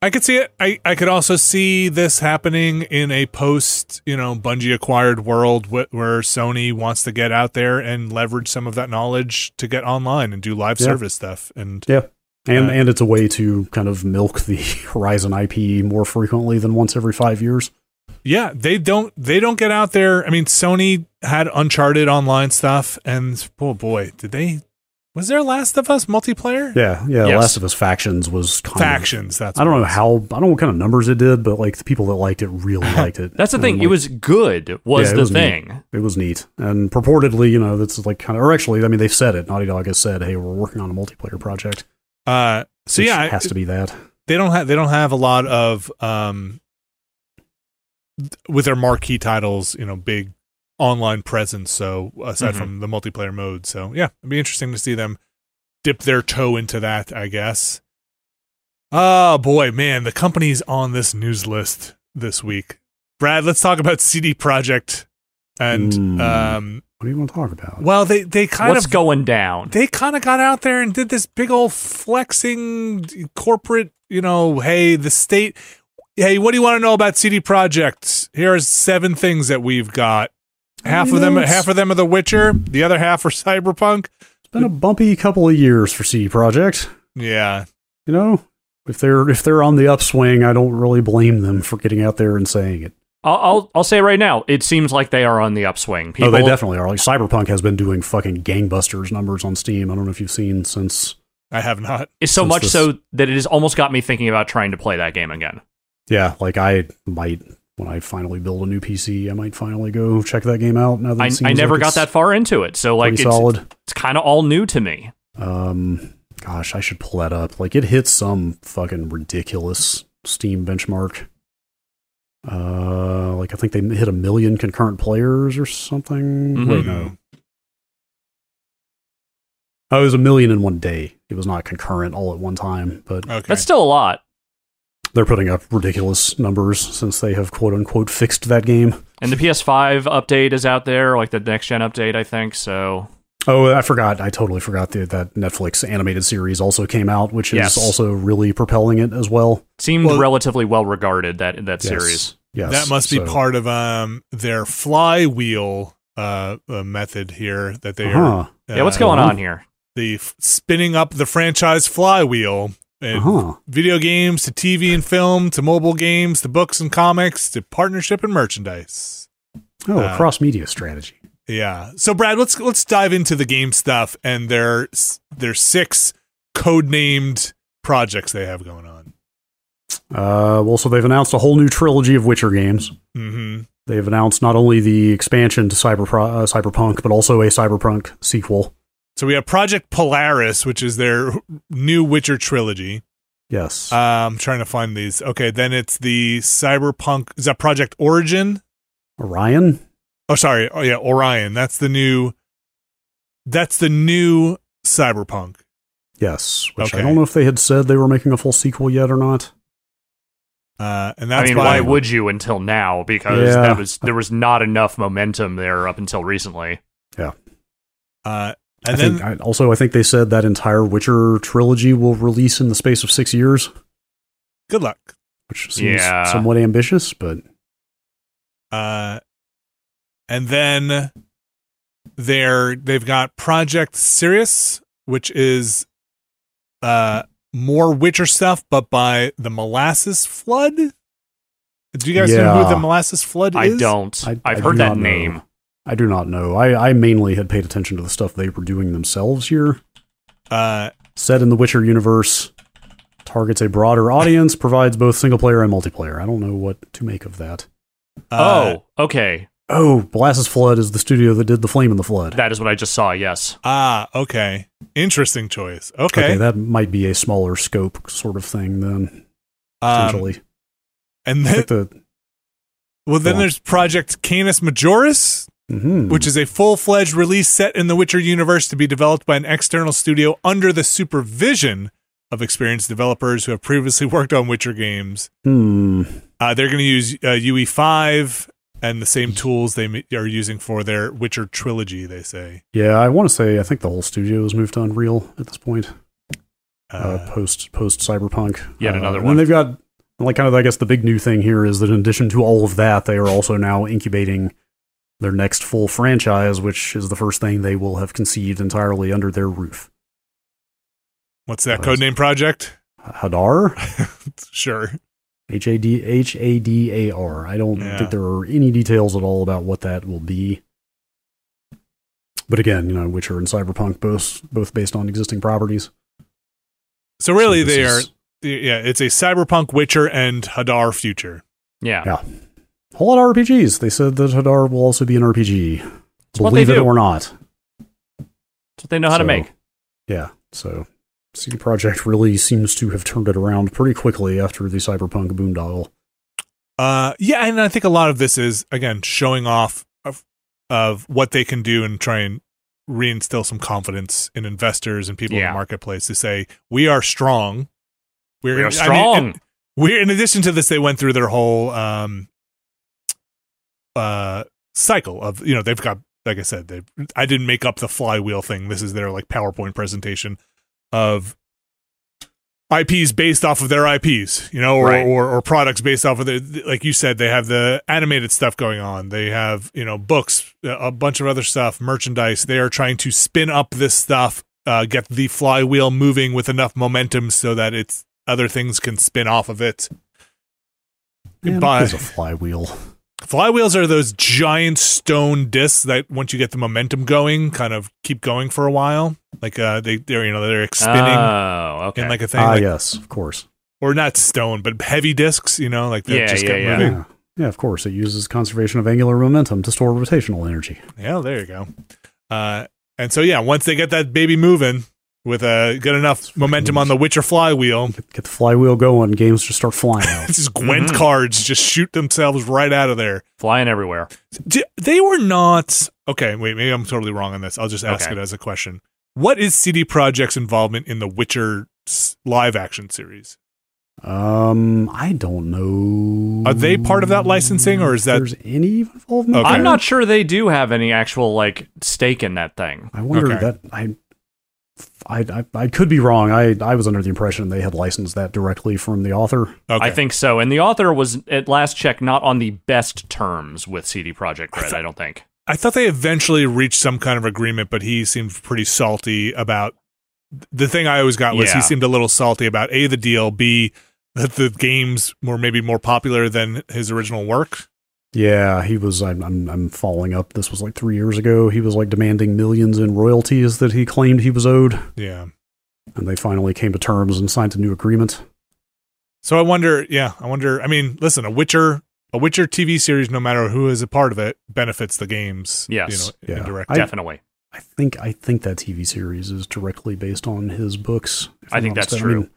I could see it. I, I could also see this happening in a post, you know, Bungie acquired world wh- where Sony wants to get out there and leverage some of that knowledge to get online and do live Yeah. service stuff. And Yeah. And Uh, and it's a way to kind of milk the Horizon IP more frequently than once every five years. yeah, they don't they don't get out there. I mean, Sony had Uncharted online stuff, and oh boy, did they? Was there Last of Us multiplayer? Yeah, yeah. Yes. Last of Us Factions was kind of Factions. That's I don't know how I don't know what kind of numbers it did, but like the people that liked it really liked it. That's the And, thing. like, it was good. Was Yeah, it the was neat. thing. it was neat and purportedly, you know, that's like kind of or actually, I mean, they've said it. Naughty Dog has said, "Hey, we're working on a multiplayer project." Uh, so which yeah, it has to be that. they don't have they don't have a lot of um th- with their marquee titles, you know, big online presence. So aside Mhm. from the multiplayer mode, so yeah, it'd be interesting to see them dip their toe into that. I guess. Oh boy, man, the companies on this news list this week. Brad, let's talk about CD Projekt and Hmm. um. What do you want to talk about? Well, they they kind What's of going down? they kind of got out there and did this big old flexing corporate, you know, hey, the state, hey, what do you want to know about CD Projekt? Here's seven things that we've got. Half You of them, know, it's- half of them are The Witcher. The other half are Cyberpunk. It's been a bumpy couple of years for CD Projekt. Yeah, You know, if they're if they're on the upswing, I don't really blame them for getting out there and saying it. I'll, I'll I'll say right now, it seems like they are on the upswing. People, oh, they definitely are. Like Cyberpunk has been doing fucking gangbusters numbers on Steam. I don't know if you've seen since. I have not. it's so much this- so that it has almost got me thinking about trying to play that game again. Yeah, like I might when I finally build a new PC, I might finally go check that game out. Now that I, it seems I never like got that far into it, so like it's solid. it's kind of all new to me. Um, gosh, I should pull that up. Like it hits some fucking ridiculous Steam benchmark. Uh, like I think they hit a million concurrent players or something. Mhm. Wait, no. Oh, it was a million in one day. It was not concurrent all at one time, but Okay. That's still a lot. They're putting up ridiculous numbers since they have quote unquote fixed that game. And the PS5 update is out there, like the next gen update, I think. So Oh, I forgot. I totally forgot that that Netflix animated series also came out, which is Yes. also really propelling it as well. seemed Well- relatively well regarded that that Yes. series. Yes. that must be so- part of um their flywheel uh, uh method here that they are. Uh-huh. Yeah, what's uh, going well- on here? The f- spinning up the franchise flywheel. Uh-huh. video games to TV and film to mobile games to books and comics to partnership and merchandise. Oh, Uh, cross media strategy. Yeah. So Brad, let's let's dive into the game stuff and their their six codenamed projects they have going on. Uh, well, so they've announced a whole new trilogy of Witcher games. hmm They've announced not only the expansion to Cyber uh, Cyberpunk, but also a Cyberpunk sequel. So we have Project Polaris, which is their new Witcher trilogy. Yes. Uh, I'm trying to find these. Okay, then it's the Cyberpunk. Is that Project Origin? Orion. Oh, sorry. Oh, yeah, Orion. That's the new. That's the new Cyberpunk. Yes. Which I don't know if they had said they were making a full sequel yet or not. Uh, and I that's mean, by why would you until now? Because Yeah. that was there was not enough momentum there up until recently. Yeah. Uh, I then think I, also I think they said that entire Witcher trilogy will release in the space of six years, good luck. which seems Yeah. somewhat ambitious, but Uh, and then they're they've got Project Sirius, which is uh more Witcher stuff, but by the Molasses Flood. Do you guys know who the Molasses Flood is? I don't. I- I've I heard do that not know. name. I do not know. I, I mainly had paid attention to the stuff they were doing themselves here. Uh, Set in the Witcher universe, targets a broader audience, provides both single player and multiplayer. I don't know what to make of that. uh, oh, okay. Oh, Molasses Flood is the studio that did The Flame in the Flood. That is what I just saw. Yes. ah, okay, interesting choice. Okay, okay, that might be a smaller scope sort of thing then, um, potentially. and then think the, well, then on. there's Project Canis Majoris, mhm. which is a full fledged release set in the Witcher universe to be developed by an external studio under the supervision of experienced developers who have previously worked on Witcher games. hmm. Uh, they're going to use uh, UE5 and the same tools they ma- are using for their Witcher trilogy, they say. Yeah, I want to say I think the whole studio has moved to Unreal at this point. uh, post post cyberpunk. Yet Uh, another one. then they've got like kind of I guess the big new thing here is that in addition to all of that, they are also now incubating their next full franchise, which is the first thing they will have conceived entirely under their roof. What's that Uh, codename project? Hadar, Sure. H A D H A D A R. I don't Yeah. think there are any details at all about what that will be. But again, you know, Witcher and Cyberpunk both both based on existing properties. So really, So this they are. Yeah, it's a cyberpunk Witcher and Hadar future. Yeah. Yeah. Whole lot of RPGs. They said that Hadar will also be an RPG. what they Believe it do. or not. That's what they know how to make. Yeah. So CD Projekt really seems to have turned it around pretty quickly after the Cyberpunk boondoggle. Uh, yeah, and I think a lot of this is again showing off of of what they can do and try and reinstill some confidence in investors and people in the marketplace to say we are strong. We're We are I mean, strong. and we're in addition to this, they went through their whole um uh cycle of you know they've got like I said they I didn't make up the flywheel thing. This is their like PowerPoint presentation of IPs based off of their IPs, you know, or, Right. or or products based off of the like you said they have the animated stuff going on. They have, you know, books, a bunch of other stuff, merchandise. They are trying to spin up this stuff, uh, get the flywheel moving with enough momentum so that it's other things can spin off of it. Man, Goodbye. There's a flywheel. Flywheels are those giant stone discs that once you get the momentum going, kind of keep going for a while. Like uh they they're you know they're spinning Oh, okay. in like a thing Ah, like, yes, of course. or not stone, but heavy discs, you know, like that Yeah, just yeah, get yeah. moving. Yeah. yeah, of course. It uses conservation of angular momentum to store rotational energy. Yeah, there you go. Uh, and so yeah, once they get that baby moving with a good enough momentum on the Witcher flywheel, Get the flywheel going, games just start flying out. it's just Gwent Mhm. cards just shoot themselves right out of there. Flying everywhere. D- They were not okay. Wait, maybe I'm totally wrong on this. I'll just ask Okay. it as a question. What is CD Projekt's involvement in the Witcher live action series? Um, I don't know. Are they part of that licensing, or is that- there's any involvement? Okay. I'm not sure they do have any actual like stake in that thing. I wonder Okay. that I, I, I, I could be wrong. I, I was under the impression they had licensed that directly from the author. Okay. I think so. And the author was at last check not on the best terms with CD Projekt Red, I don't think. I thought they eventually reached some kind of agreement, but he seemed pretty salty about the thing I always got was Yeah. he seemed a little salty about A the deal, B that the games were maybe more popular than his original work. Yeah, he was. I'm, I'm, I'm following up. This was like three years ago. He was like demanding millions in royalties that he claimed he was owed, Yeah. and they finally came to terms and signed a new agreement. So I wonder, yeah, I wonder I mean, listen, a Witcher a Witcher TV series, no matter who is a part of it, benefits the games. Yes. You know, Yeah. indirectly. I- Definitely. I think I think that TV series is directly based on his books. I think that's mistaken. I true. mean,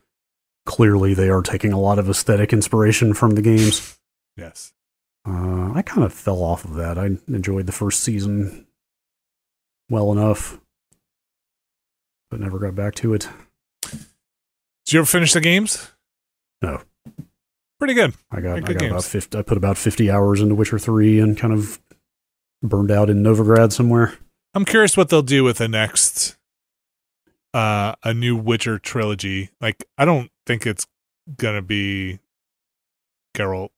clearly, they are taking a lot of aesthetic inspiration from the games. yes. Uh, I kind of fell off of that. I enjoyed the first season well enough, but never got back to it. Did you ever finish the games? No. Pretty good. I got, I got about 50, I put about 50 hours into Witcher 3 and kind of burned out in Novigrad somewhere. I'm curious what they'll do with the next uh a new Witcher trilogy. Like I don't think it's gonna be Geralt.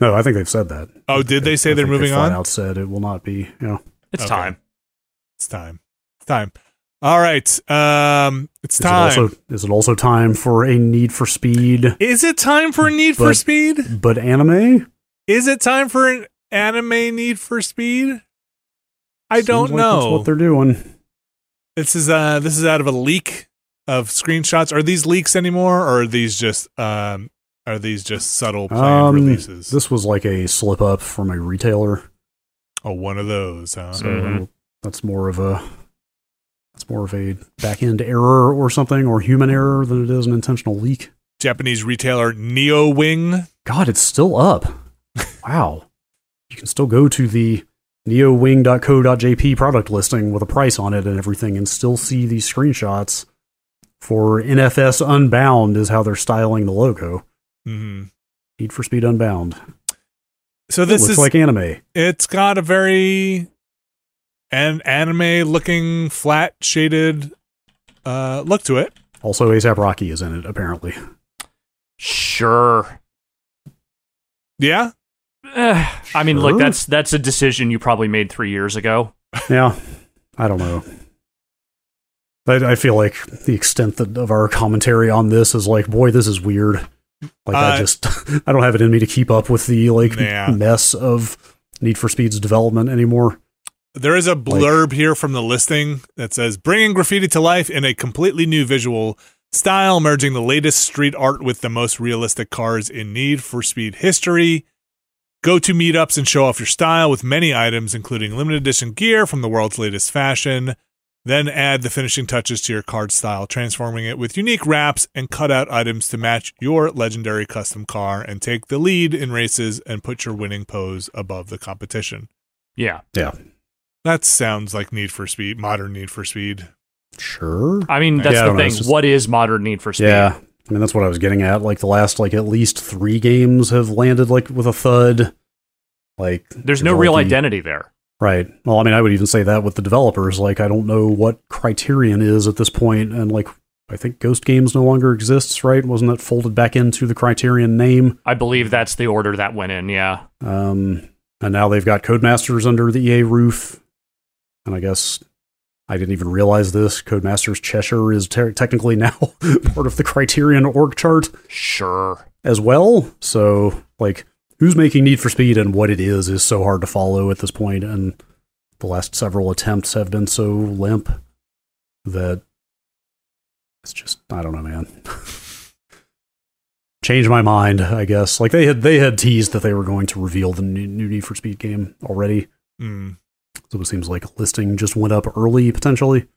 No, I think they've said that. Oh, did they say I they're think moving flat on? out said it will not be, you know. It's Okay. time. It's time. It's time. All right. Um it's Is time. it, also, is it also time for a Need for Speed, Is it time for a Need for Speed? but anime? Is it time for an anime Need for Speed? I Seems don't like That's know. what they're doing. This is uh this is out of a leak of screenshots. Are these leaks anymore or are these just um are these just subtle planned Um, releases? This was like a slip up from a retailer. oh, one of those, huh? So Mhm. that's more of a that's more of a back end error or something, or human error than it is an intentional leak. Japanese retailer Neo Wing. God, it's still up. wow. You can still go to the neowing.co.jp product listing with a price on it and everything and still see these screenshots for NFS Unbound is how they're styling the logo. Hmm Need for Speed Unbound. So It this looks is like anime. it's got a very an anime looking flat shaded uh look to it. Also, ASAP Rocky is in it, apparently. Sure. Yeah. Eh, I mean, look, that's that's a decision you probably made three years ago. Yeah, I don't know. I, I feel like the extent that, of our commentary on this is like, boy, this is weird. Like, I Uh, just, I don't have it in me to keep up with the like mess of Need for Speed's development anymore. There is a blurb here from the listing that says bringing graffiti to life in a completely new visual style, merging the latest street art with the most realistic cars in Need for Speed history. Go to meetups and show off your style with many items, including limited edition gear from the world's latest fashion. Then add the finishing touches to your card style, transforming it with unique wraps and cutout items to match your legendary custom car and take the lead in races and put your winning pose above the competition. Yeah. Yeah. That sounds like Need for Speed, modern Need for Speed. Sure. I mean, that's Yeah, the thing. just- What is modern Need for Speed? Yeah. I mean, that's what I was getting at. Like the last, like at least three games have landed like with a thud. Like There's no real identity there. Right. Well, I mean, I would even say that with the developers. Like, I don't know what Criterion is at this point, and like, I think Ghost Games no longer exists. Right? Wasn't that folded back into the Criterion name? I believe that's the order that went in. Yeah. Um, and now they've got Codemasters under the EA roof, and I guess I didn't even realize this. Codemasters Cheshire is te- technically now part of the Criterion org chart Sure. as well. So, like, who's making Need for Speed and what it is is so hard to follow at this point, and the last several attempts have been so limp that it's just I don't know, man. Change my mind, I guess. Like they had they had teased that they were going to reveal the new, new Need for Speed game already, Mm. so it seems like listing just went up early potentially.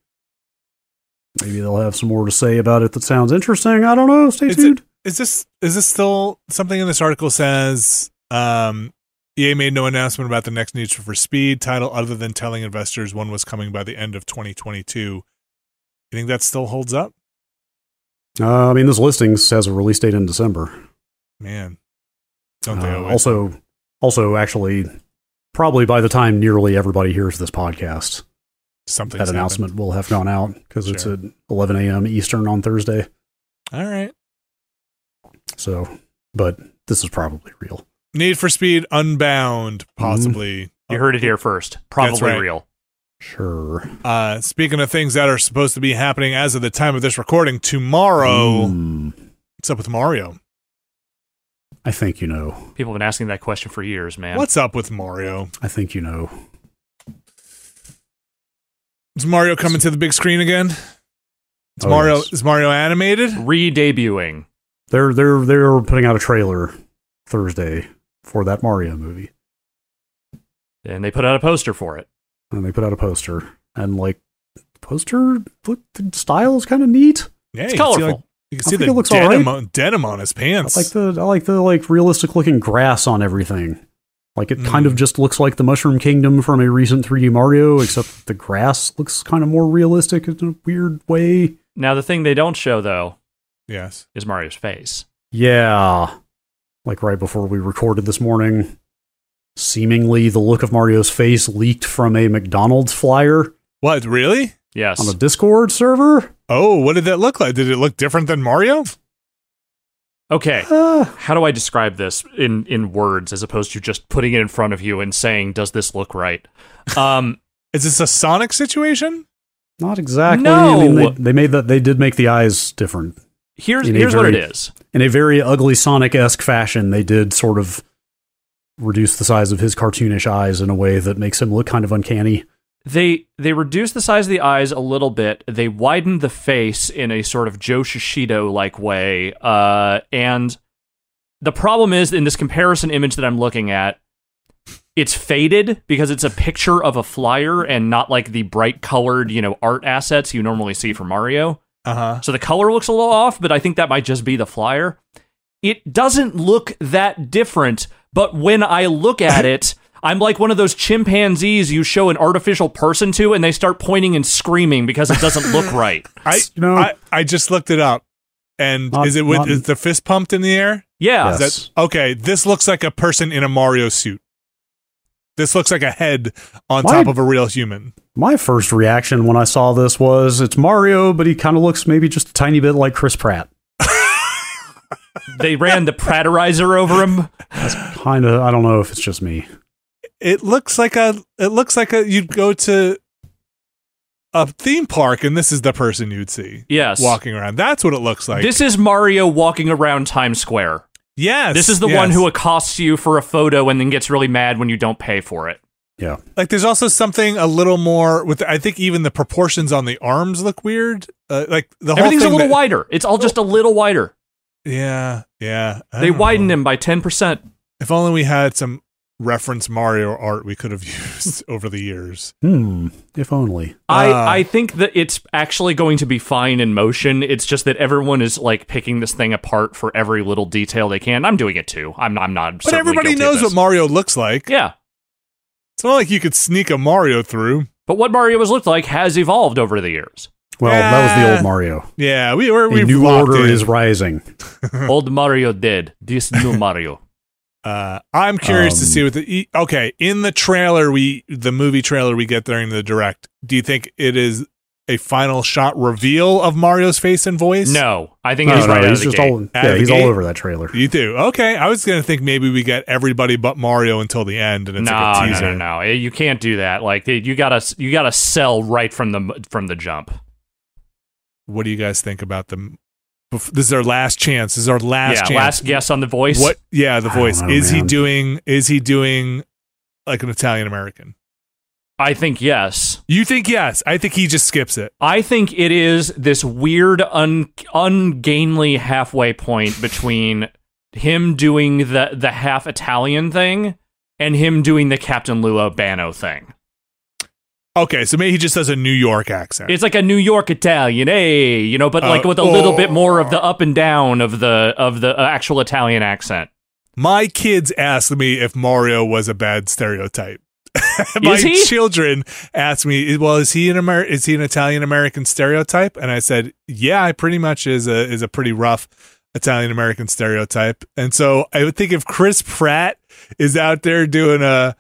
Maybe they'll have some more to say about it that sounds interesting. I don't know. Stay Is it- tuned. Is this is this still something in this article says um, EA made no announcement about the next Need for Speed title other than telling investors one was coming by the end of 2022. You think that still holds up? Uh, I mean, this listing says a release date in December. Man, don't they Uh, always? also, also, actually, probably by the time nearly everybody hears this podcast, something that announcement will have gone out because it's at 11 a.m. Eastern on Thursday. All right. So, but this is probably real. Need for Speed Unbound, possibly. You heard it here first. Probably right. real. Sure. Uh, speaking of things that are supposed to be happening as of the time of this recording, tomorrow. Mm, What's up with Mario? I think you know. People have been asking that question for years, man. What's up with Mario? I think you know. Is Mario coming to the big screen again? Is Oh, Mario yes. is Mario animated? Re-debuting. They're they're they're putting out a trailer Thursday for that Mario movie, And they put out a poster for it. and they put out a poster, and like, the poster look the style is kind of neat. Yeah, It's you can see, colorful. like- you can I see the it looks denim, alright. on, denim on his I pants. like the I like the like realistic looking grass on everything. Like it kind Mm. of just looks like the Mushroom Kingdom from a recent 3D Mario, except the grass looks kind of more realistic in a weird way. Now, the thing they don't show, though, yes. is Mario's face. Yeah. Like right before we recorded this morning, seemingly the look of Mario's face leaked from a McDonald's flyer What, really? Yes. on a Discord server. Oh, what did that look like? Did it look different than Mario? Okay. Uh, How do I describe this in, in words as opposed to just putting it in front of you and saying, does this look right? Um, Is this a Sonic situation? not exactly. No. I mean, they, they made that. They did make the eyes different. Here's here's what it is. in a very ugly Sonic esque fashion, they did sort of reduce the size of his cartoonish eyes in a way that makes him look kind of uncanny. They they reduced the size of the eyes a little bit. They widened the face in a sort of Joe Shishido like way. Uh, and the problem is in this comparison image that I'm looking at, it's faded because it's a picture of a flyer and not like the bright colored, you know, art assets you normally see for Mario. Uh huh. So the color looks a little off, but I think that might just be the flyer. It doesn't look that different, but when I look at it, I'm like one of those chimpanzees you show an artificial person to and they start pointing and screaming because it doesn't look right. I, You know- I I just looked it up, and Not- is it with not- is the fist pumped in the air? Yeah. Yes. That okay? This looks like a person in a Mario suit. This looks like a head on My- top of a real human. My first reaction when I saw this was it's Mario, but he kind of looks maybe just a tiny bit like Chris Pratt. They ran the Pratterizer over him. That's kind of, I don't know if it's just me. It looks like a. It looks like a. You'd go to a theme park, and this is the person you'd see Yes. walking around. That's what it looks like. This is Mario walking around Times Square. Yes. This is the one who accosts you for a photo and then gets really mad when you don't pay for it. Yeah. like there's also something a little more with i think even the proportions on the arms look weird uh, like the whole Everything's a little that- wider. It's all just a little wider. yeah yeah I They don't widened know. him by 10%. if only we had some reference mario art we could have used over the years Hmm. If only. I, Uh. I think that it's actually going to be fine in motion. It's just that everyone is like picking this thing apart for every little detail they can. I'm doing it too. I'm, I'm not. but everybody knows what mario looks like Yeah, it's not like you could sneak a mario through but what Mario has looked like has evolved over the years. Well, that was the old Mario. yeah we were A we new order is rising. Old Mario dead. This new Mario. Uh, I'm curious to Um, see what the okay in the trailer we the movie trailer we get during the direct. Do you think it is a final shot reveal of Mario's face and voice? No, I think No, it is no, right out he's just all yeah, he's gate? all over that trailer. you do. Okay, I was gonna think maybe we get everybody but Mario until the end, and it's no, like a no, teaser. no, no. You can't do that. Like you gotta, you gotta sell right from the from the jump. What do you guys think about them? Bef- This is our last chance. This is our last yeah, chance. last guess on the voice. What? Yeah, the voice. know, is he doing? Is he doing like an Italian American? I think yes. You think yes? I think he just skips it. I think it is this weird, un- ungainly halfway point between him doing the the half Italian thing and him doing the Captain Lou Albano thing. Okay, so maybe he just does a New York accent. It's like a New York Italian, hey, you know, but like Uh, with a little bit more of the up and down of the of the uh, actual Italian accent. My kids asked me if Mario was a bad stereotype. My children asked me, "Well, is he an Amer- is he an Italian American stereotype?" And I said, "Yeah, I pretty much is a is a pretty rough Italian American stereotype." And so I would think if Chris Pratt is out there doing a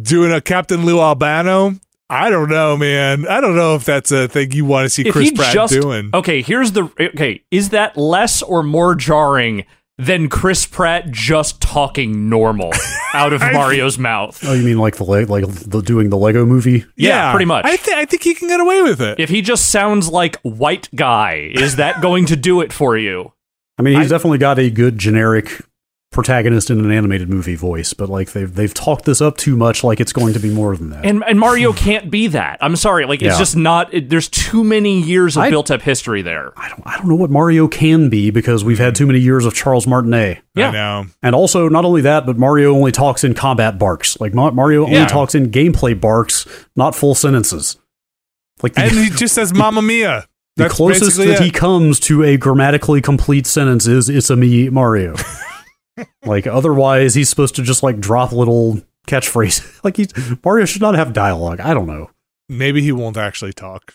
doing a Captain Lou Albano, I don't know, man. I don't know if that's a thing you want to see Chris Pratt just doing. okay, here's the okay. Is that less or more jarring than Chris Pratt just talking normal out of I- Mario's mouth? Oh, you mean like the leg, like the doing the Lego movie? Yeah, pretty much. I, th- I think he can get away with it. If he just sounds like white guy, is that going to do it for you? I mean, he's I- definitely got a good generic protagonist in an animated movie voice, but like they've they've talked this up too much, like it's going to be more than that. And and Mario can't be that. I'm sorry, like it's Yeah. just not. It, there's too many years of I- built up history there. I don't I don't know what Mario can be because we've had too many years of Charles Martinet. Yeah. I know. And also, not only that, but Mario only talks in combat barks. Like Mario only Yeah. talks in gameplay barks, not full sentences. Like the, And he just says "Mamma Mia." the That's closest basically that he comes to a grammatically complete sentence is "It's a me, Mario." like otherwise, he's supposed to just like drop little catchphrases. like he's Mario should not have dialogue. I don't know. maybe he won't actually talk.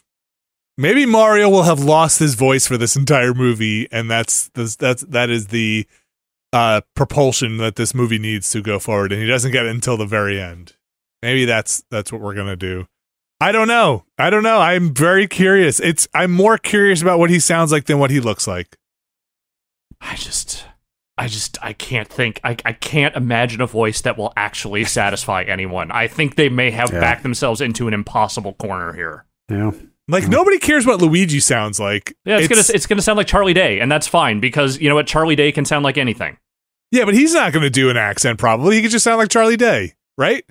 Maybe Mario will have lost his voice for this entire movie, and that's that's, that's that is the uh, propulsion that this movie needs to go forward, and he doesn't get it until the very end. Maybe that's that's what we're gonna do. I don't know. I don't know. I'm very curious. It's I'm more curious about what he sounds like than what he looks like. I just, I just, I can't think. I, I can't imagine a voice that will actually satisfy anyone. I think they may have Yeah. backed themselves into an impossible corner here. Yeah. Like mm. nobody cares what Luigi sounds like. Yeah, it's, gonna it's gonna sound like Charlie Day, and that's fine because you know what, Charlie Day can sound like anything. yeah, but he's not gonna do an accent. Probably he could just sound like Charlie Day, right?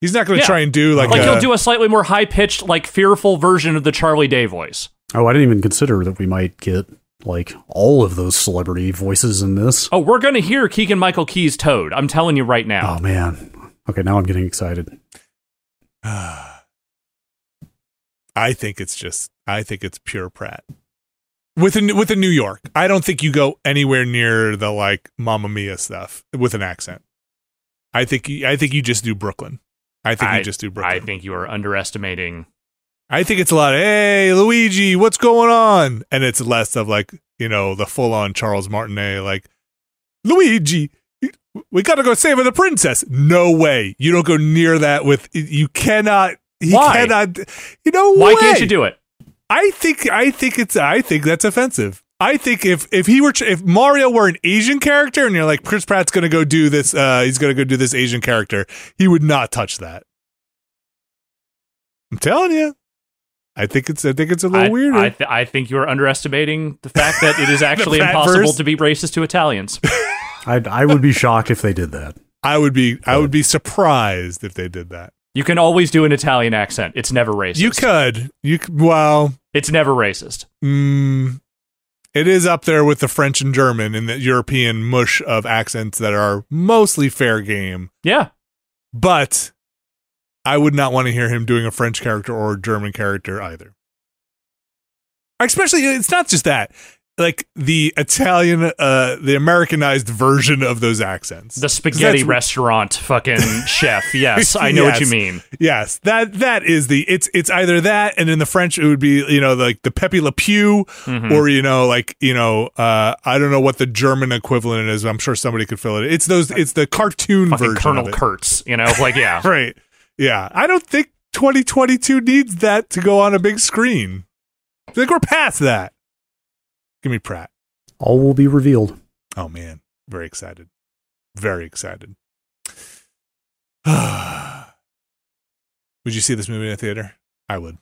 He's not gonna Yeah. try and do like, Like, a, he'll do a slightly more high pitched, like fearful version of the Charlie Day voice. Oh, I didn't even consider that we might get like all of those celebrity voices in this. Oh, we're gonna hear Keegan Michael Key's Toad. I'm telling you right now. Oh man. Okay, now I'm getting excited. I think it's just I think it's pure Pratt. With a, with a New York, I don't think you go anywhere near the like Mamma Mia stuff with an accent. I think you, I think you just do Brooklyn. I think you just do Brooklyn. I think you are underestimating. I think it's a lot of hey Luigi, what's going on? And it's less of like, you know, the full on Charles Martinet, like Luigi, we got to go save the princess. No way. You don't go near that with. You cannot. He Why? cannot. You know Why way. can't you do it? I think. I think it's. I think that's offensive. I think if if he were if Mario were an Asian character and you're like Chris Pratt's going to go do this, uh, he's going to go do this Asian character, he would not touch that. I'm telling you. I think it's. I think it's a little I, weirder. I, th- I think you're underestimating the fact that it is actually impossible verse? to be racist to Italians. I I would be shocked if they did that. I would be. I would be surprised if they did that. You can always do an Italian accent. It's never racist. You could. You well. It's never racist. Mm, it is up there with the French and German in the European mush of accents that are mostly fair game. Yeah. But I would not want to hear him doing a French character or a German character either. Especially, it's not just that. Like the Italian, uh, the Americanized version of those accents. The spaghetti restaurant fucking chef. Yes, I know what you mean. Yes, that that is the it's it's either that and in the French it would be you know like the Pepe Le Pew Mhm. or you know like you know uh I don't know what the German equivalent is. I'm sure somebody could fill it. It's those it's the cartoon fucking version Colonel. Kurtz. You know, like yeah. Right. Yeah. I don't think 2022 needs that to go on a big screen. I think we're past that. Give me Pratt. All will be revealed. Oh man, very excited. Very excited. would you see this movie in a theater? I would.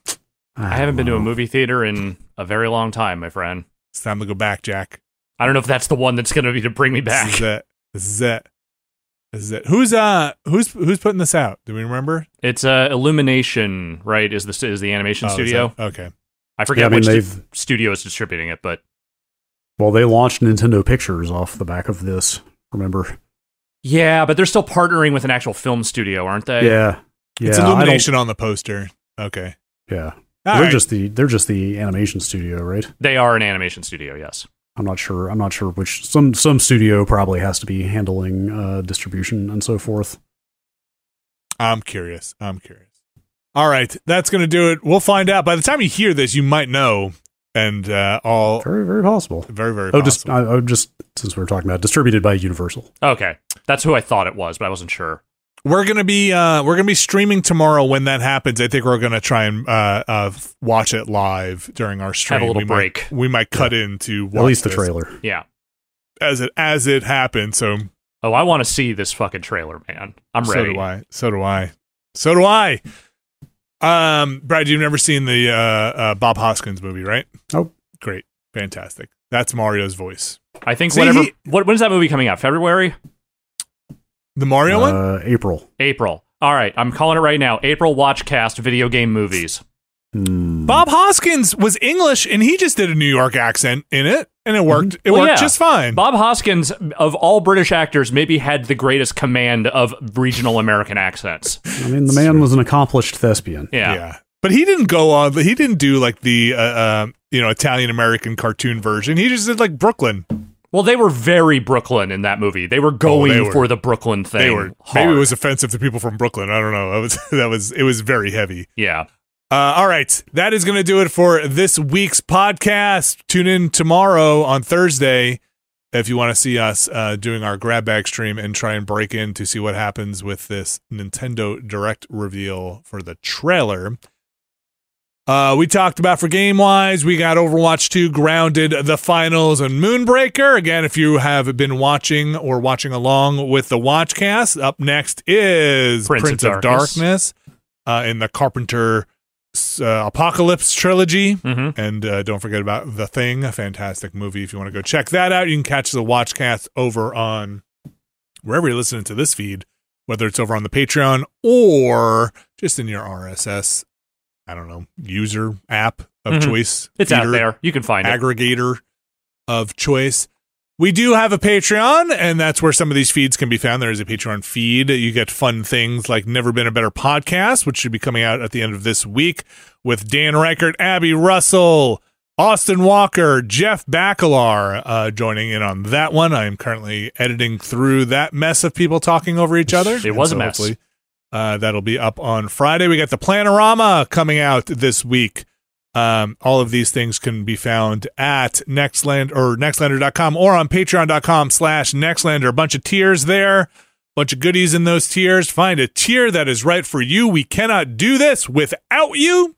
I haven't been to a movie theater in a very long time, my friend. It's time to go back, Jack. I don't know if that's the one that's going to be to bring me This is back. it. This is it. This is it. Who's uh who's who's putting this out? Do we remember? It's uh, Illumination, right? Is the is the animation Oh, studio? okay. I Yeah, forget I mean which di- studio is distributing it, but well they launched Nintendo Pictures off the back of this. Remember? yeah, but they're still partnering with an actual film studio, aren't they? yeah, yeah. it's illumination on the poster. Okay. Yeah, All they're right. just the they're just the animation studio, right? They are an animation studio, yes. I'm not sure. I'm not sure which some some studio probably has to be handling uh, distribution and so forth. I'm curious. I'm curious. All right, that's going to do it. We'll find out. By the time you hear this, you might know, and uh, all Very very possible. very very. Oh, just possible. I, I just since we are talking about distributed by Universal. Okay. That's who I thought it was, but I wasn't sure. We're gonna be uh, we're gonna be streaming tomorrow. When that happens, I think we're gonna try and uh, uh, watch it live during our stream. Have a little we break. Might, we might cut in to watch At least the trailer. Yeah. as it as it happens. So Oh, I want to see this fucking trailer, man. I'm ready. so do I. So do I. So do I. Um, Brad, you've never seen the uh, uh, Bob Hoskins movie, right? Nope. Great, fantastic. That's Mario's voice. I think See, whatever. he- what when's that movie coming out? February, The Mario one. Uh, April. April. All right, I'm calling it right now. April Watchcast video game movies. Hmm. Bob Hoskins was English, and he just did a New York accent in it, and it worked. It Well, worked yeah. just fine. Bob Hoskins, of all British actors, maybe had the greatest command of regional American accents. I mean, the man was an accomplished thespian. Yeah. but he didn't go on. He didn't do like the uh, uh, you know Italian American cartoon version. He just did like Brooklyn. Well, they were very Brooklyn in that movie. They were going Oh, they were- for the Brooklyn thing. They were hard. maybe it was offensive to people from Brooklyn. I don't know. That was that was it was very heavy. Yeah. Uh, all right, that is going to do it for this week's podcast. Tune in tomorrow on Thursday if you want to see us uh, doing our grab bag stream and try and break in to see what happens with this Nintendo Direct reveal for the trailer. Uh, we talked about for game wise, we got Overwatch 2, Grounded, the finals, and Moonbreaker. Again, if you have been watching or watching along with the Watchcast, up next is Prince Prince, of of, Darkness. Uh, in the Carpenter uh, Apocalypse trilogy. hmm And uh, don't forget about The Thing, a fantastic movie. If you want to go check that out, you can catch the Watchcast over on wherever you're listening to this feed, whether it's over on the Patreon or just in your RSS, I don't know, user app of Mhm. choice. It's out there. You can find it. Aggregator of choice. We do have a Patreon, and that's where some of these feeds can be found. There is a Patreon feed. You get fun things like Never Been a Better Podcast, which should be coming out at the end of this week with Dan Ryckert, Abby Russell, Austin Walker, Jeff Bakalar uh, joining in on that one. I am currently editing through that mess of people talking over each other. It was a mess. hopefully, Uh, that'll be up on Friday. We got the Planorama coming out this week Um, all of these things can be found at Nextland or Nextlander.com or on patreon.com slash Nextlander. A bunch of tiers there, bunch of goodies in those tiers. Find a tier that is right for you. We cannot do this without you.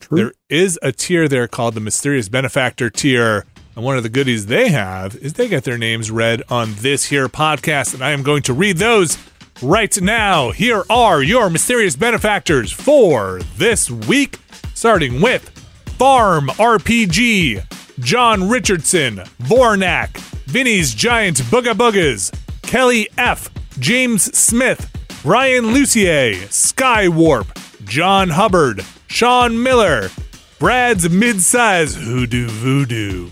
True. There is a tier there called the Mysterious Benefactor tier. And one of the goodies they have is they get their names read on this here podcast. And I am going to read those right now. Here are your mysterious benefactors for this week, starting with Farm RPG, John Richardson, Vornak, Vinny's Giant Booga Boogas, Kelly F., James Smith, Ryan Lucier, Skywarp, John Hubbard, Sean Miller, Brad's Midsize Hoodoo Voodoo,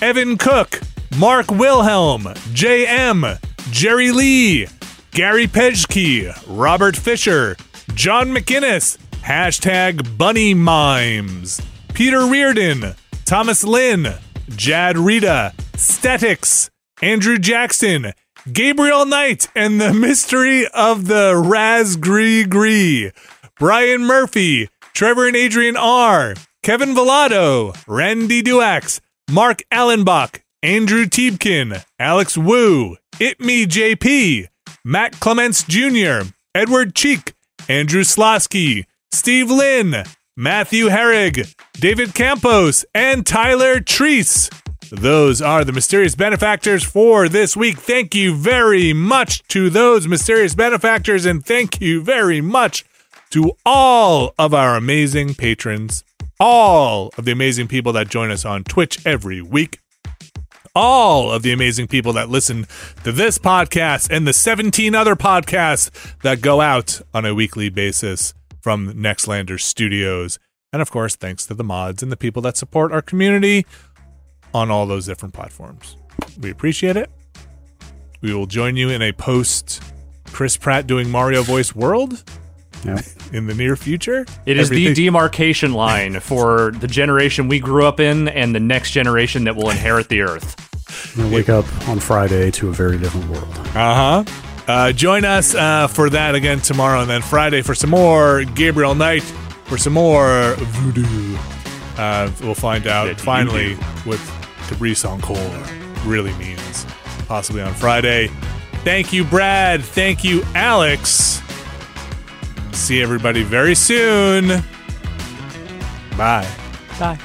Evan Cook, Mark Wilhelm, JM, Jerry Lee, Gary Pejke, Robert Fisher, John McInnes, hashtag Bunny Mimes, Peter Reardon, Thomas Lynn, Jad Rita, Statics, Andrew Jackson, Gabriel Knight, and the mystery of the Razgree Gree, Brian Murphy, Trevor and Adrian R., Kevin Villado, Randy Duax, Mark Allenbach, Andrew Tiebkin, Alex Wu, It Me JP, Matt Clements Jr., Edward Cheek, Andrew Slosky, Steve Lynn, Matthew Herrig, David Campos, and Tyler Treese. Those are the mysterious benefactors for this week. Thank you very much to those mysterious benefactors, and thank you very much to all of our amazing patrons, all of the amazing people that join us on Twitch every week, all of the amazing people that listen to this podcast and the 17 other podcasts that go out on a weekly basis from Nextlander Studios. And of course, thanks to the mods and the people that support our community on all those different platforms. We appreciate it. We will join you in a post Chris Pratt doing Mario voice world Yeah. in the near future. It is the demarcation line for the generation we grew up in and the next generation that will inherit the earth. I'm gonna wake up on Friday to a very different world. Uh-huh. Uh Join us uh, for that again tomorrow, and then Friday for some more Gabriel Knight, for some more voodoo. Uh, we'll find out That finally what the Brees Encore really means, possibly on Friday. Thank you, Brad. Thank you, Alex. See everybody very soon. Bye. Bye.